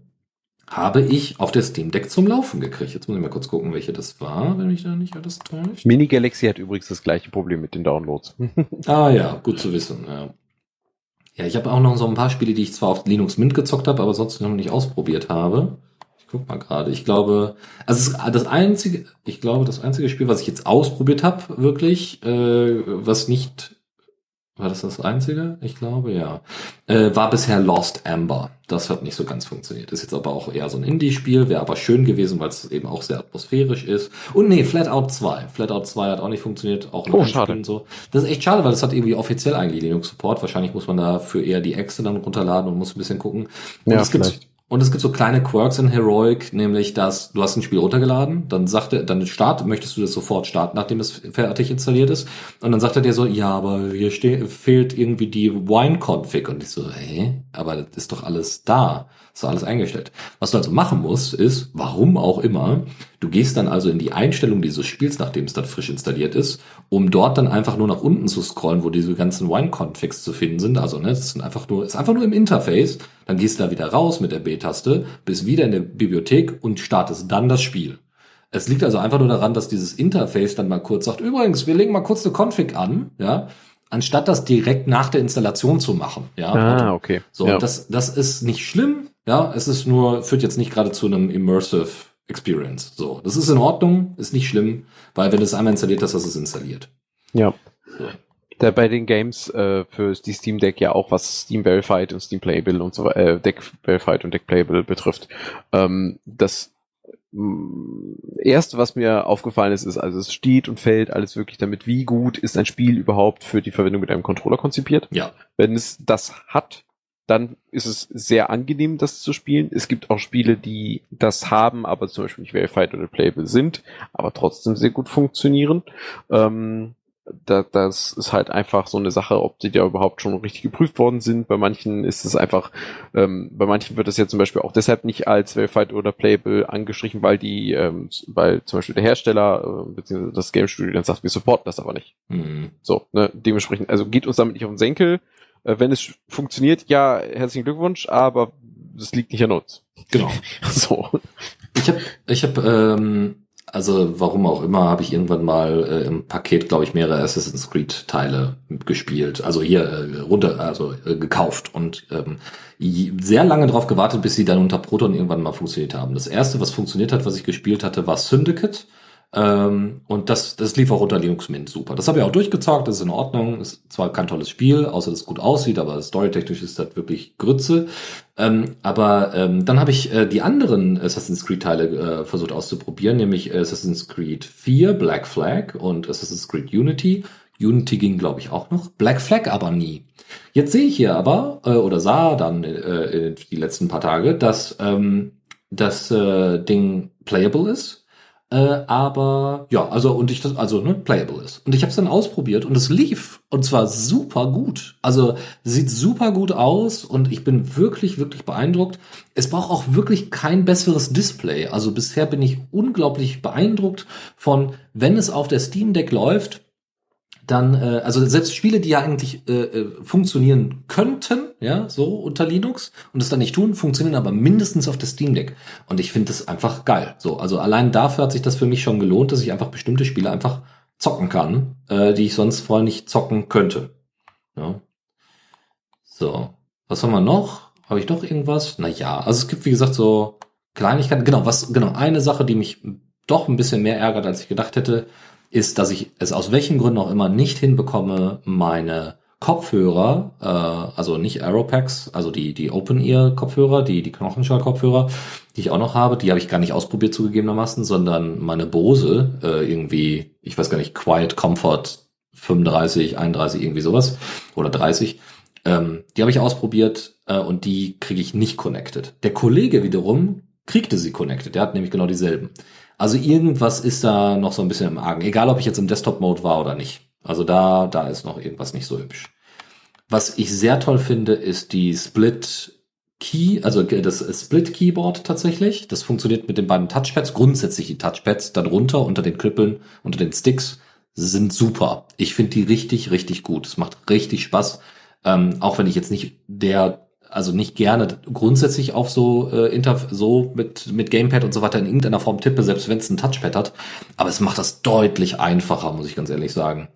habe ich auf der Steam Deck zum Laufen gekriegt. Jetzt muss ich mal kurz gucken, welche das war, wenn mich da nicht alles täuscht. Mini Galaxy hat übrigens das gleiche Problem mit den Downloads. <laughs> ah ja, gut zu wissen. Ja, ja ich habe auch noch so ein paar Spiele, die ich zwar auf Linux Mint gezockt habe, aber sonst noch nicht ausprobiert habe. Guck mal gerade. Ich glaube, also das einzige, ich glaube, das einzige Spiel, was ich jetzt ausprobiert habe, wirklich, äh, was nicht war das das einzige? Ich glaube, ja. Äh, war bisher Lost Amber. Das hat nicht so ganz funktioniert. Ist jetzt aber auch eher so ein Indie-Spiel, wäre aber schön gewesen, weil es eben auch sehr atmosphärisch ist. Und nee, Flatout 2. Flatout 2 hat auch nicht funktioniert, auch oh, schade. so. Das ist echt schade, weil das hat irgendwie offiziell eigentlich Linux-Support. Wahrscheinlich muss man dafür eher die Exe dann runterladen und muss ein bisschen gucken. Und ja, es gibt und es gibt so kleine Quirks in Heroic, nämlich dass du hast ein Spiel runtergeladen, dann sagt er, dann start, möchtest du das sofort starten, nachdem es fertig installiert ist. Und dann sagt er dir so, ja, aber hier fehlt irgendwie die Wine-Config. Und ich so, hä? Aber das ist doch alles da. Ist alles eingestellt. Was du also machen musst, ist, warum auch immer, du gehst dann also in die Einstellung dieses Spiels, nachdem es dann frisch installiert ist, um dort dann einfach nur nach unten zu scrollen, wo diese ganzen Wine-Configs zu finden sind. Also, ne, es sind einfach nur, ist einfach nur im Interface. Dann gehst du da wieder raus mit der B-Taste, bist wieder in der Bibliothek und startest dann das Spiel. Es liegt also einfach nur daran, dass dieses Interface dann mal kurz sagt, übrigens, wir legen mal kurz eine Config an, ja, anstatt das direkt nach der Installation zu machen. Ja, ah, okay. So, ja. das, das ist nicht schlimm. Ja, es ist nur, führt jetzt nicht gerade zu einem Immersive Experience. So, das ist in Ordnung, ist nicht schlimm, weil wenn du es einmal installiert hast, hast du es installiert. Ja. So. Da bei den Games äh, für die Steam Deck ja auch was Steam Verified und Steam Playable und so weiter, äh, Deck Verified und Deck Playable betrifft. Ähm, das mm, erste, was mir aufgefallen ist, ist, also es steht und fällt alles wirklich damit, wie gut ist ein Spiel überhaupt für die Verwendung mit einem Controller konzipiert. Ja. Wenn es das hat, dann ist es sehr angenehm, das zu spielen. Es gibt auch Spiele, die das haben, aber zum Beispiel nicht verified oder playable sind, aber trotzdem sehr gut funktionieren. Ähm, da, das ist halt einfach so eine Sache, ob die da überhaupt schon richtig geprüft worden sind. Bei manchen ist es einfach, ähm, bei manchen wird das ja zum Beispiel auch deshalb nicht als Verified oder Playable angestrichen, weil die, ähm, weil zum Beispiel der Hersteller äh, bzw. das Game Studio dann sagt, wir supporten das aber nicht. Mhm. So, ne, dementsprechend, also geht uns damit nicht auf den Senkel. Äh, wenn es funktioniert, ja, herzlichen Glückwunsch, aber das liegt nicht an uns. Genau. <laughs> so. Ich habe, ich habe ähm, also warum auch immer, habe ich irgendwann mal äh, im Paket, glaube ich, mehrere Assassin's Creed Teile gespielt. Also hier äh, runter, also äh, gekauft und ähm, sehr lange darauf gewartet, bis sie dann unter Proton irgendwann mal funktioniert haben. Das erste, was funktioniert hat, was ich gespielt hatte, war Syndicate. Ähm, und das, das lief auch unter Linux Mint super. Das habe ich auch durchgezockt, das ist in Ordnung. Ist zwar kein tolles Spiel, außer dass es gut aussieht, aber storytechnisch ist das wirklich Grütze. Ähm, aber ähm, dann habe ich äh, die anderen Assassin's Creed Teile äh, versucht auszuprobieren, nämlich Assassin's Creed 4, Black Flag und Assassin's Creed Unity. Unity ging, glaube ich, auch noch. Black Flag aber nie. Jetzt sehe ich hier aber, äh, oder sah dann äh, die letzten paar Tage, dass ähm, das äh, Ding playable ist äh, aber ja, also und ich das also ne, playable ist. Und ich habe es dann ausprobiert und es lief und zwar super gut. Also sieht super gut aus und ich bin wirklich wirklich beeindruckt. Es braucht auch wirklich kein besseres Display. Also bisher bin ich unglaublich beeindruckt von wenn es auf der Steam Deck läuft, dann, äh, also selbst Spiele, die ja eigentlich äh, äh, funktionieren könnten, ja, so unter Linux und es dann nicht tun, funktionieren aber mindestens auf der Steam Deck. Und ich finde das einfach geil. So, also allein dafür hat sich das für mich schon gelohnt, dass ich einfach bestimmte Spiele einfach zocken kann, äh, die ich sonst vorher nicht zocken könnte. Ja. So, was haben wir noch? Habe ich noch irgendwas? Naja, also es gibt wie gesagt so Kleinigkeiten. Genau, was genau eine Sache, die mich doch ein bisschen mehr ärgert, als ich gedacht hätte ist, dass ich es aus welchen Gründen auch immer nicht hinbekomme, meine Kopfhörer, äh, also nicht Aeropacks, also die, die Open-Ear-Kopfhörer, die, die Knochenschall-Kopfhörer, die ich auch noch habe, die habe ich gar nicht ausprobiert zugegebenermaßen, sondern meine Bose, äh, irgendwie, ich weiß gar nicht, Quiet Comfort 35, 31, irgendwie sowas, oder 30, ähm, die habe ich ausprobiert äh, und die kriege ich nicht connected. Der Kollege wiederum kriegte sie connected, der hat nämlich genau dieselben. Also irgendwas ist da noch so ein bisschen im Argen. Egal, ob ich jetzt im Desktop-Mode war oder nicht. Also da, da ist noch irgendwas nicht so hübsch. Was ich sehr toll finde, ist die Split Key, also das Split Keyboard tatsächlich. Das funktioniert mit den beiden Touchpads. Grundsätzlich die Touchpads darunter, unter den Knüppeln, unter den Sticks sind super. Ich finde die richtig, richtig gut. Es macht richtig Spaß. Ähm, auch wenn ich jetzt nicht der also nicht gerne grundsätzlich auf so äh, Inter so mit mit Gamepad und so weiter in irgendeiner Form tippe, selbst wenn es ein Touchpad hat. Aber es macht das deutlich einfacher, muss ich ganz ehrlich sagen.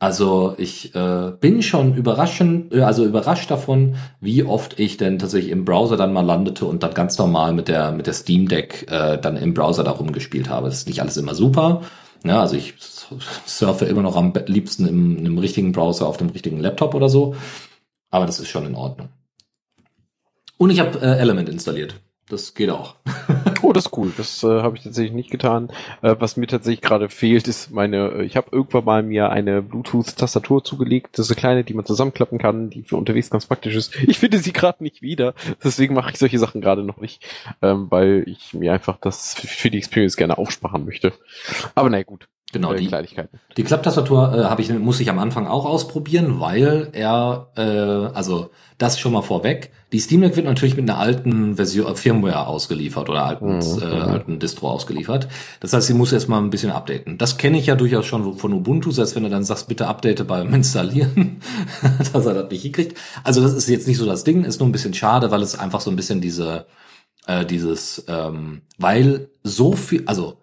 Also ich äh, bin schon überraschend, äh, also überrascht davon, wie oft ich denn tatsächlich im Browser dann mal landete und dann ganz normal mit der mit der Steam Deck äh, dann im Browser da rumgespielt habe. Das ist nicht alles immer super. Ja, also ich surfe immer noch am liebsten im, im richtigen Browser auf dem richtigen Laptop oder so. Aber das ist schon in Ordnung. Und ich habe äh, Element installiert. Das geht auch. <laughs> oh, das ist cool. Das äh, habe ich tatsächlich nicht getan. Äh, was mir tatsächlich gerade fehlt, ist meine, äh, ich habe irgendwann mal mir eine Bluetooth-Tastatur zugelegt. Das ist eine kleine, die man zusammenklappen kann, die für unterwegs ganz praktisch ist. Ich finde sie gerade nicht wieder. Deswegen mache ich solche Sachen gerade noch nicht, ähm, weil ich mir einfach das für die Experience gerne aufsparen möchte. Aber naja, gut. Genau, die, die Klapptastatur äh, habe ich muss ich am Anfang auch ausprobieren, weil er äh, also das schon mal vorweg. Die Steam Deck wird natürlich mit einer alten Version äh, Firmware ausgeliefert oder alten, mhm. äh, alten Distro ausgeliefert. Das heißt, sie muss erstmal ein bisschen updaten. Das kenne ich ja durchaus schon von Ubuntu, selbst wenn du dann sagst, bitte update beim <laughs> Installieren, <laughs> dass er das nicht hinkriegt. Also das ist jetzt nicht so das Ding, ist nur ein bisschen schade, weil es einfach so ein bisschen diese äh, dieses ähm, weil so viel also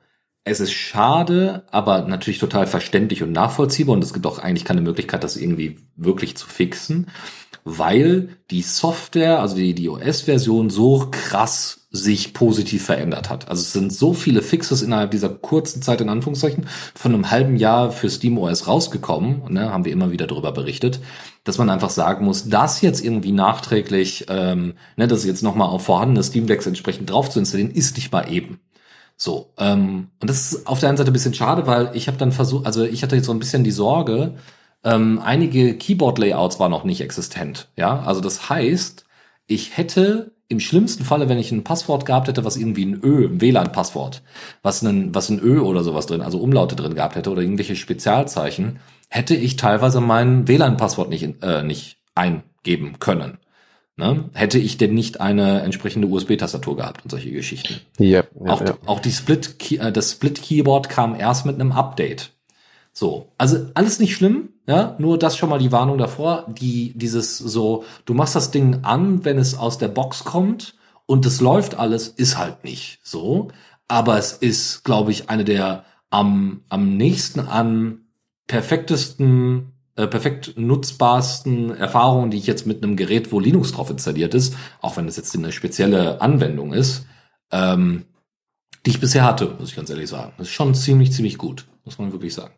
es ist schade, aber natürlich total verständlich und nachvollziehbar und es gibt auch eigentlich keine Möglichkeit, das irgendwie wirklich zu fixen, weil die Software, also die, die OS-Version so krass sich positiv verändert hat. Also es sind so viele Fixes innerhalb dieser kurzen Zeit, in Anführungszeichen, von einem halben Jahr für SteamOS rausgekommen, ne, haben wir immer wieder darüber berichtet, dass man einfach sagen muss, das jetzt irgendwie nachträglich, ähm, ne, das jetzt nochmal auf vorhandene Steam Decks entsprechend drauf zu installieren, ist nicht mal eben. So, ähm, und das ist auf der einen Seite ein bisschen schade, weil ich habe dann versucht, also ich hatte jetzt so ein bisschen die Sorge, ähm, einige Keyboard-Layouts waren noch nicht existent. Ja, also das heißt, ich hätte im schlimmsten Falle, wenn ich ein Passwort gehabt hätte, was irgendwie ein Ö, ein WLAN-Passwort, was was ein Ö oder sowas drin, also Umlaute drin gehabt hätte oder irgendwelche Spezialzeichen, hätte ich teilweise mein WLAN-Passwort nicht, äh, nicht eingeben können. Ne? Hätte ich denn nicht eine entsprechende USB-Tastatur gehabt und solche Geschichten. Ja, ja, auch, ja. auch die Split, äh, das Split-Keyboard kam erst mit einem Update. So, also alles nicht schlimm, ja, nur das schon mal die Warnung davor, die dieses so, du machst das Ding an, wenn es aus der Box kommt und es läuft alles, ist halt nicht so, aber es ist, glaube ich, eine der am am nächsten an perfektesten äh, perfekt nutzbarsten Erfahrungen, die ich jetzt mit einem Gerät, wo Linux drauf installiert ist, auch wenn es jetzt eine spezielle Anwendung ist, ähm, die ich bisher hatte, muss ich ganz ehrlich sagen. Das ist schon ziemlich, ziemlich gut, muss man wirklich sagen.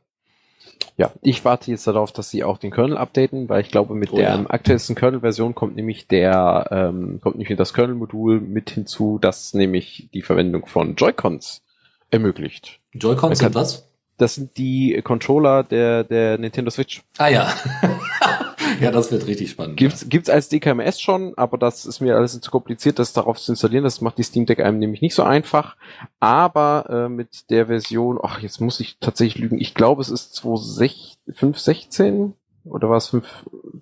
Ja, ich warte jetzt darauf, dass sie auch den Kernel updaten, weil ich glaube, mit Oh der ja. aktuellsten Kernel-Version kommt nämlich der, ähm, kommt nämlich das Kernel-Modul mit hinzu, das nämlich die Verwendung von Joy-Cons ermöglicht. Joy-Cons sind was? Das sind die Controller der, der Nintendo Switch. Ah ja. <laughs> ja, das wird richtig spannend. Gibt's, gibt's als DKMS schon, aber das ist mir alles zu kompliziert, das darauf zu installieren. Das macht die Steam Deck einem nämlich nicht so einfach. Aber äh, mit der Version, ach, jetzt muss ich tatsächlich lügen. Ich glaube, es ist 2.5.16 oder war es 5?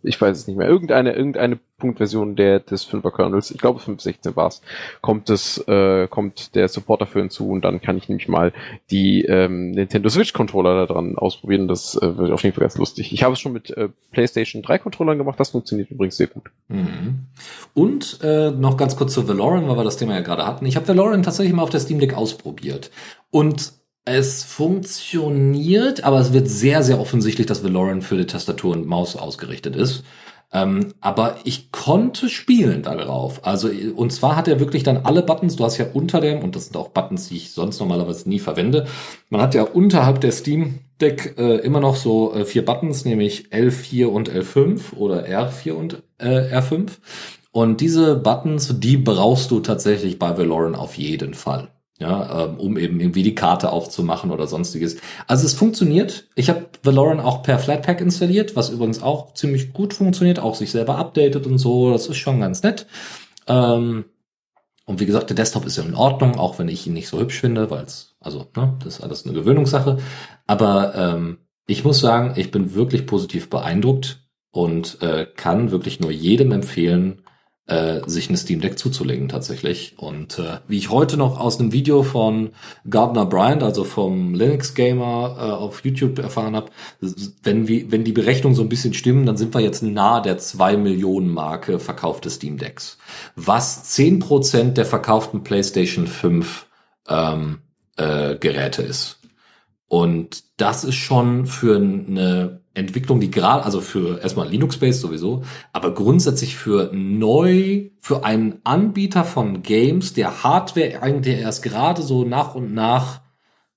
Ich weiß es nicht mehr. Irgendeine, irgendeine Punktversion der, des 5er Kernels. Ich glaube 5.16 war es. Kommt es, äh, kommt der Support dafür hinzu und dann kann ich nämlich mal die ähm, Nintendo Switch Controller da dran ausprobieren. Das äh, wird auf jeden Fall ganz lustig. Ich habe es schon mit äh, PlayStation 3 Controllern gemacht. Das funktioniert übrigens sehr gut. Mhm. Und äh, noch ganz kurz zu Valorant, weil wir das Thema ja gerade hatten. Ich habe Valorant tatsächlich mal auf der Steam Deck ausprobiert. Und es funktioniert, aber es wird sehr, sehr offensichtlich, dass Valorant für die Tastatur und Maus ausgerichtet ist. Ähm, aber ich konnte spielen darauf. Also, und zwar hat er wirklich dann alle Buttons, du hast ja unter dem, und das sind auch Buttons, die ich sonst normalerweise nie verwende, man hat ja unterhalb der Steam Deck äh, immer noch so äh, vier Buttons, nämlich L4 und L5 oder R4 und äh, R5. Und diese Buttons, die brauchst du tatsächlich bei Valorant auf jeden Fall. Ja, ähm, um eben irgendwie die Karte aufzumachen oder sonstiges. Also es funktioniert. Ich habe Valorant auch per Flatpak installiert, was übrigens auch ziemlich gut funktioniert, auch sich selber updatet und so. Das ist schon ganz nett. Ähm, und wie gesagt, der Desktop ist ja in Ordnung, auch wenn ich ihn nicht so hübsch finde, weil es, also, ne, das ist alles eine Gewöhnungssache. Aber ähm, ich muss sagen, ich bin wirklich positiv beeindruckt und äh, kann wirklich nur jedem empfehlen, äh, sich eine Steam Deck zuzulegen tatsächlich. Und äh, wie ich heute noch aus einem Video von Gardner Bryant, also vom Linux Gamer äh, auf YouTube erfahren habe, wenn, wir, wenn die Berechnungen so ein bisschen stimmen, dann sind wir jetzt nahe der 2 Millionen Marke verkaufte Steam Decks. Was 10% der verkauften PlayStation 5 ähm, äh, Geräte ist. Und das ist schon für eine Entwicklung, die gerade, also für erstmal Linux-based sowieso, aber grundsätzlich für neu, für einen Anbieter von Games, der Hardware eigentlich erst gerade so nach und nach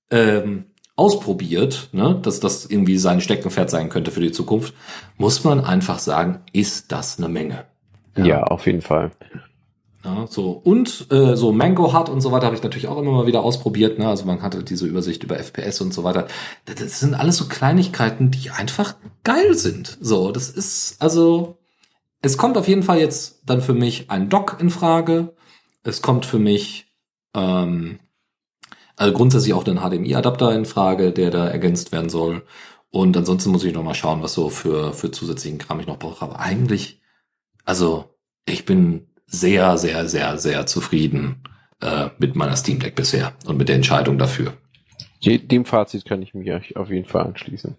ähm, ausprobiert, ne, dass das irgendwie sein Steckenpferd sein könnte für die Zukunft, muss man einfach sagen, ist das eine Menge. Ja, auf jeden Fall. Ja, so und äh, so Mango Hut und so weiter habe ich natürlich auch immer mal wieder ausprobiert. Ne? Also man hatte diese Übersicht über FPS und so weiter. Das, das sind alles so Kleinigkeiten, die einfach geil sind. So, das ist also es kommt auf jeden Fall jetzt dann für mich ein Dock in Frage. Es kommt für mich ähm, also grundsätzlich auch ein HDMI-Adapter in Frage, der da ergänzt werden soll. Und ansonsten muss ich noch mal schauen, was so für für zusätzlichen Kram ich noch brauche. Aber eigentlich, also ich bin sehr, sehr, sehr, sehr zufrieden äh, mit meiner Steam Deck bisher und mit der Entscheidung dafür. Dem Fazit kann ich mich auf jeden Fall anschließen.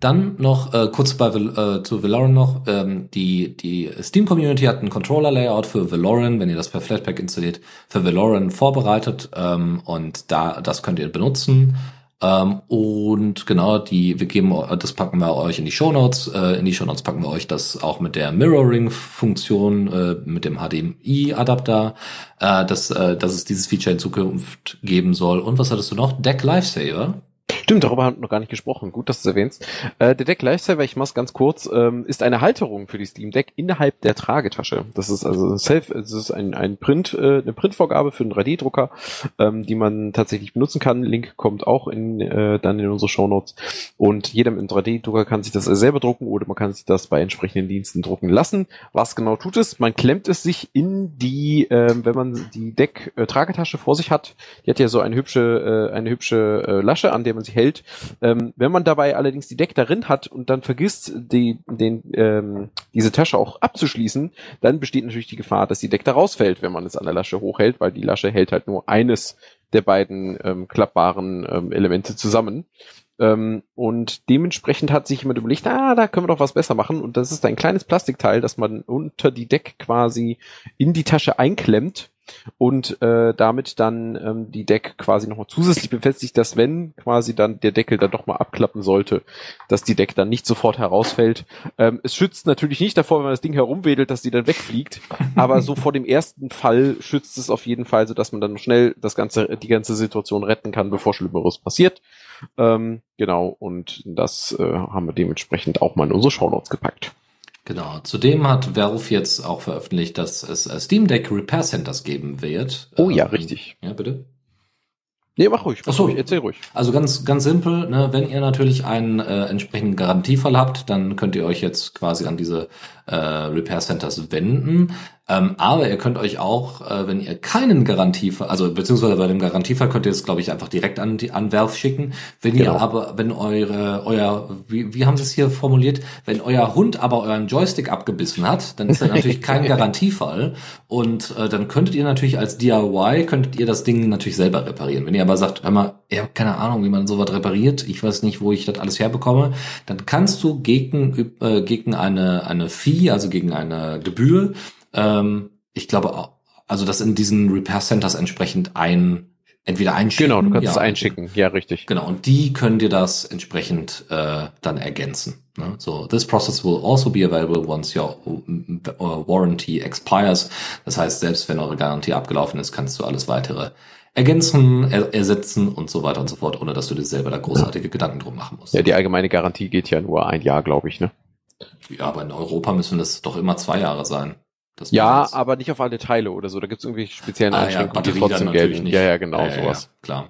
Dann noch äh, kurz bei äh, zu Valorant noch. Ähm, die die Steam Community hat ein Controller Layout für Valorant, wenn ihr das per Flatpak installiert, für Valorant vorbereitet ähm, und da das könnt ihr benutzen. Ähm, und genau, die wir geben das packen wir euch in die Show Notes. Äh, in die Show Notes packen wir euch das auch mit der Mirroring Funktion äh, mit dem HDMI Adapter, äh, dass äh, dass es dieses Feature in Zukunft geben soll. Und was hattest du noch? Deck Lifesaver. Stimmt, darüber haben wir noch gar nicht gesprochen. Gut, dass du es erwähnst. Äh, der Deck Lifesaver, ich mach's ganz kurz, ähm, ist eine Halterung für die Steam Deck innerhalb der Tragetasche. Das ist also self, es ist ein, ein Print, äh, eine Printvorgabe für einen 3D-Drucker, ähm, die man tatsächlich benutzen kann. Link kommt auch in, äh, dann in unsere Show Notes. Und jeder mit einem 3D-Drucker kann sich das selber drucken oder man kann sich das bei entsprechenden Diensten drucken lassen. Was genau tut es? Man klemmt es sich in die, äh, wenn man die Deck-Tragetasche vor sich hat, die hat ja so eine hübsche, äh, eine hübsche äh, Lasche, an der man sich hält. Ähm, wenn man dabei allerdings die Deck darin hat und dann vergisst, die, den, ähm, diese Tasche auch abzuschließen, dann besteht natürlich die Gefahr, dass die Deck da rausfällt, wenn man es an der Lasche hochhält, weil die Lasche hält halt nur eines der beiden ähm, klappbaren ähm, Elemente zusammen. Ähm, und dementsprechend hat sich jemand überlegt, ah, da können wir doch was besser machen. Und das ist ein kleines Plastikteil, das man unter die Deck quasi in die Tasche einklemmt und äh, damit dann ähm, die Deck quasi nochmal zusätzlich befestigt, dass wenn quasi dann der Deckel dann doch mal abklappen sollte, dass die Deck dann nicht sofort herausfällt. Ähm, es schützt natürlich nicht davor, wenn man das Ding herumwedelt, dass die dann wegfliegt, <laughs> aber so vor dem ersten Fall schützt es auf jeden Fall, so dass man dann schnell das ganze, die ganze Situation retten kann, bevor Schlimmeres passiert. Ähm, genau, und das äh, haben wir dementsprechend auch mal in unsere Shownotes gepackt. Genau. Zudem hat Valve jetzt auch veröffentlicht, dass es äh, Steam Deck Repair Centers geben wird. Oh ja, ähm, richtig. Ja, bitte. Nee, mach ruhig. Mach Achso, ruhig, erzähl ruhig. Also ganz, ganz simpel, ne, wenn ihr natürlich einen äh, entsprechenden Garantiefall habt, dann könnt ihr euch jetzt quasi an diese äh, Repair Centers wenden. Ähm, aber ihr könnt euch auch, äh, wenn ihr keinen Garantiefall, also beziehungsweise bei dem Garantiefall könnt ihr es, glaube ich, einfach direkt an, die, an Valve schicken. Wenn genau. ihr aber, wenn eure, euer, wie, wie haben sie es hier formuliert, wenn euer Hund aber euren Joystick abgebissen hat, dann ist das natürlich <laughs> kein Garantiefall. Und äh, dann könntet ihr natürlich als DIY, könntet ihr das Ding natürlich selber reparieren. Wenn ihr aber sagt, hör mal, ihr habt keine Ahnung, wie man sowas repariert, ich weiß nicht, wo ich das alles herbekomme, dann kannst du gegen, äh, gegen eine, eine Fee, also gegen eine Gebühr, ähm, ich glaube, also das in diesen Repair Centers entsprechend ein entweder einschicken. Genau, du kannst ja, es einschicken, ja, richtig. Genau, und die können dir das entsprechend äh, dann ergänzen. Ne? So, this process will also be available once your uh, warranty expires. Das heißt, selbst wenn eure Garantie abgelaufen ist, kannst du alles weitere ergänzen, er ersetzen und so weiter und so fort, ohne dass du dir selber da großartige ja. Gedanken drum machen musst. Ja, die allgemeine Garantie geht ja nur ein Jahr, glaube ich, ne? Ja, aber in Europa müssen das doch immer zwei Jahre sein ja, aber nicht auf alle Teile oder so. Da gibt es irgendwie speziellen ah, Einschränkungen, ja, die trotzdem gelten. Nicht. Ja, ja, genau, ja, sowas. Ja, klar.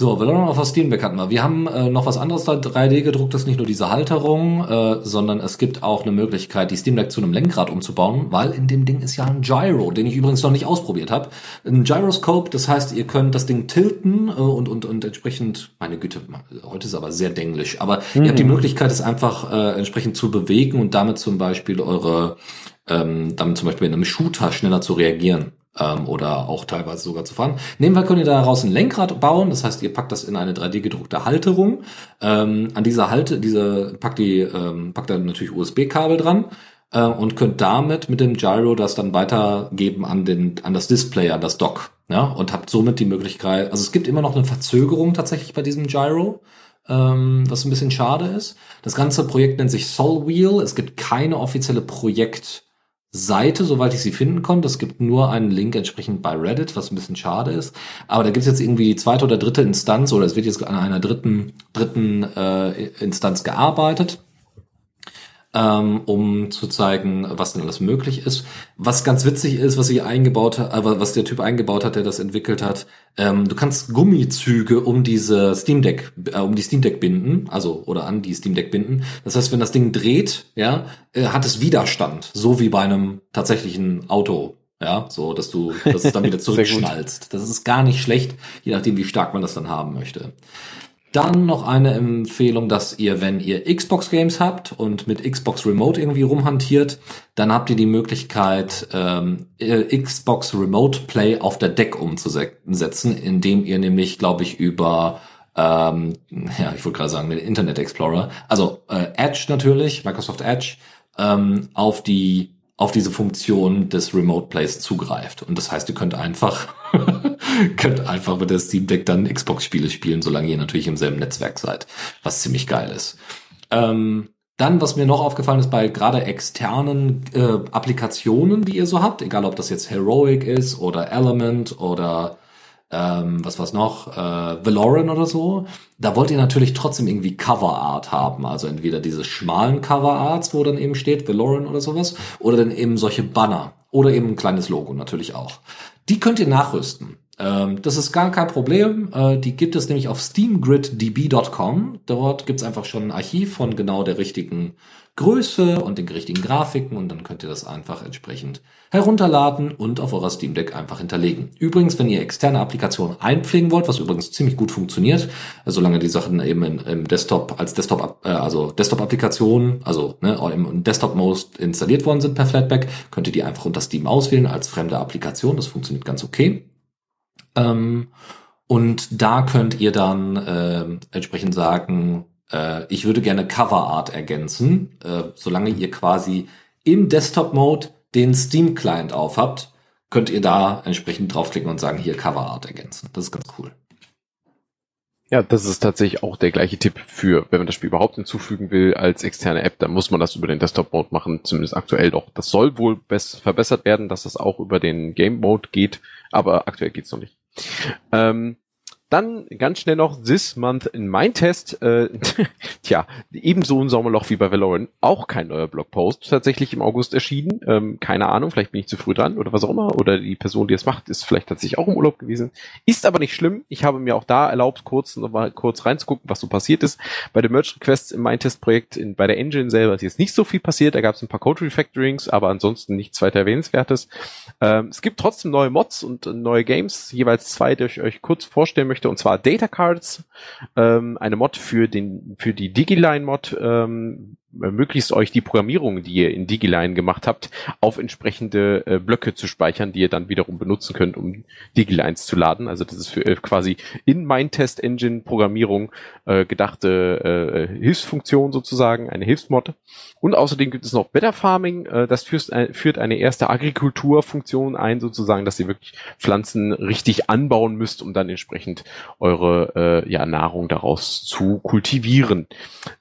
So, wir noch was Steamback hatten wir. Wir haben äh, noch was anderes da 3D gedruckt, das ist nicht nur diese Halterung, äh, sondern es gibt auch eine Möglichkeit, die Steam Deck zu einem Lenkrad umzubauen, weil in dem Ding ist ja ein Gyro, den ich übrigens noch nicht ausprobiert habe. Ein Gyroscope, das heißt, ihr könnt das Ding tilten äh, und, und, und entsprechend, meine Güte, heute ist aber sehr denglisch, aber mhm. ihr habt die mhm. Möglichkeit, es einfach äh, entsprechend zu bewegen und damit zum Beispiel eure ähm, damit zum Beispiel in einem Shooter schneller zu reagieren ähm, oder auch teilweise sogar zu fahren. Nebenbei könnt ihr daraus ein Lenkrad bauen, das heißt, ihr packt das in eine 3D gedruckte Halterung. Ähm, an dieser Halte, diese packt die ähm, packt dann natürlich USB-Kabel dran äh, und könnt damit mit dem Gyro das dann weitergeben an den an das Display, an das Dock, ja und habt somit die Möglichkeit. Also es gibt immer noch eine Verzögerung tatsächlich bei diesem Gyro ähm, was ein bisschen schade ist. Das ganze Projekt nennt sich Soul Wheel. Es gibt keine offizielle Projekt Seite, soweit ich sie finden konnte. Es gibt nur einen Link entsprechend bei Reddit, was ein bisschen schade ist. Aber da gibt es jetzt irgendwie die zweite oder dritte Instanz oder es wird jetzt an einer dritten, dritten äh, Instanz gearbeitet ähm, um zu zeigen, was denn alles möglich ist. Was ganz witzig ist, was sie eingebaut hat, aber was der Typ eingebaut hat, der das entwickelt hat, ähm, du kannst Gummizüge um diese Steam Deck, äh, um die Steam Deck binden, also oder an die Steam Deck binden. Das heißt, wenn das Ding dreht, ja, äh, hat es Widerstand, so wie bei einem tatsächlichen Auto. Ja, so, dass du, dass es dann wieder <laughs> zurückschnallst. Das ist gar nicht schlecht, je nachdem, wie stark man das dann haben möchte. Dann noch eine Empfehlung, dass ihr, wenn ihr Xbox Games habt und mit Xbox Remote irgendwie rumhantiert, dann habt ihr die Möglichkeit, ähm, Xbox Remote Play auf der Deck umzusetzen, indem ihr nämlich, glaube ich, über ähm, ja, ich wollte gerade sagen, den Internet Explorer, also äh, Edge natürlich, Microsoft Edge, ähm, auf die auf diese Funktion des Remote Plays zugreift. Und das heißt, ihr könnt einfach, könnt einfach mit der Steam Deck dann Xbox-Spiele spielen, solange ihr natürlich im selben Netzwerk seid, was ziemlich geil ist. Ähm, dann, was mir noch aufgefallen ist, bei gerade externen äh, Applikationen, die ihr so habt, egal ob das jetzt Heroic ist oder Element oder ähm, was war's noch, äh, Valoran oder so, da wollt ihr natürlich trotzdem irgendwie Coverart haben. Also entweder diese schmalen Coverarts, wo dann eben steht Valoran oder sowas, oder dann eben solche Banner oder eben ein kleines Logo natürlich auch. Die könnt ihr nachrüsten. Ähm, das ist gar kein Problem. Äh, die gibt es nämlich auf steamgriddb.com. Dort gibt's einfach schon ein Archiv von genau der richtigen Größe und den richtigen Grafiken und dann könnt ihr das einfach entsprechend herunterladen und auf eurer Steam Deck einfach hinterlegen. Übrigens, wenn ihr externe Applikationen einpflegen wollt, was übrigens ziemlich gut funktioniert, solange die Sachen eben im Desktop als Desktop, äh, also Desktop-Applikationen, also ne, im Desktop-Mode installiert worden sind per Flatpak, könnt ihr die einfach unter Steam auswählen als fremde Applikation. Das funktioniert ganz okay. Ähm, und da könnt ihr dann äh, entsprechend sagen, äh, ich würde gerne Cover Art ergänzen, äh, solange ihr quasi im Desktop-Mode den Steam-Client aufhabt, könnt ihr da entsprechend draufklicken und sagen, hier Cover Art ergänzen. Das ist ganz cool. Ja, das ist tatsächlich auch der gleiche Tipp für, wenn man das Spiel überhaupt hinzufügen will als externe App, dann muss man das über den Desktop-Mode machen, zumindest aktuell doch. Das soll wohl verbessert werden, dass das auch über den Game-Mode geht, aber aktuell geht's noch nicht. Ähm, dann ganz schnell noch This Month in Mein Test. Äh, <laughs> tja, ebenso ein Sommerloch wie bei Valorant. Auch kein neuer Blogpost tatsächlich im August erschienen. Ähm, keine Ahnung, vielleicht bin ich zu früh dran oder was auch immer. Oder die Person, die es macht, ist vielleicht tatsächlich auch im Urlaub gewesen. Ist aber nicht schlimm. Ich habe mir auch da erlaubt, kurz noch mal kurz reinzugucken, was so passiert ist. Bei den Merge Requests im Mein Test Projekt in, bei der Engine selber ist jetzt nicht so viel passiert. Da gab es ein paar Code Refactorings, aber ansonsten nichts weiter erwähnenswertes. Ähm, es gibt trotzdem neue Mods und neue Games, jeweils zwei, die ich euch kurz vorstellen möchte möchte, und zwar Data Cards, ähm, eine Mod für den für die Digiline Mod, ähm, möglichst euch die Programmierung, die ihr in Digiline gemacht habt, auf entsprechende äh, Blöcke zu speichern, die ihr dann wiederum benutzen könnt, um Digilines zu laden. Also das ist für äh, quasi in Mindtest Engine Programmierung äh, gedachte äh, Hilfsfunktion sozusagen, eine Hilfsmod. Und außerdem gibt es noch Better Farming, äh, das führt, äh, führt eine erste Agrikulturfunktion ein, sozusagen, dass ihr wirklich Pflanzen richtig anbauen müsst, um dann entsprechend eure äh, ja, Nahrung daraus zu kultivieren.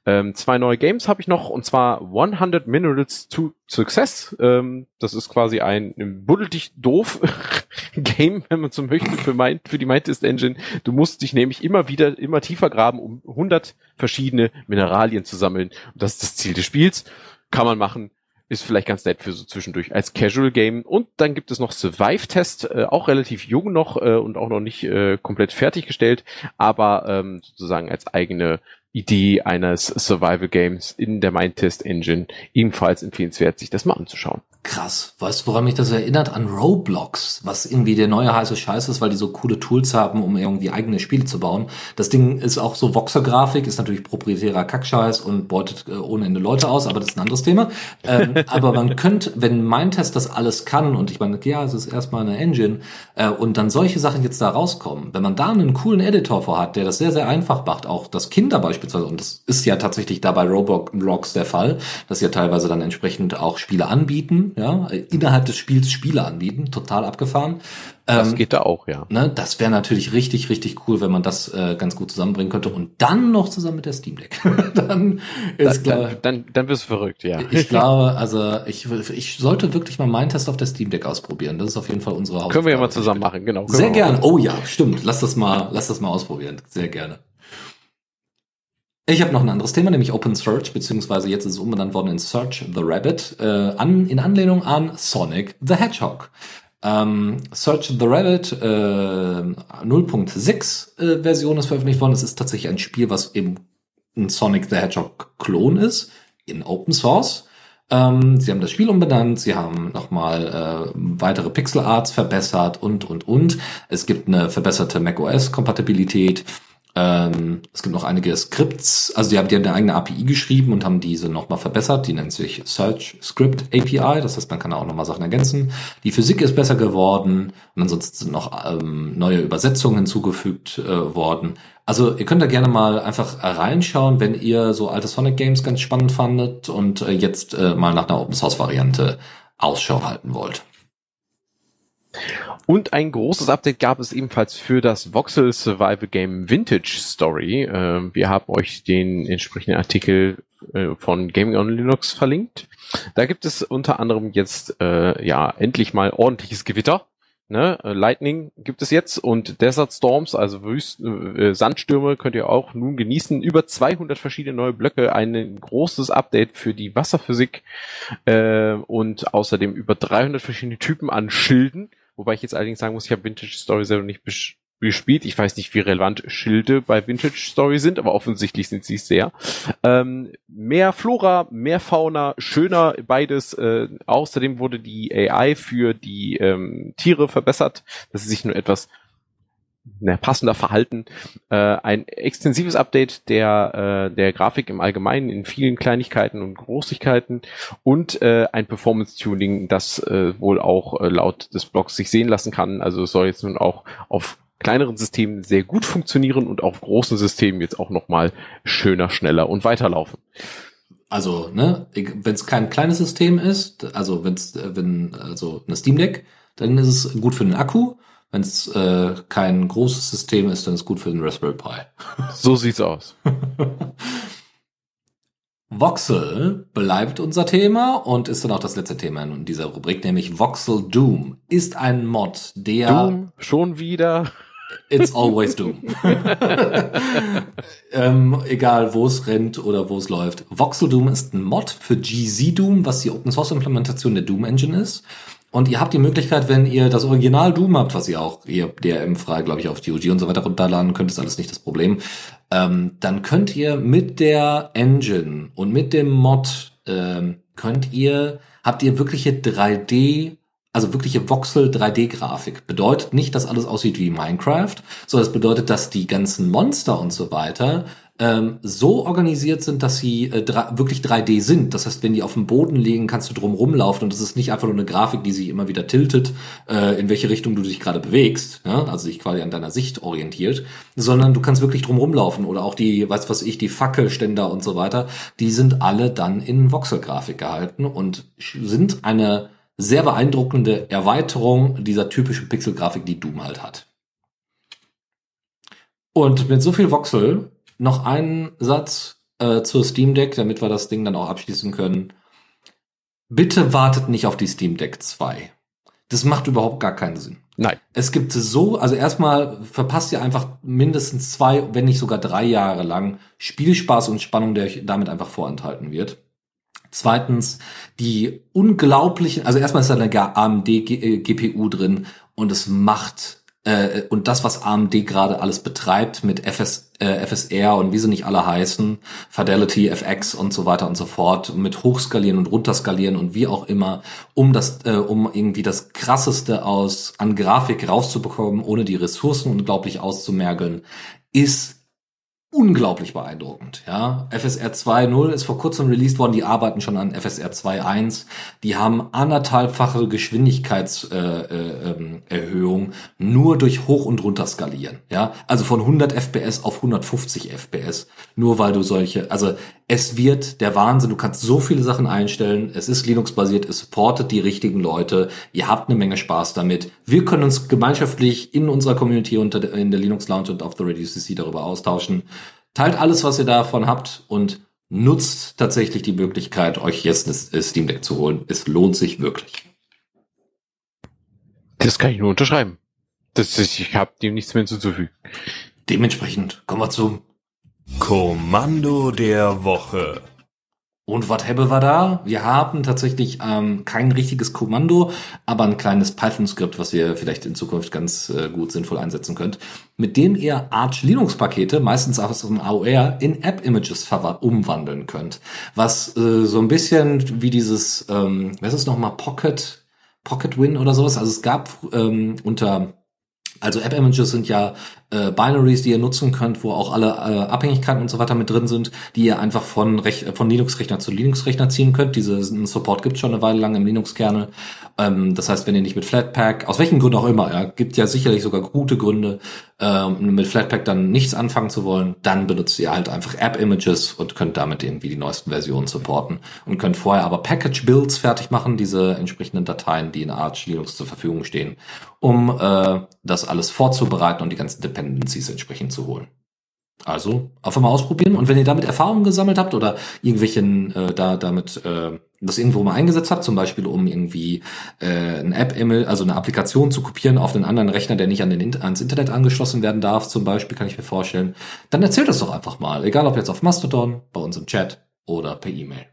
Ähm, zwei neue Games habe ich noch, und zwar 100 Minerals to Success. Ähm, das ist quasi ein, ein buddeldig doof <laughs> Game, wenn man so möchte, für, mein, für die Mindtest Engine. Du musst dich nämlich immer wieder, immer tiefer graben, um 100 verschiedene Mineralien zu sammeln. Und das ist das Ziel des Spiels. Kann man machen. Ist vielleicht ganz nett für so zwischendurch als Casual Game. Und dann gibt es noch Survive Test, äh, auch relativ jung noch äh, und auch noch nicht äh, komplett fertiggestellt, aber ähm, sozusagen als eigene Idee eines Survival Games in der Mindtest Engine ebenfalls empfehlenswert, sich das mal anzuschauen. Krass. Weißt du, woran mich das erinnert? An Roblox, was irgendwie der neue heiße Scheiß ist, weil die so coole Tools haben, um irgendwie eigene Spiele zu bauen. Das Ding ist auch so Voxer-Grafik, ist natürlich proprietärer Kackscheiß und beutet äh, ohne Ende Leute aus, aber das ist ein anderes Thema. Ähm, <laughs> aber man könnte, wenn mein Test das alles kann, und ich meine, ja, es ist erstmal eine Engine, äh, und dann solche Sachen jetzt da rauskommen, wenn man da einen coolen Editor vorhat, der das sehr, sehr einfach macht, auch das Kinder beispielsweise, und das ist ja tatsächlich da bei Roblox der Fall, dass ja teilweise dann entsprechend auch Spiele anbieten, ja, innerhalb des Spiels Spiele anbieten, total abgefahren. Das ähm, geht da auch, ja. Ne, das wäre natürlich richtig, richtig cool, wenn man das äh, ganz gut zusammenbringen könnte und dann noch zusammen mit der Steam Deck. <laughs> dann ist da, klar. Dann, dann, dann wirst du verrückt, ja. Ich <laughs> glaube, also ich, ich sollte wirklich mal meinen Test auf der Steam Deck ausprobieren. Das ist auf jeden Fall unsere Hausaufgabe. Können wir ja mal zusammen machen, genau. Sehr gerne. Oh ja, stimmt. Lass das mal, lass das mal ausprobieren. Sehr gerne. Ich habe noch ein anderes Thema, nämlich Open Search, beziehungsweise jetzt ist es umbenannt worden in Search the Rabbit, äh, an, in Anlehnung an Sonic the Hedgehog. Ähm, Search the Rabbit äh, 0.6 äh, Version ist veröffentlicht worden. Es ist tatsächlich ein Spiel, was eben ein Sonic the Hedgehog Klon ist, in Open Source. Ähm, sie haben das Spiel umbenannt, sie haben nochmal äh, weitere Pixel Arts verbessert und, und, und. Es gibt eine verbesserte macOS-Kompatibilität. Ähm, es gibt noch einige Skripts, also die haben, die haben eine eigene API geschrieben und haben diese nochmal verbessert. Die nennt sich Search Script API, das heißt, man kann auch nochmal Sachen ergänzen. Die Physik ist besser geworden und ansonsten sind noch ähm, neue Übersetzungen hinzugefügt äh, worden. Also ihr könnt da gerne mal einfach reinschauen, wenn ihr so alte Sonic Games ganz spannend fandet und äh, jetzt äh, mal nach einer Open Source Variante Ausschau halten wollt. Und ein großes Update gab es ebenfalls für das Voxel Survival Game Vintage Story. Ähm, wir haben euch den entsprechenden Artikel äh, von Gaming on Linux verlinkt. Da gibt es unter anderem jetzt äh, ja endlich mal ordentliches Gewitter. Ne? Äh, Lightning gibt es jetzt und Desert Storms, also Wüsten, äh, Sandstürme könnt ihr auch nun genießen. Über 200 verschiedene neue Blöcke, ein großes Update für die Wasserphysik äh, und außerdem über 300 verschiedene Typen an Schilden. Wobei ich jetzt allerdings sagen muss, ich habe Vintage Story selber nicht gespielt. Ich weiß nicht, wie relevant Schilde bei Vintage Story sind, aber offensichtlich sind sie sehr. Ähm, mehr Flora, mehr Fauna, schöner beides. Äh, außerdem wurde die AI für die ähm, Tiere verbessert, dass sie sich nur etwas na, passender verhalten. Äh, ein extensives Update der, äh, der Grafik im Allgemeinen in vielen Kleinigkeiten und Großigkeiten und äh, ein Performance-Tuning, das äh, wohl auch äh, laut des Blogs sich sehen lassen kann. Also es soll jetzt nun auch auf kleineren Systemen sehr gut funktionieren und auf großen Systemen jetzt auch nochmal schöner, schneller und weiterlaufen. Also, ne, wenn es kein kleines System ist, also wenn's, äh, wenn, also eine Steam Deck, dann ist es gut für den Akku. Wenn es äh, kein großes System ist, dann ist es gut für den Raspberry Pi. <laughs> So sieht's aus. <laughs> Voxel bleibt unser Thema und ist dann auch das letzte Thema in dieser Rubrik, nämlich Voxel Doom ist ein Mod, der Doom schon wieder <laughs> It's always Doom. ähm, egal, wo es rennt oder wo es läuft. Voxel Doom ist ein Mod für GZ Doom, was die Open Source Implementation der Doom Engine ist. Und ihr habt die Möglichkeit, wenn ihr das Original Doom habt, was ihr auch, ihr DRM frei, glaube ich, auf GOG und so weiter runterladen könnt, ist alles nicht das Problem. Ähm, dann könnt ihr mit der Engine und mit dem Mod ähm, könnt ihr, habt ihr wirkliche 3D also wirkliche Voxel 3D-Grafik. Bedeutet nicht, dass alles aussieht wie Minecraft, sondern es bedeutet, dass die ganzen Monster und so weiter ähm, so organisiert sind, dass sie äh, wirklich 3D sind. Das heißt, wenn die auf dem Boden liegen, kannst du drum rumlaufen und es ist nicht einfach nur eine Grafik, die sich immer wieder tiltet, äh, in welche Richtung du dich gerade bewegst, ja? also sich quasi an deiner Sicht orientiert, sondern du kannst wirklich drum rumlaufen oder auch die, weiß was ich, die Fackelständer und so weiter, die sind alle dann in Voxel-Grafik gehalten und sind eine sehr beeindruckende Erweiterung dieser typischen Pixel-Grafik, die Doom halt hat. Und mit so viel Voxel noch einen Satz äh, zur Steam Deck, damit wir das Ding dann auch abschließen können. Bitte wartet nicht auf die Steam Deck 2. Das macht überhaupt gar keinen Sinn. Nein. Es gibt so, also erstmal verpasst ihr einfach mindestens zwei, wenn nicht sogar drei Jahre lang Spielspaß und Spannung, der euch damit einfach vorenthalten wird. Zweitens, die unglaublichen, also erstmal ist da eine AMD-GPU äh, drin und es macht, äh, und das, was AMD gerade alles betreibt mit FS, äh, FSR und wie sie nicht alle heißen, Fidelity, FX und so weiter und so fort, mit Hochskalieren und Runterskalieren und wie auch immer, um das, äh, um irgendwie das krasseste aus, an Grafik rauszubekommen, ohne die Ressourcen unglaublich auszumergeln, ist unglaublich beeindruckend. Ja, FSR 2.0 ist vor kurzem released worden. Die arbeiten schon an FSR 2.1. Die haben anderthalbfache Geschwindigkeitserhöhung äh, äh, nur durch hoch und runter skalieren. Ja, also von 100 FPS auf 150 FPS. Nur weil du solche, also es wird der Wahnsinn. Du kannst so viele Sachen einstellen. Es ist Linux-basiert. Es supportet die richtigen Leute. Ihr habt eine Menge Spaß damit. Wir können uns gemeinschaftlich in unserer Community unter in der Linux Lounge und auf the Radio CC darüber austauschen. Teilt alles, was ihr davon habt und nutzt tatsächlich die Möglichkeit, euch jetzt ein Steam Deck zu holen. Es lohnt sich wirklich. Das kann ich nur unterschreiben. Das ist, ich habe dem nichts mehr hinzuzufügen. Dementsprechend kommen wir zum Kommando der Woche. Und was haben wir da? Wir haben tatsächlich ähm, kein richtiges Kommando, aber ein kleines Python-Skript, was ihr vielleicht in Zukunft ganz äh, gut sinnvoll einsetzen könnt, mit dem ihr Arch Linux-Pakete, meistens aus dem AOR, in App-Images umwandeln könnt. Was äh, so ein bisschen wie dieses, ähm, was ist nochmal, Pocket, Pocket Win oder sowas. Also es gab ähm, unter also App-Images sind ja äh, Binaries, die ihr nutzen könnt, wo auch alle äh, Abhängigkeiten und so weiter mit drin sind, die ihr einfach von, Rech von Linux-Rechner zu Linux-Rechner ziehen könnt. Diesen Support gibt schon eine Weile lang im Linux-Kernel. Ähm, das heißt, wenn ihr nicht mit Flatpak, aus welchen Gründen auch immer, ja, gibt ja sicherlich sogar gute Gründe, ähm, mit Flatpak dann nichts anfangen zu wollen, dann benutzt ihr halt einfach App-Images und könnt damit irgendwie die neuesten Versionen supporten und könnt vorher aber Package-Builds fertig machen, diese entsprechenden Dateien, die in Arch Linux zur Verfügung stehen, um äh, das alles vorzubereiten und die ganzen Dependencies entsprechend zu holen. Also einfach mal ausprobieren und wenn ihr damit Erfahrungen gesammelt habt oder irgendwelchen äh, da damit äh, das irgendwo mal eingesetzt habt, zum Beispiel um irgendwie äh, eine App, also eine Applikation zu kopieren auf einen anderen Rechner, der nicht an den, ans Internet angeschlossen werden darf, zum Beispiel, kann ich mir vorstellen, dann erzählt das doch einfach mal, egal ob jetzt auf Mastodon, bei uns im Chat oder per E-Mail.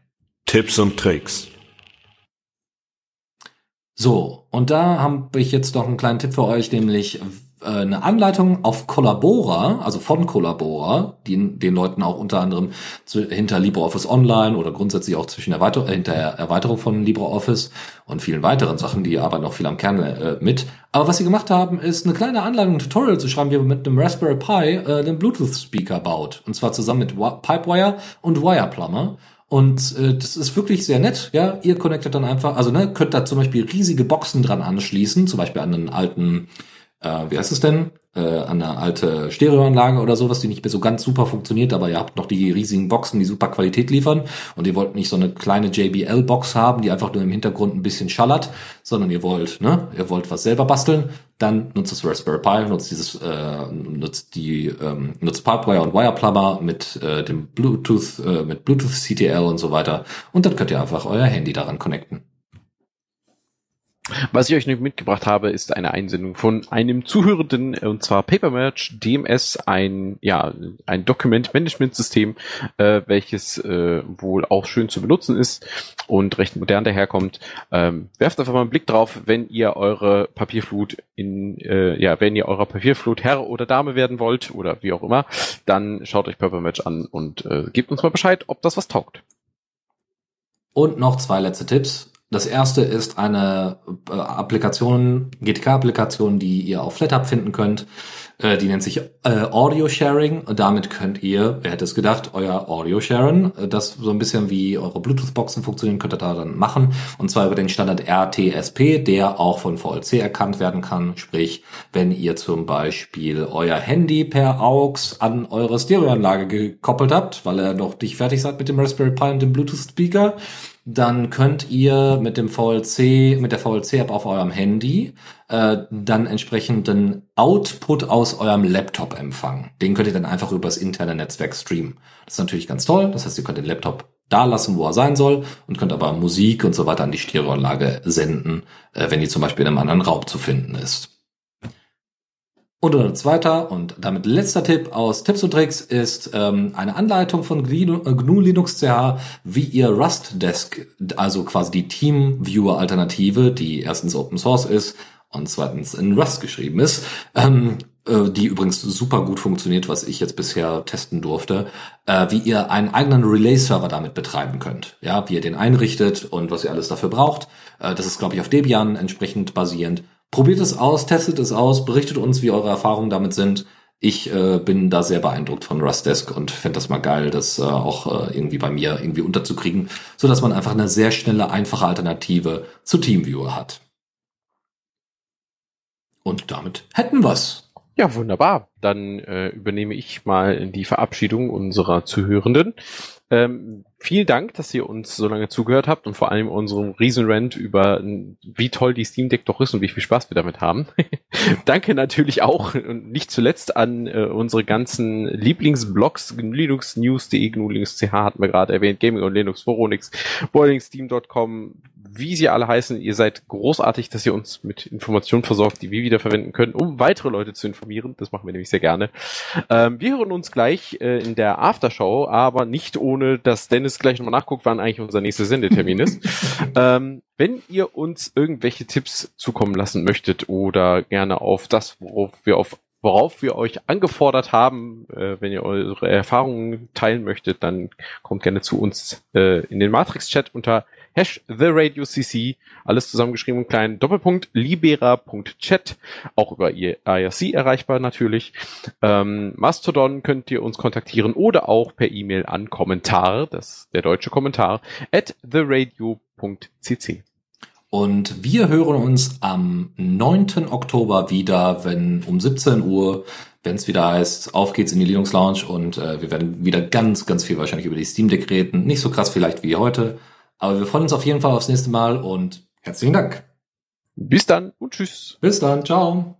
Tipps und Tricks. So, und da habe ich jetzt noch einen kleinen Tipp für euch, nämlich eine Anleitung auf Collabora, also von Collabora, die den Leuten auch unter anderem zu, hinter LibreOffice Online oder grundsätzlich auch zwischen Erweiter äh, hinter Erweiterung von LibreOffice und vielen weiteren Sachen, die arbeiten auch viel am Kern äh, mit. Aber was sie gemacht haben, ist eine kleine Anleitung, ein Tutorial zu schreiben, wie man mit einem Raspberry Pi äh, einen Bluetooth-Speaker baut. Und zwar zusammen mit Pipewire und Wireplumber. Und äh, das ist wirklich sehr nett. Ja, ihr connectet dann einfach, also ne, könnt da zum Beispiel riesige Boxen dran anschließen, zum Beispiel an einen alten äh, wie heißt es denn? Äh, eine alte Stereoanlage oder sowas, die nicht mehr so ganz super funktioniert, aber ihr habt noch die riesigen Boxen, die super Qualität liefern und ihr wollt nicht so eine kleine JBL-Box haben, die einfach nur im Hintergrund ein bisschen schallert, sondern ihr wollt, ne, ihr wollt was selber basteln, dann nutzt das Raspberry Pi, nutzt dieses, äh, nutzt die, ähm, nutzt Pipewire und Wireplumber mit äh, dem Bluetooth, äh, mit Bluetooth CTL und so weiter und dann könnt ihr einfach euer Handy daran connecten. Was ich euch mitgebracht habe, ist eine Einsendung von einem Zuhörenden, und zwar Papermerch DMS, ein, ja, ein Document-Management-System, äh, welches äh, wohl auch schön zu benutzen ist und recht modern daherkommt. Ähm, werft einfach mal einen Blick drauf, wenn ihr eure Papierflut in, äh, ja, wenn ihr eurer Papierflut Herr oder Dame werden wollt oder wie auch immer, dann schaut euch Papermatch an und äh, gebt uns mal Bescheid, ob das was taugt. Und noch zwei letzte Tipps. Das erste ist eine äh, Applikation, GTK-Applikation, die ihr auf FlatHub finden könnt. Äh, die nennt sich äh, Audio Sharing. Und damit könnt ihr, wer hätte es gedacht, euer Audio sharen. Äh, das so ein bisschen wie eure Bluetooth-Boxen funktionieren, könnt ihr da dann machen. Und zwar über den Standard RTSP, der auch von VLC erkannt werden kann. Sprich, wenn ihr zum Beispiel euer Handy per AUX an eure Stereoanlage gekoppelt habt, weil ihr noch nicht fertig seid mit dem Raspberry Pi und dem Bluetooth-Speaker, dann könnt ihr mit dem VLC, mit der VLC-App auf eurem Handy äh, dann entsprechenden Output aus eurem Laptop empfangen. Den könnt ihr dann einfach übers interne Netzwerk streamen. Das ist natürlich ganz toll. Das heißt, ihr könnt den Laptop da lassen, wo er sein soll und könnt aber Musik und so weiter an die Stereoanlage senden, äh, wenn die zum Beispiel in einem anderen Raum zu finden ist. Und ein zweiter und damit letzter Tipp aus Tipps und Tricks ist ähm, eine Anleitung von GNU, äh, Linux CH, wie ihr Rust Desk, also quasi die Teamviewer Alternative, die erstens Open Source ist und zweitens in Rust geschrieben ist, ähm, äh, die übrigens super gut funktioniert, was ich jetzt bisher testen durfte, äh, wie ihr einen eigenen Relay-Server damit betreiben könnt. Ja, wie ihr den einrichtet und was ihr alles dafür braucht. Äh, das ist, glaube ich, auf Debian entsprechend basierend. Probiert es aus, testet es aus, berichtet uns, wie eure Erfahrungen damit sind. Ich äh, bin da sehr beeindruckt von Rustdesk und fände das mal geil, das äh, auch äh, irgendwie bei mir irgendwie unterzukriegen, so dass man einfach eine sehr schnelle, einfache Alternative zu TeamViewer hat. Und damit hätten wir's. Ja, wunderbar. Dann äh, übernehme ich mal die Verabschiedung unserer Zuhörenden. Ähm, vielen Dank, dass ihr uns so lange zugehört habt und vor allem unserem Riesenrant über wie toll die Steam Deck doch ist und wie viel Spaß wir damit haben. <laughs> Danke natürlich auch und nicht zuletzt an äh, unsere ganzen Lieblingsblogs, linuxnews.de, GNU Linux CH hatten wir gerade erwähnt, Gaming und Linux, Foronix, boilingsteam.com, wie sie alle heißen. Ihr seid großartig, dass ihr uns mit Informationen versorgt, die wir wieder verwenden können, um weitere Leute zu informieren. Das machen wir nämlich sehr gerne. Ähm, wir hören uns gleich äh, in der Aftershow, aber nicht ohne, dass Dennis gleich nochmal nachguckt, wann eigentlich unser nächster Sendetermin ist. <laughs> ähm, wenn ihr uns irgendwelche Tipps zukommen lassen möchtet oder gerne auf das, worauf wir auf worauf wir euch angefordert haben, äh, wenn ihr eure Erfahrungen teilen möchtet, dann kommt gerne zu uns äh, in den Matrix-Chat unter Hash The Radio CC, alles zusammengeschrieben und klein, Doppelpunkt, libera.chat, auch über IRC erreichbar natürlich. Ähm, Mastodon könnt ihr uns kontaktieren oder auch per E-Mail an Kommentar, das der deutsche Kommentar, at theradio.cc. Und wir hören uns am 9. Oktober wieder, wenn um 17 Uhr, wenn es wieder heißt, auf geht's in die Linux Lounge und äh, wir werden wieder ganz, ganz viel wahrscheinlich über die Steam Deck reden. Nicht so krass vielleicht wie heute, aber wir freuen uns auf jeden Fall aufs nächste Mal und herzlichen Dank. Bis dann und tschüss. Bis dann, ciao.